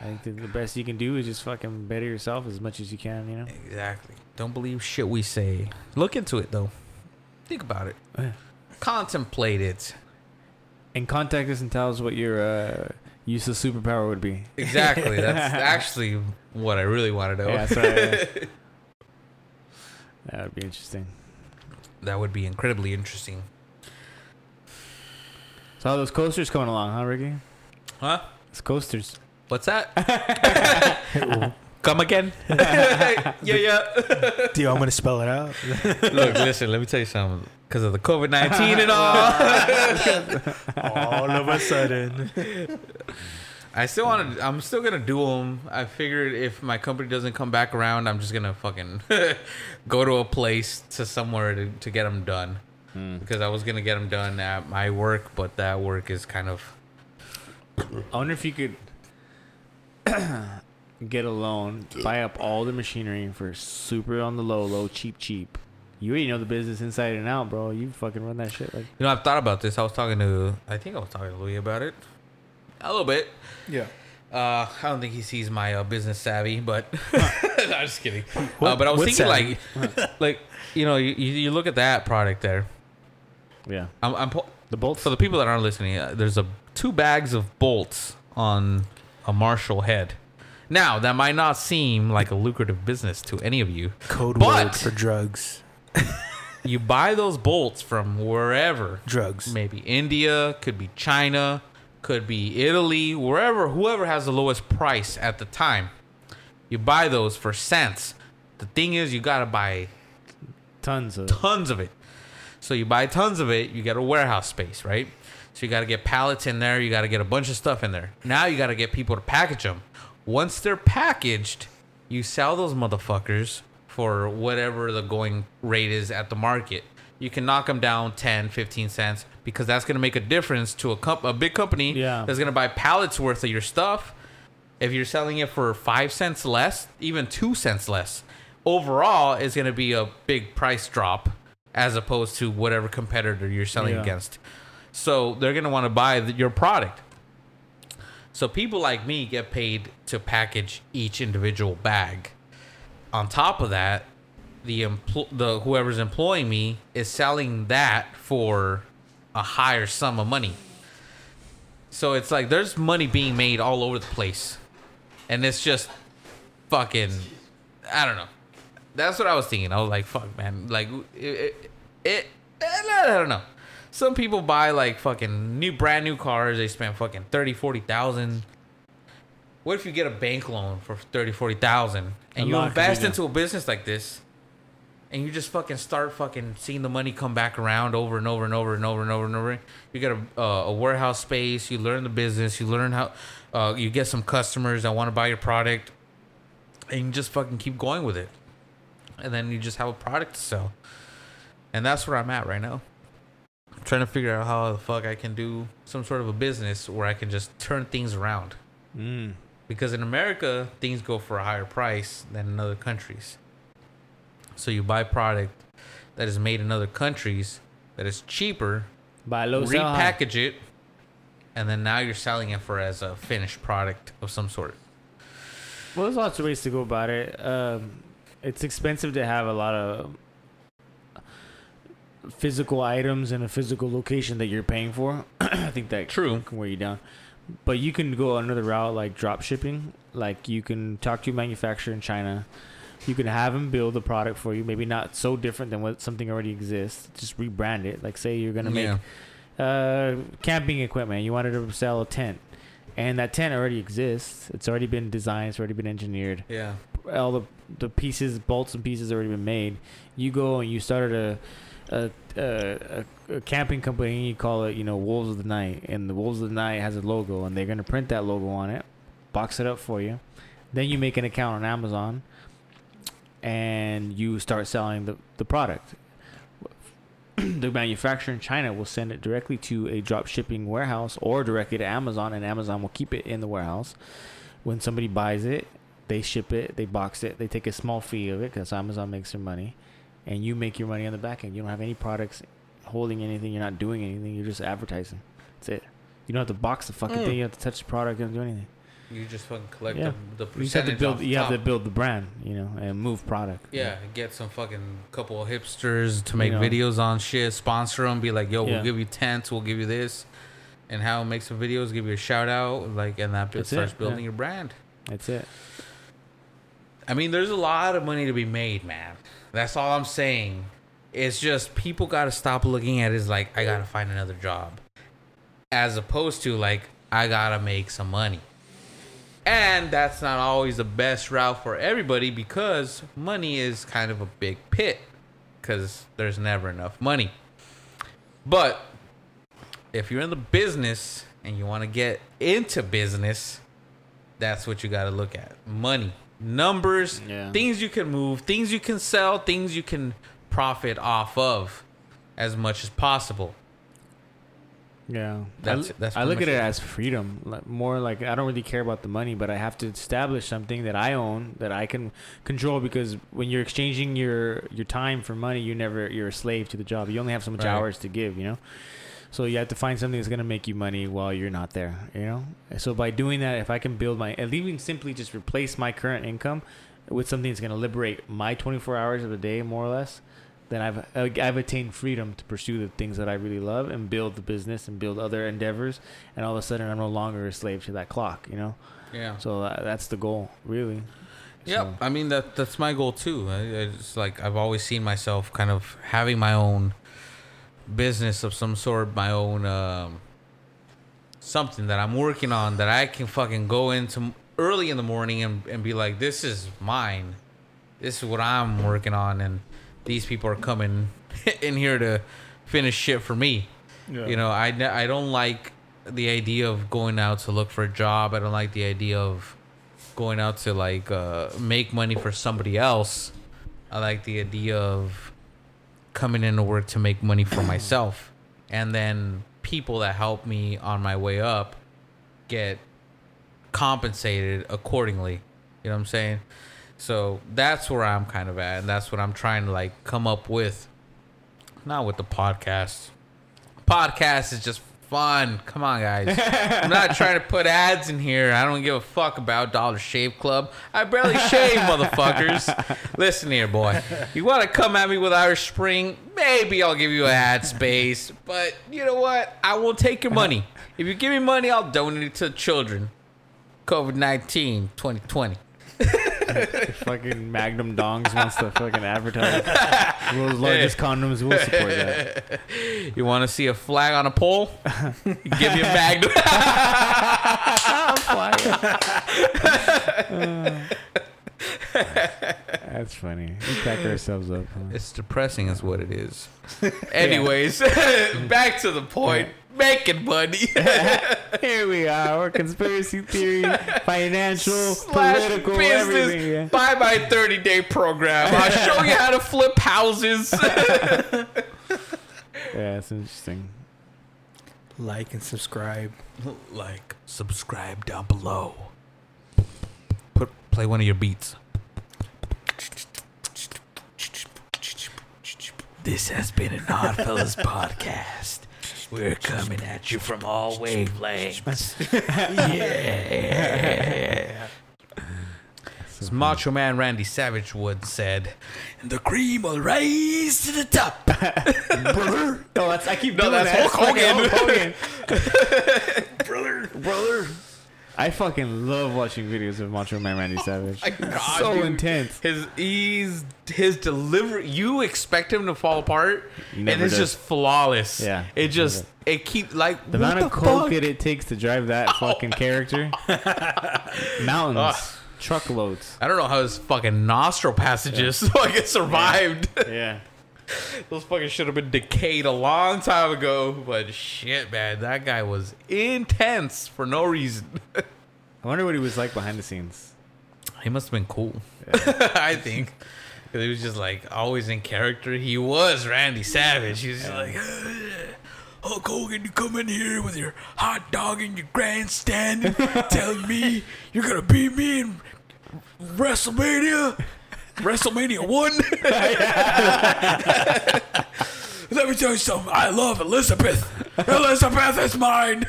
I think the best you can do is just fucking better yourself as much as you can. You know. Exactly. Don't believe shit we say. Look into it though. Think about it. Contemplate it. And contact us and tell us what your uh, useless superpower would be. Exactly. That's actually what I really want to know. Yeah, sorry. that would be interesting. that would be incredibly interesting. So how those coasters coming along, huh, Ricky? Huh? It's coasters. What's that? Come again? yeah, yeah. Do you want me to spell it out? Look, listen, let me tell you something. Because of the COVID 19 and all. All of a sudden. I still want to. I'm still gonna do them. I figured if my company doesn't come back around, I'm just gonna fucking go to a place to somewhere to, to get them done. Hmm. Because I was gonna get them done at my work, but that work is kind of I wonder if you could get a loan, buy up all the machinery for super on the low, low, cheap, cheap. You already know the business inside and out, bro. You fucking run that shit like. You know, I've thought about this. I was talking to, I think I was talking to Louis about it a little bit. Yeah. Uh, I don't think he sees my uh, business savvy, but I'm just kidding. uh, but I was what thinking like, like you know, you, you you look at that product there. Yeah. I'm, I'm po- The bolts. for the people that aren't listening. Uh, there's a two bags of bolts on a Marshall head. Now that might not seem like a lucrative business to any of you. Code But- word for drugs. You buy those bolts from wherever Drugs. maybe India, could be China, could be Italy, wherever, whoever has the lowest price at the time. You buy those for cents. The thing is, you gotta buy Tons of. tons of it. So you buy tons of it, you get a warehouse space, right? So you gotta get pallets in there, you gotta get a bunch of stuff in there. Now you gotta get people to package them. Once they're packaged, you sell those motherfuckers for whatever the going rate is at the market. You can knock them down 10, 15 cents because that's going to make a difference to a, comp- a big company Yeah. that's going to buy pallets worth of your stuff. If you're selling it for 5 cents less, even 2 cents less, overall it's going to be a big price drop as opposed to whatever competitor you're selling Yeah. against. So they're going to want to buy the, your product. So people like me get paid to package each individual bag. On top of that, the empl- the whoever's employing me is selling that for a higher sum of money. So it's like there's money being made all over the place. And it's just fucking I don't know. That's what I was thinking. I was like, fuck man, like it, it, it I don't know. Some people buy like fucking new brand new cars, they spend fucking 30, 40,000. What if you get a bank loan for 30, 40,000 and A you lot could be invest into a business like this and you just fucking start fucking seeing the money come back around over and over and over and over and over and over. You get a, uh, a warehouse space, you learn the business, you learn how, uh, you get some customers that want to buy your product, and you just fucking keep going with it. And then you just have a product to sell. And that's where I'm at right now. Trying to figure out how the fuck I can do some sort of a business where I can just turn things around. Mm. Because in America, things go for a higher price than in other countries. So you buy product that is made in other countries that is cheaper, Buy low, sell repackage it, and then now you're selling it for as a finished product of some sort. Well, there's lots of ways to go about it. Um, it's expensive to have a lot of physical items in a physical location that you're paying for. I think that True. can wear you down. But you can go another route like drop shipping. Like you can talk to a manufacturer in China. You can have them build the product for you. Maybe not so different than what something already exists. Just rebrand it. Like say you're gonna make Yeah. uh, camping equipment. You wanted to sell a tent, and that tent already exists. It's already been designed. It's already been engineered. Yeah. All the the pieces, bolts and pieces, already been made. You go and you started a a, a, a, camping company. You call it, you know, Wolves of the Night, and the Wolves of the Night has a logo, and they're gonna print that logo on it, box it up for you. Then you make an account on Amazon, and you start selling the the product the manufacturer in China will send it directly to a drop shipping warehouse or directly to Amazon, and Amazon will keep it in the warehouse. When somebody buys it, they ship it, they box it, they take a small fee of it because Amazon makes their money, and you make your money on the back end. You don't have any products holding anything, you're not doing anything, you're just advertising. That's it. You don't have to box the fucking Mm. thing, you have to touch the product, you don't do anything. You just fucking collect Yeah. the, the You just have to build. off You have to build the brand, you know, and move product. Yeah, get some fucking couple of hipsters to make know. videos on shit, sponsor them, be like, yo, Yeah. we'll give you tents, we'll give you this, and how make some videos, give you a shout out, like, and that That's starts it, building yeah. your brand. That's it. I mean, there's a lot of money to be made, man. That's all I'm saying. It's just people got to stop looking at it as like, I got to find another job. As opposed to like, I got to make some money. And that's not always the best route for everybody because money is kind of a big pit because there's never enough money. But if you're in the business and you want to get into business, that's what you got to look at money, numbers, Yeah. things you can move, things you can sell, things you can profit off of as much as possible. Yeah, That's- I, that's I look at it it. as freedom. Like, more like I don't really care about the money, but I have to establish something that I own that I can control. Because when you're exchanging your your time for money, you never you're a slave to the job. You only have so much Right. hours to give. You know. So you have to find something that's gonna make you money while you're not there. You know. So by doing that, if I can build my and even simply just replace my current income with something that's gonna liberate my 24 hours of the day, more or less, then I've I've attained freedom to pursue the things that I really love and build the business and build other endeavors. And all of a sudden, I'm no longer a slave to that clock. You know. Yeah. So that, that's the goal, really. Yep. So- I mean that that's my goal too. I, I like I've always seen myself kind of having my own business of some sort, my own um, something that I'm working on that I can fucking go into early in the morning and, and be like, this is mine. This is what I'm working on, and these people are coming in here to finish shit for me. Yeah. You know, I, I don't like the idea of going out to look for a job. I don't like the idea of going out to like uh, make money for somebody else. I like the idea of coming into work to make money for myself, and then people that help me on my way up get compensated accordingly. You know what I'm saying? So that's where I'm kind of at, and that's what I'm trying to like come up with. Not with the podcast. Podcast is just fun. Come on, guys. I'm not trying to put ads in here. I don't give a fuck about Dollar Shave Club. I barely shave, motherfuckers. Listen here, boy. You want to come at me with Irish Spring? Maybe I'll give you an ad space. But you know what? I won't take your money. If you give me money, I'll donate it to the children. COVID 19 2020. fucking Magnum Dongs wants to fucking advertise. World's largest condoms. We'll support that. You want to see a flag on a pole? give me a magnum. That's funny. We crack ourselves up. Huh? It's depressing, is what it is. Anyways, back to the point. Making money. Here we are. We're conspiracy theory, financial, Slash political, everything. business. Yeah. Buy my 30 day program. I'll show you how to flip houses. yeah, it's interesting. Like and subscribe. like, subscribe down below. Put play one of your beats. This has been an Oddfellas podcast. We're coming at you from all wavelengths. yeah. As Macho Man Randy Savage once said, "And the cream will rise to the top." Brother. Oh, that's I keep No, doing that's that. Hulk Hogan. Hogan. brother, brother. I fucking love watching videos of Macho Man Randy Savage. Oh my God, so dude. intense. His he's his delivery. You expect him to fall apart, and it's does. just flawless. Yeah. it just it keep like The amount of coke that it takes to drive that fucking character. Mountains, Ugh. truckloads. I don't know how his fucking nostril passages like it survived. Yeah. Those fucking should have been decayed a long time ago. But shit, man, that guy was intense for no reason. I wonder what he was like behind the scenes. He must have been cool. I think. 'Cause he was just like always in character. He was Randy Savage. He was just like, Hulk Hogan, you come in here with your hot dog and your grandstand and tell me you're going to beat me in WrestleMania? WrestleMania 1? Let me tell you something. I love Elizabeth. Elizabeth is mine.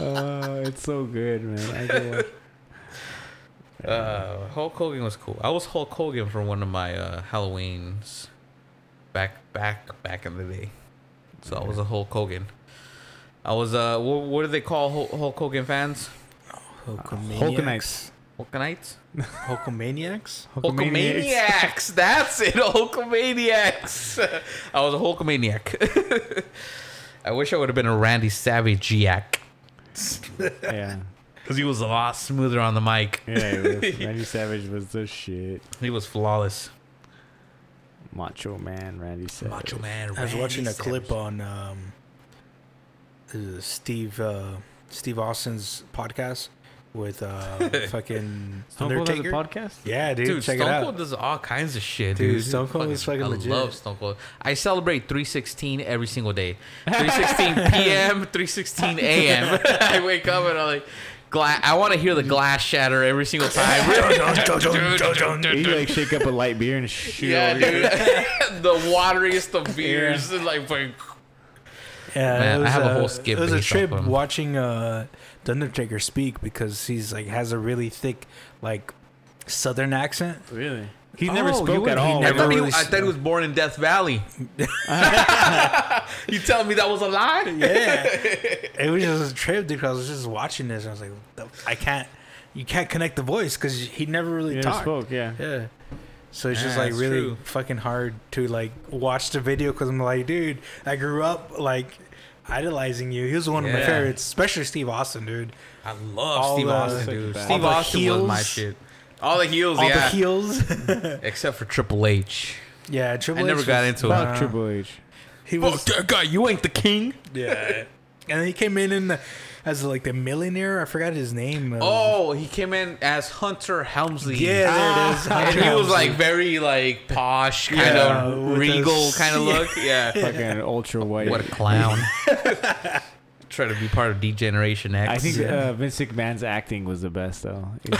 Oh, it's so good, man. I can Uh, Hulk Hogan was cool. I was Hulk Hogan for one of my uh, Halloweens back back back in the day. So I was a Hulk Hogan. I was uh, what, what do they call Hulk, Hulk Hogan fans? Hulkanites. Hulkanites? Hulkamaniacs? Hulkamaniacs. That's it. Hulkamaniacs. I was a Hulkamaniac. I wish I would have been a Randy Savage yak Yeah. because he was a lot smoother on the mic. Yeah. Randy Savage was the shit. He was flawless. Macho Man Randy Savage. Macho Man. Randy I was watching a Randy clip on um, uh, Steve uh, Steve Austin's podcast with uh, fucking Stone Cold has a Undertaker. podcast? Yeah, dude, Dude, check Stone it out. Cold does all kinds of shit, Dude, dude. Stone Cold is fucking I legit. love Stone Cold. I celebrate 316 every single day. 316 p.m., 316 a.m. I wake up and I'm like, gla- I want to hear the glass shatter every single time. You like shake up a light beer and shoot yeah, dude. the wateriest of beers. and Like, fucking- Yeah, Man, it I have a uh, whole skip It was a trip watching uh, the Undertaker speak because he's like has a really thick like Southern accent. Really? He never Oh, spoke at he all. I never thought, he, really I s- thought he was born in Death Valley. you telling me that was a lie? Yeah, it was just a trip because I was just watching this and I was like, I can't, you can't connect the voice because he never really He never talked. spoke. Yeah. Yeah. So it's just like really true. fucking hard to like watch the video because I'm like, dude, I grew up like idolizing you. He was one of my Yeah. favorites, especially Steve Austin, dude. I love All Steve the- Austin, all dude. the Steve Austin was my heels. shit. All the heels, yeah. All yeah. the heels. Except for Triple H. yeah, Triple I never H got was- into Fuck it. Triple H. He was that guy, you ain't the king. yeah, and then he came in in the, as like the millionaire. I forgot his name. Uh, Oh, he came in as Hunter Helmsley. yeah, there it is. And he was like very like posh, kind Yeah, of regal the- kind of look. Yeah. Fucking ultra white. What a clown. Try to be part of D Generation X. I think Yeah. uh, Vince McMahon's acting was the best though. it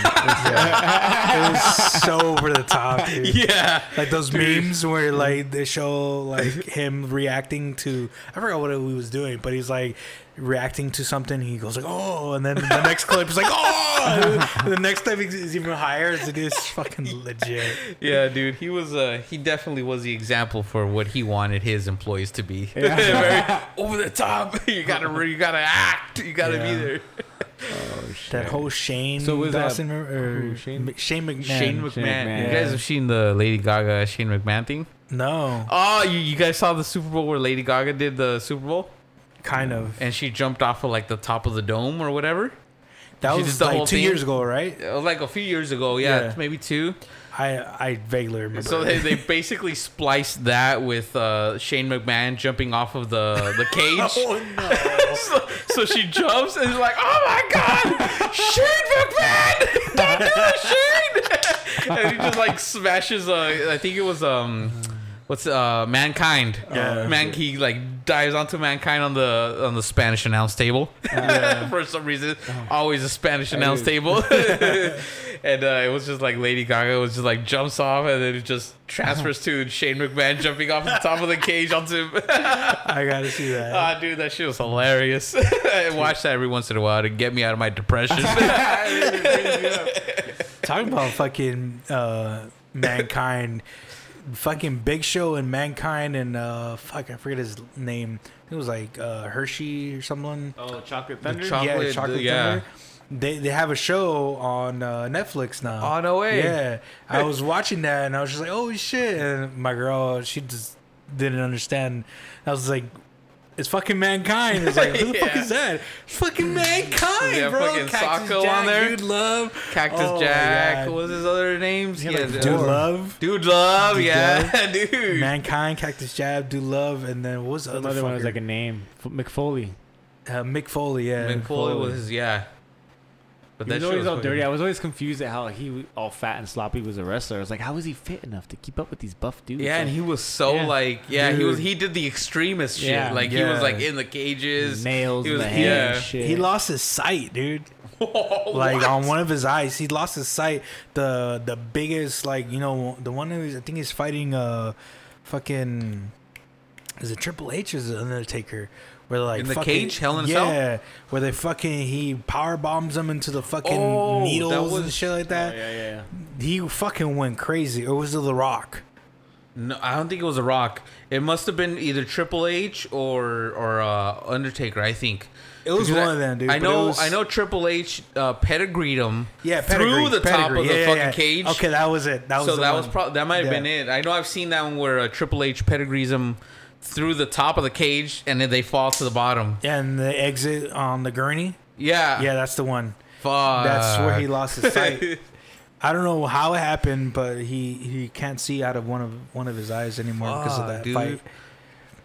was so over the top, dude. yeah. Like those memes where like they show like him reacting to I forgot what he was doing, but he's like reacting to something. He goes like, "Oh," and then the next clip is like, "Oh." The next time he's even higher. It's, it's fucking legit. Yeah, dude, he was uh he definitely was the example for what he wanted his employees to be. Yeah. Very over the top. You gotta you gotta act. You gotta be there. Oh shit. That whole Shane So was that- Dawson or who, Shane? Shane Shane McMahon. Shane McMahon. McMahon. You guys have seen the Lady Gaga Shane McMahon thing? No, Oh, you, you guys saw the Super Bowl where Lady Gaga did the Super Bowl kind of. and she jumped off of like the top of the dome or whatever? That She was the like whole two thing? years ago, right? It was like a few years ago, yeah, Yeah. maybe two. I I vaguely remember. So they, they basically spliced that with uh, Shane McMahon jumping off of the the cage. oh no! so, so she jumps and is like, "Oh my god, Shane McMahon! Don't do it, Shane!" and he just like smashes. Uh, I think it was um, what's uh, mankind. Yeah. man. He like dives onto mankind on the on the Spanish announce table for some reason. Always a Spanish announce table. and uh, it was just like Lady Gaga was just like jumps off and then it just transfers to Shane McMahon jumping off the top of the cage onto. I gotta see that. Ah, dude, that shit was hilarious. I watch that every once in a while to get me out of my depression. Talking about fucking uh, mankind, fucking Big Show and mankind and uh, fuck, I forget his name. It was like uh, Hershey or someone. Oh, Chocolate The Thunder. choc- yeah, Chocolate, Chocolate yeah. Thunder. They they have a show on uh, Netflix now. oh no way! Yeah, I was watching that and I was just like, "Oh shit!" And my girl, she just didn't understand. I was like, "It's fucking mankind." It's like, who the fuck is that? It's fucking mankind, Yeah, bro. fucking Cactus Socko Jack, on there. Dude Love, Cactus Oh, my Jack. God. What was his other names? He had, like, Yeah, Dude Love, Dude Love. Dude yeah, dude. mankind, Cactus Jack, Dude Love, and then what was the The other other one was like a name. F- Mick Foley. uh, Mick Foley. Yeah, Mick Foley was yeah. But He was that always shit all dirty. I was always confused at how he all fat and sloppy was a wrestler. I was like, how is he fit enough to keep up with these buff dudes? Yeah, and he was so Yeah. like yeah, he was Dude. he did the extremist shit. Yeah. like he Yeah. was like in the cages. nails he in was- the head yeah. and shit. He lost his sight, dude. like like on one of his eyes, he lost his sight. The the biggest, like you know, the one who's I think he's fighting uh, fucking, is it Triple H or is it Undertaker? Where they're like In the fucking, cage, Hell in a Cell? yeah, where they fucking he power bombs him into the fucking Oh, that needles and shit like Oh, that. yeah, yeah, yeah. He fucking went crazy. Or was it The Rock? No, I don't think it was a Rock. It must have been either Triple H or or uh, Undertaker. I think It was Because one I- of them, dude. I but it know. was- I know Triple H uh, pedigreed him. Yeah, through the top pedigree. of the Yeah, yeah, fucking yeah. cage. Okay, that was it. That was so the that one. was probably that might have been it. I know I've seen that one where uh, Triple H pedigrees him through the top of the cage and then they fall to the bottom. And the exit on the gurney. Yeah. Yeah, that's the one. Fuck. That's where he lost his sight. I don't know how it happened, but he he can't see out of one of one of his eyes anymore because of that dude. fight.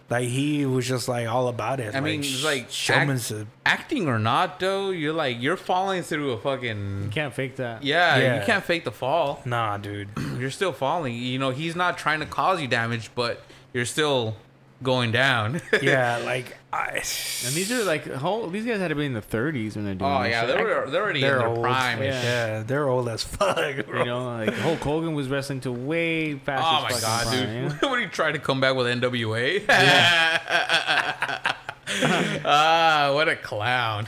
Like he was just like all about it. I mean, it's like showmanship. Acting or not, though, you're like you're falling through a fucking. You can't fake that. Yeah, Yeah. you can't fake the fall. Nah, dude. You're still falling. You know, he's not trying to cause you damage, but you're still going down. Yeah, like I. And these are like, how, these guys had to be in the 30s when they're doing oh this yeah, shit. they're they're already They're in their old. prime. Yeah. Yeah, they're old as fuck. Bro. You know, like Hulk Hogan was wrestling to way past Oh my god, prime, dude! you know? when he tried to come back with NWA, ah, what a clown.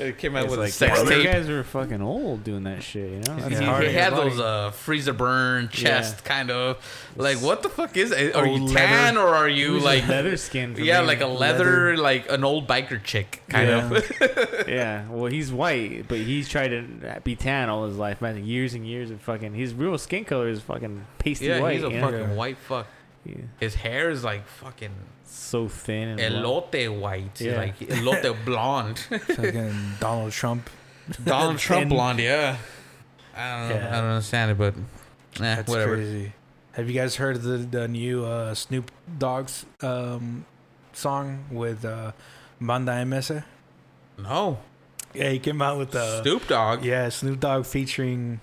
It came out It's with like, a sex yeah, you guys were fucking old doing that shit, you know? He, That's he hard had body. those uh, freezer burn chest Yeah. kind of like what the fuck is it? Are Old you leather. tan or are you like leather skin. for yeah me? like a leather, like an old biker chick kind Yeah. of Yeah, well, he's white, but he's tried to be tan all his life, man. Years and years of fucking. His real skin color is fucking pasty yeah white. he's a you know? fucking white fuck. Yeah. His hair is like fucking So thin and blonde. elote white, Yeah. like elote blonde. Fucking Donald Trump. Donald Trump And- blonde, yeah. I don't. Yeah. I don't understand it, but eh, That's whatever. crazy. Have you guys heard the the new uh, Snoop Dogg's um, song with uh, Banda MS? No, Yeah, he came out with the Snoop Dogg. yeah Snoop Dogg featuring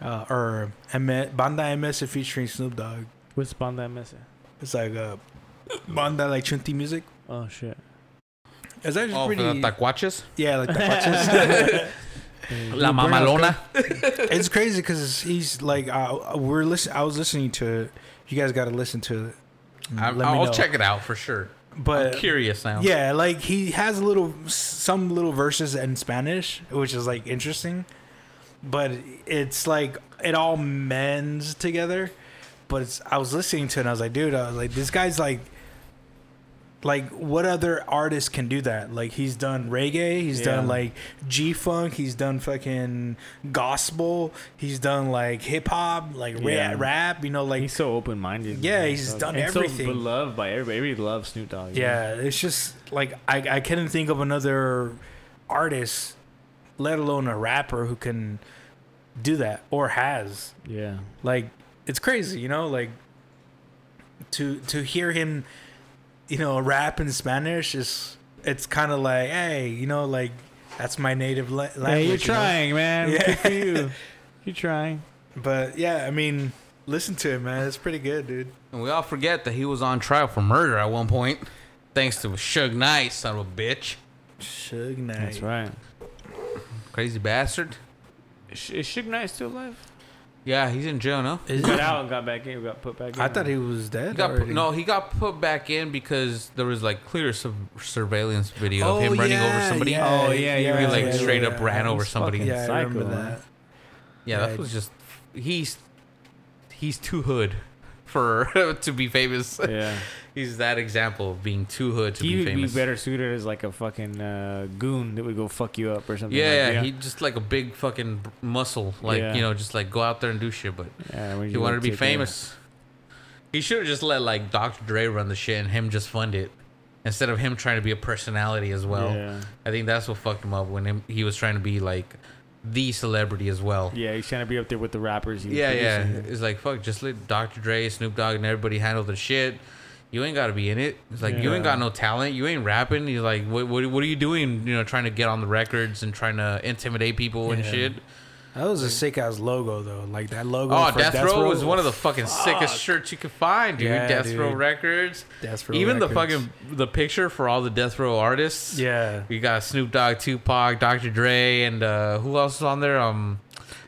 uh, or M- Banda MS featuring Snoop Dogg. What's Banda MS? It's like uh, Banda like Chunti music. Oh shit. It's actually Oh, pretty. the tacuaches. yeah, like the watches. La Mamalona. it's crazy because he's like uh, we're listen. I was listening to. it. You guys got to listen to it. I'm- Let me I'll know. check it out for sure. But I'm curious now. Yeah, like he has a little some little verses in Spanish, which is like interesting. But it's like it all mends together. But it's I was listening to it and I was like, dude, I was like, this guy's like like what other artist can do that? Like he's done reggae, he's done like G funk, he's done fucking gospel, he's done like hip hop, like Yeah. rap, rap, you know, like He's so open minded. Yeah, he's done everything. So beloved by everybody. Everybody loves Snoop Dogg. know? Yeah, it's just like I, I couldn't think of another artist, let alone a rapper who can do that or has. Yeah. Like it's crazy, you know, like to to hear him, you know, rap in Spanish is it's kind of like, hey, you know, like that's my native la- language. Hey, you're you know? trying, man. Yeah. Good for you. You're trying. But yeah, I mean, listen to it, man. It's pretty good, dude. And we all forget that he was on trial for murder at one point, thanks to Suge Knight, son of a bitch, Suge Knight. That's right. crazy bastard. Is, is Suge Knight still alive? Yeah, he's in jail, no? Is Got out and got back in. Got put back in. I thought he was dead. He got put, already. no, he got put back in because there was like clear sur- surveillance video of Oh, him running over yeah, somebody. yeah, Oh, yeah, he like yeah, straight yeah, up yeah. ran over He's somebody. fucking Yeah, I psycho, remember man. that. Yeah, Yeah, that was just he's he's too hood for to be famous. Yeah. He's that example of being too hood to he be would be famous. better suited as like a fucking uh, goon that would go fuck you up or something. yeah, like, yeah, yeah. he just like a big fucking muscle, like Yeah. you know, just like go out there and do shit. But yeah, he wanted to be famous. He should have just let like Dr. Dre run the shit and him just fund it, instead of him trying to be a personality as well. Yeah. I think that's what fucked him up when him, he was trying to be like the celebrity as well. Yeah, he's trying to be up there with the rappers. he Yeah, yeah. It's like fuck, just let Dr. Dre, Snoop Dogg, and everybody handle the shit. You ain't gotta be in it. It's like you ain't got no talent. You ain't rapping. You're like, what, what, what are you doing? You know, trying to get on the records and trying to intimidate people and shit. That was a sick ass logo though. Like that logo. Oh, for Death, Row was one of the fucking sickest shirts you could find, dude. Yeah, Death Row. Records. Death Row Even the fucking the picture for all the Death Row artists. Yeah. We got Snoop Dogg, Tupac, Dr. Dre, and uh, who else was on there? Um,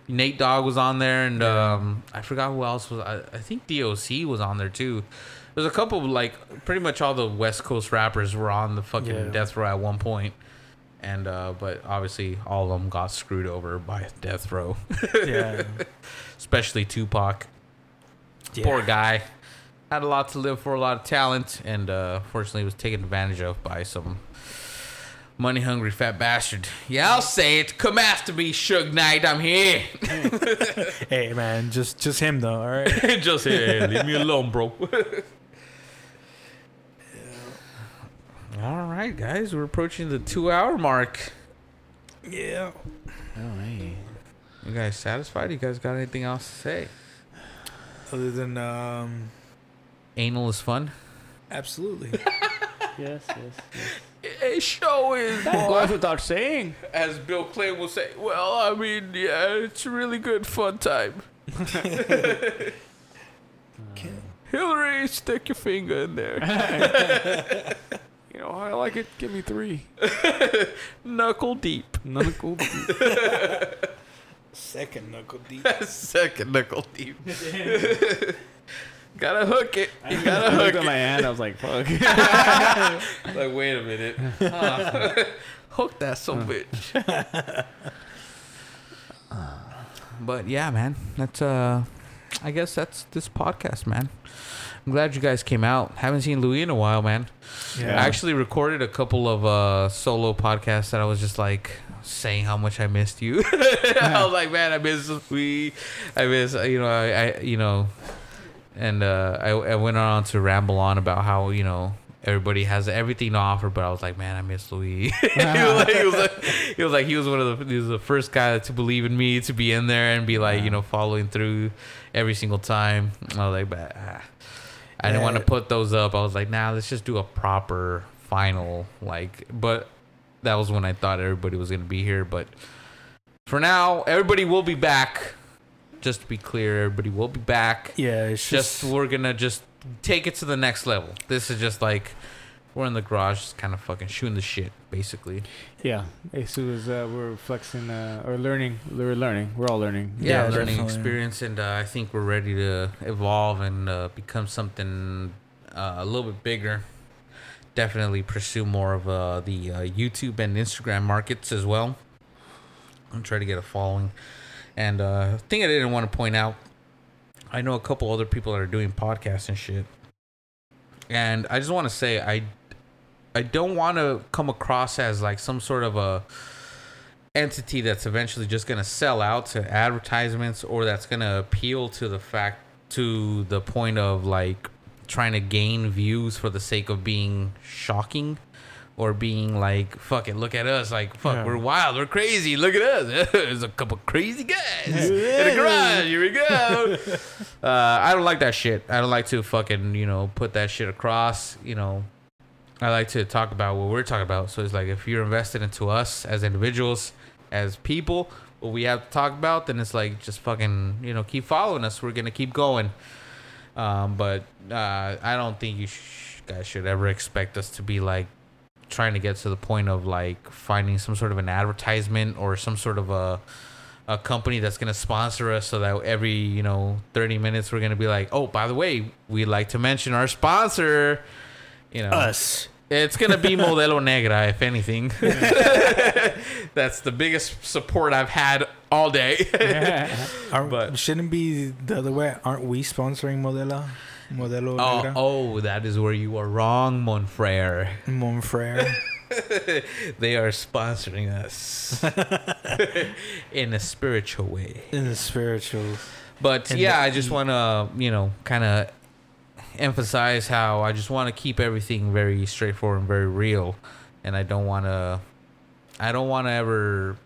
Nate Dogg was on there, and Yeah. um, I forgot who else was. I, I think DOC was on there too. There's a couple of, like pretty much all the West Coast rappers were on the fucking Yeah. Death Row at one point, and uh, but obviously all of them got screwed over by Death Row, Yeah. especially Tupac. yeah. Poor guy. Had a lot to live for, a lot of talent, and uh, fortunately was taken advantage of by some money hungry fat bastard. Yeah, I'll say it. Come after me, Suge Knight. I'm here. Hey man, just just him though. All right. Just here. Leave me alone, bro. All right, guys. We're approaching the two hour mark. yeah. Oh, hey. You guys satisfied? You guys got anything else to say? Other than um, Anal is fun. absolutely. Yes, yes. A show is That goes without saying. as Bill Clinton will say, well, I mean, yeah, it's really good fun time. Hillary, stick your finger in there. You know, I like it. Give me three. Knuckle deep. Knuckle. deep. Second knuckle deep. Second knuckle deep. gotta hook it. You I gotta looked hook at it. my hand. I was like, "Fuck." like, wait a minute. Huh. Hook that some bitch. but yeah, man. That's uh I guess that's this podcast, man. I'm glad you guys came out. Haven't seen Louis in a while, man. Yeah. I actually recorded a couple of uh solo podcasts that I was just like saying how much I missed you. I was like, man, I miss Louis. I miss you know, I, I you know and uh I, I went on to ramble on about how, you know, everybody has everything to offer, but I was like, man, I miss Louis. he, was like, he was like, he was like, he was one of the, he was the first guy to believe in me, to be in there and be like, you know, following through every single time. I was like, but ah. I didn't want to put those up. I was like, nah, let's just do a proper final, like, but that was when I thought everybody was gonna be here. But for now, everybody will be back. Just to be clear, everybody will be back Yeah, it's just just, we're gonna just take it to the next level. This is just like we're in the garage, just kind of fucking shooting the shit, basically. Yeah, as soon as uh, we're flexing uh, or learning, we're learning. We're all learning. Yeah, Yeah, learning definitely. experience, and uh, I think we're ready to evolve and uh, become something uh, a little bit bigger. Definitely pursue more of uh, the uh, YouTube and Instagram markets as well. I'm trying to get a following, and uh, thing I didn't want to point out. I know a couple other people that are doing podcasts and shit, and I just want to say I, I don't want to come across as like some sort of a entity that's eventually just going to sell out to advertisements or that's going to appeal to the fact to the point of like trying to gain views for the sake of being shocking or being like fuck it look at us like fuck Yeah. we're wild we're crazy look at us there's a couple crazy guys in a garage here we go. Uh, i don't like that shit i don't like to fucking you know put that shit across you know I like to talk about what we're talking about. So it's like if you're invested into us as individuals, as people, what we have to talk about, then it's like just fucking you know keep following us. We're gonna keep going. Um, but uh, I don't think you sh- guys should ever expect us to be like trying to get to the point of like finding some sort of an advertisement or some sort of a a company that's gonna sponsor us so that every you know 30 minutes we're gonna be like oh by the way we'd like to mention our sponsor you know us. It's gonna be Modelo Negra, if anything. That's the biggest support I've had all day. Aren't, But- shouldn't be the other way. Aren't we sponsoring Modelo? Modelo oh, Negra? oh, that is where you are wrong, mon frere. Monfrere. they are sponsoring us in a spiritual way. in a spiritual. But And yeah, the I just want to, you know, kind of emphasize how I just want to keep everything very straightforward and very real, and I don't want to, I don't want to ever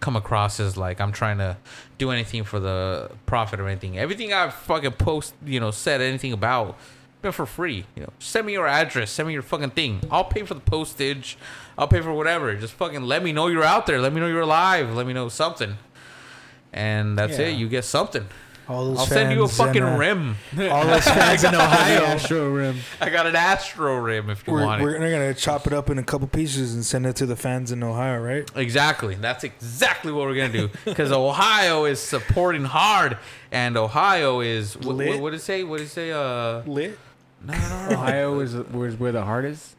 come across as like I'm trying to do anything for the profit or anything. Everything I've fucking post, you know, said anything about been for free. You know, send me your address, send me your fucking thing. I'll pay for the postage. I'll pay for whatever. Just fucking let me know you're out there. Let me know you're alive. Let me know something. And that's Yeah. it. You get something. All those I'll send you a fans in, fucking uh, rim. All those fans in Ohio. Astro rim. I got an Astro rim if you We're, want it. we're gonna chop it up in a couple pieces and send it to the fans in Ohio, right? Exactly. That's exactly what we're gonna do because Ohio is supporting hard, and Ohio is what, Lit. what, what did it say? What did it say? Uh, Lit. no, no, no, no. Ohio is where's where the heart is.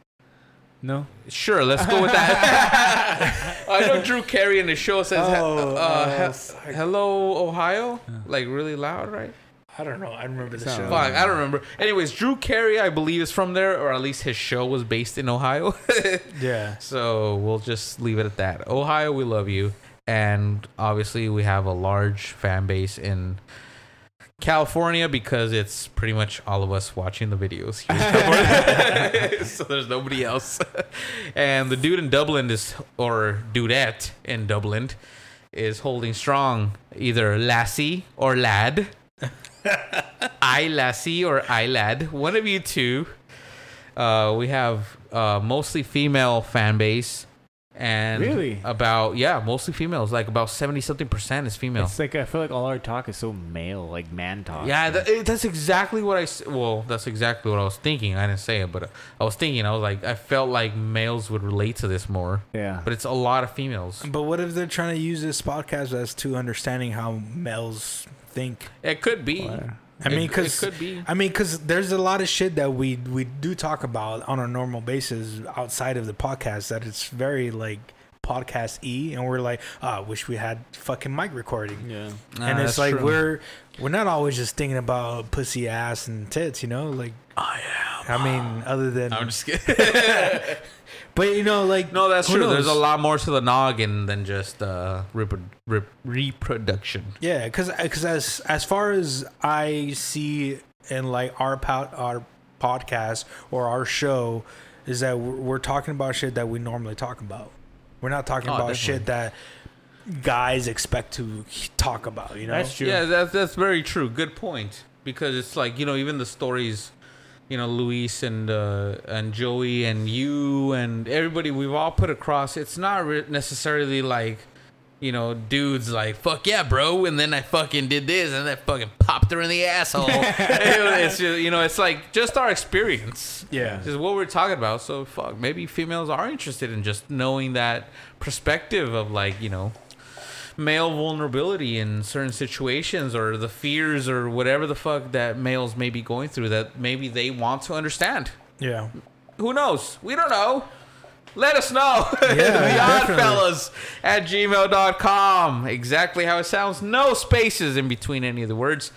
No. Sure, let's go with that. I know Drew Carey in the show says, Oh, uh, uh, he- "Hello, Ohio," like really loud, right? I don't know. I remember the show. Fuck, I don't remember. Anyways, Drew Carey, I believe, is from there, or at least his show was based in Ohio. Yeah. So we'll just leave it at that. Ohio, we love you. And obviously, we have a large fan base in California because it's pretty much all of us watching the videos. here so there's nobody else. and the dude in Dublin is, or dudette in Dublin, is holding strong either lassie or lad. I lassie or I lad. One of you two. Uh, we have uh, mostly female fan base, and Really? about yeah, mostly females. Like about seventy something percent is female. It's like I feel like all our talk is so male, like man talk. Yeah, that, it- that's exactly what i Well, that's exactly what I was thinking. I didn't say it, but I was thinking. I was like, I felt like males would relate to this more, yeah. but it's a lot of females. But what if they're trying to use this podcast as to understanding how males think? It could be. Why- I mean, because could be. I mean, because there's a lot of shit that we we do talk about on a normal basis outside of the podcast that it's very like podcast e, and we're like, oh, I wish we had fucking mic recording. Yeah. and Ah, it's like true. we're we're not always just thinking about pussy ass and tits, you know. Like I am. I mean, other than, I'm just kidding. but you know, like no, that's who true. There's a lot more to the noggin than just uh, repro- rep- reproduction. Yeah, because because as as far as I see in like our pod, our podcast or our show is that we're, we're talking about shit that we normally talk about. We're not talking Oh, about definitely. shit that guys expect to talk about. You know, That's true. Yeah, that's that's very true. Good point. Because it's like you know, even the stories, you know, Luis and uh, and Joey and you and everybody we've all put across. It's not re- necessarily like, you know, dudes like fuck yeah, bro, and then I fucking did this and I fucking popped her in the asshole. it's just, you know, it's like just our experience. Yeah. This is what we're talking about. So fuck, maybe females are interested in just knowing that perspective of like you know male vulnerability in certain situations or the fears or whatever the fuck that males may be going through that maybe they want to understand. yeah, Who knows? We don't know. Let us know. Yeah, the. Oddfellas at gmail.com. Exactly how it sounds. No spaces in between any of the words.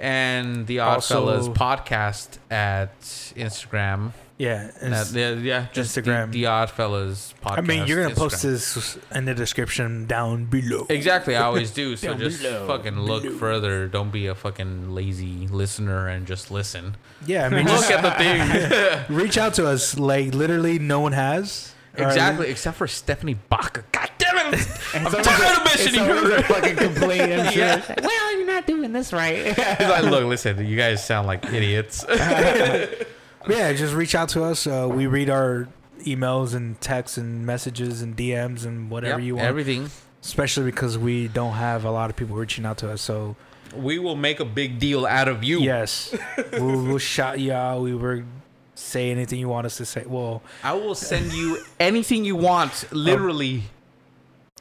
And the Also- Oddfellas podcast at Instagram. Yeah. That, yeah, yeah, just Instagram. The, the Oddfellas podcast. I mean, you're gonna post Instagram. this in the description down below. Exactly, I always do. So Down just below, fucking look below. further. Don't be a fucking lazy listener and just listen. Yeah, I mean, Look just at the thing. reach out to us. Like literally, no one has. Or at exactly, except for Stephanie Baca. God damn it! I'm tired of mentioning and her. fucking complaint. I'm sure. Yeah. Well, you're not doing this right. He's like, look, listen, you guys sound like idiots. Yeah, just reach out to us. Uh, we read our emails and texts and messages and DMs and whatever Yep, you want. Everything. Especially because we don't have a lot of people reaching out to us. So We will make a big deal out of you. yes, we'll, we'll shout you out. We will say anything you want us to say. Well, I will send you anything you want, literally.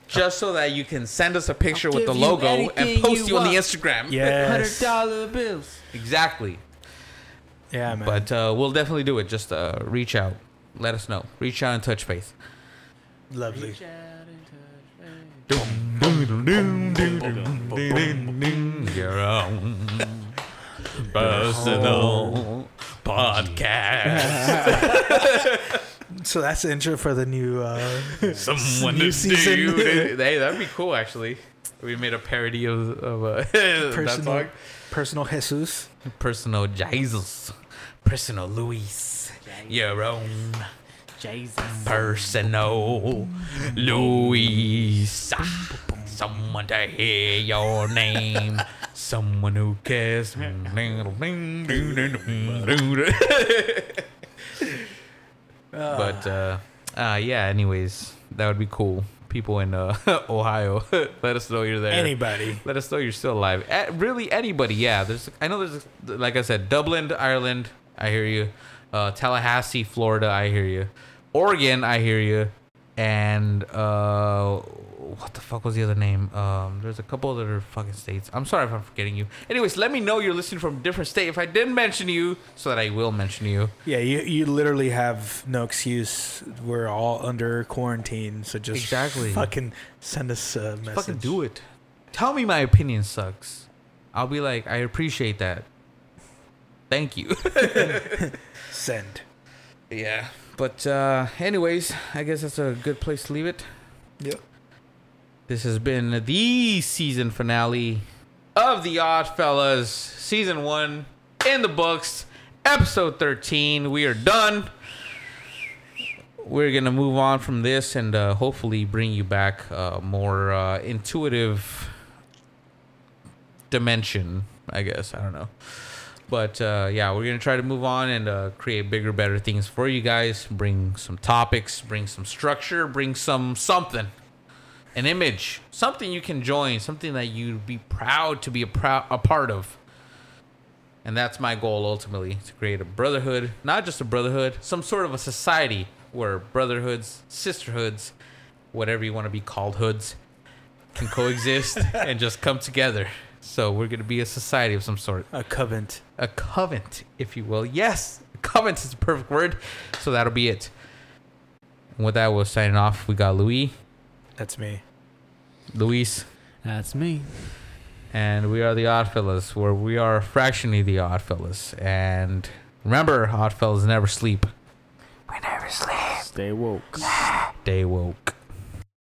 Just so that you can send us a picture I'll with the give you logo and anything post you you on the want. Instagram. yes, dollar bills. Exactly. Yeah, man. But uh, we'll definitely do it. Just uh, reach out. Let us know. Reach out and touch faith. lovely. Your own personal podcast. So that's the intro for the new. Uh, Someone New to season. do. Hey, that'd be cool. Actually, we made a parody of of uh, that Personal- song. personal Jesus. Personal Jesus. Personal Luis. Your own Jesus. personal Luis. Someone to hear your name. Someone who cares. but uh, uh, yeah. Anyways, that would be cool. People in uh, Ohio, let us know you're there. Anybody. Let us know you're still alive. Eh, really, anybody? Yeah. There's. I know there's. Like I said, Dublin, Ireland. I hear you. Uh, Tallahassee, Florida. I hear you. Oregon. I hear you. And uh, what the fuck was the other name? Um, there's a couple other fucking states. I'm sorry if I'm forgetting you. Anyways, let me know you're listening from a different state. If I didn't mention you, so that I will mention you. Yeah, you you literally have no excuse. We're all under quarantine, so just Exactly. fucking send us a message. Fucking do it. Tell me my opinion sucks. I'll be like, I appreciate that. Thank you. Send. Yeah. But uh anyways, I guess that's a good place to leave it. Yep. This has been the season finale of The Odd Fellas, season 1 in the books, episode 13. We are done. We're going to move on from this and uh, hopefully bring you back a more uh, intuitive dimension, I guess. I don't know. But uh, yeah, we're gonna try to move on and uh, create bigger, better things for you guys. Bring some topics, bring some structure, bring some something, an image, something you can join, something that you'd be proud to be a, prou- a part of. And that's my goal ultimately to create a brotherhood, not just a brotherhood, some sort of a society where brotherhoods, sisterhoods, whatever you want to be called, hoods, can coexist and just come together. So we're gonna be a society of some sort, A covenant. a covenant, if you will. Yes, covenant is the perfect word. So that'll be it. And with that, we're signing off. We got Louie, That's me. Luis, That's me. and we are the Oddfellas, where we are fractionally the Oddfellas. And remember, Oddfellas never sleep. We never sleep. Stay woke. Stay woke.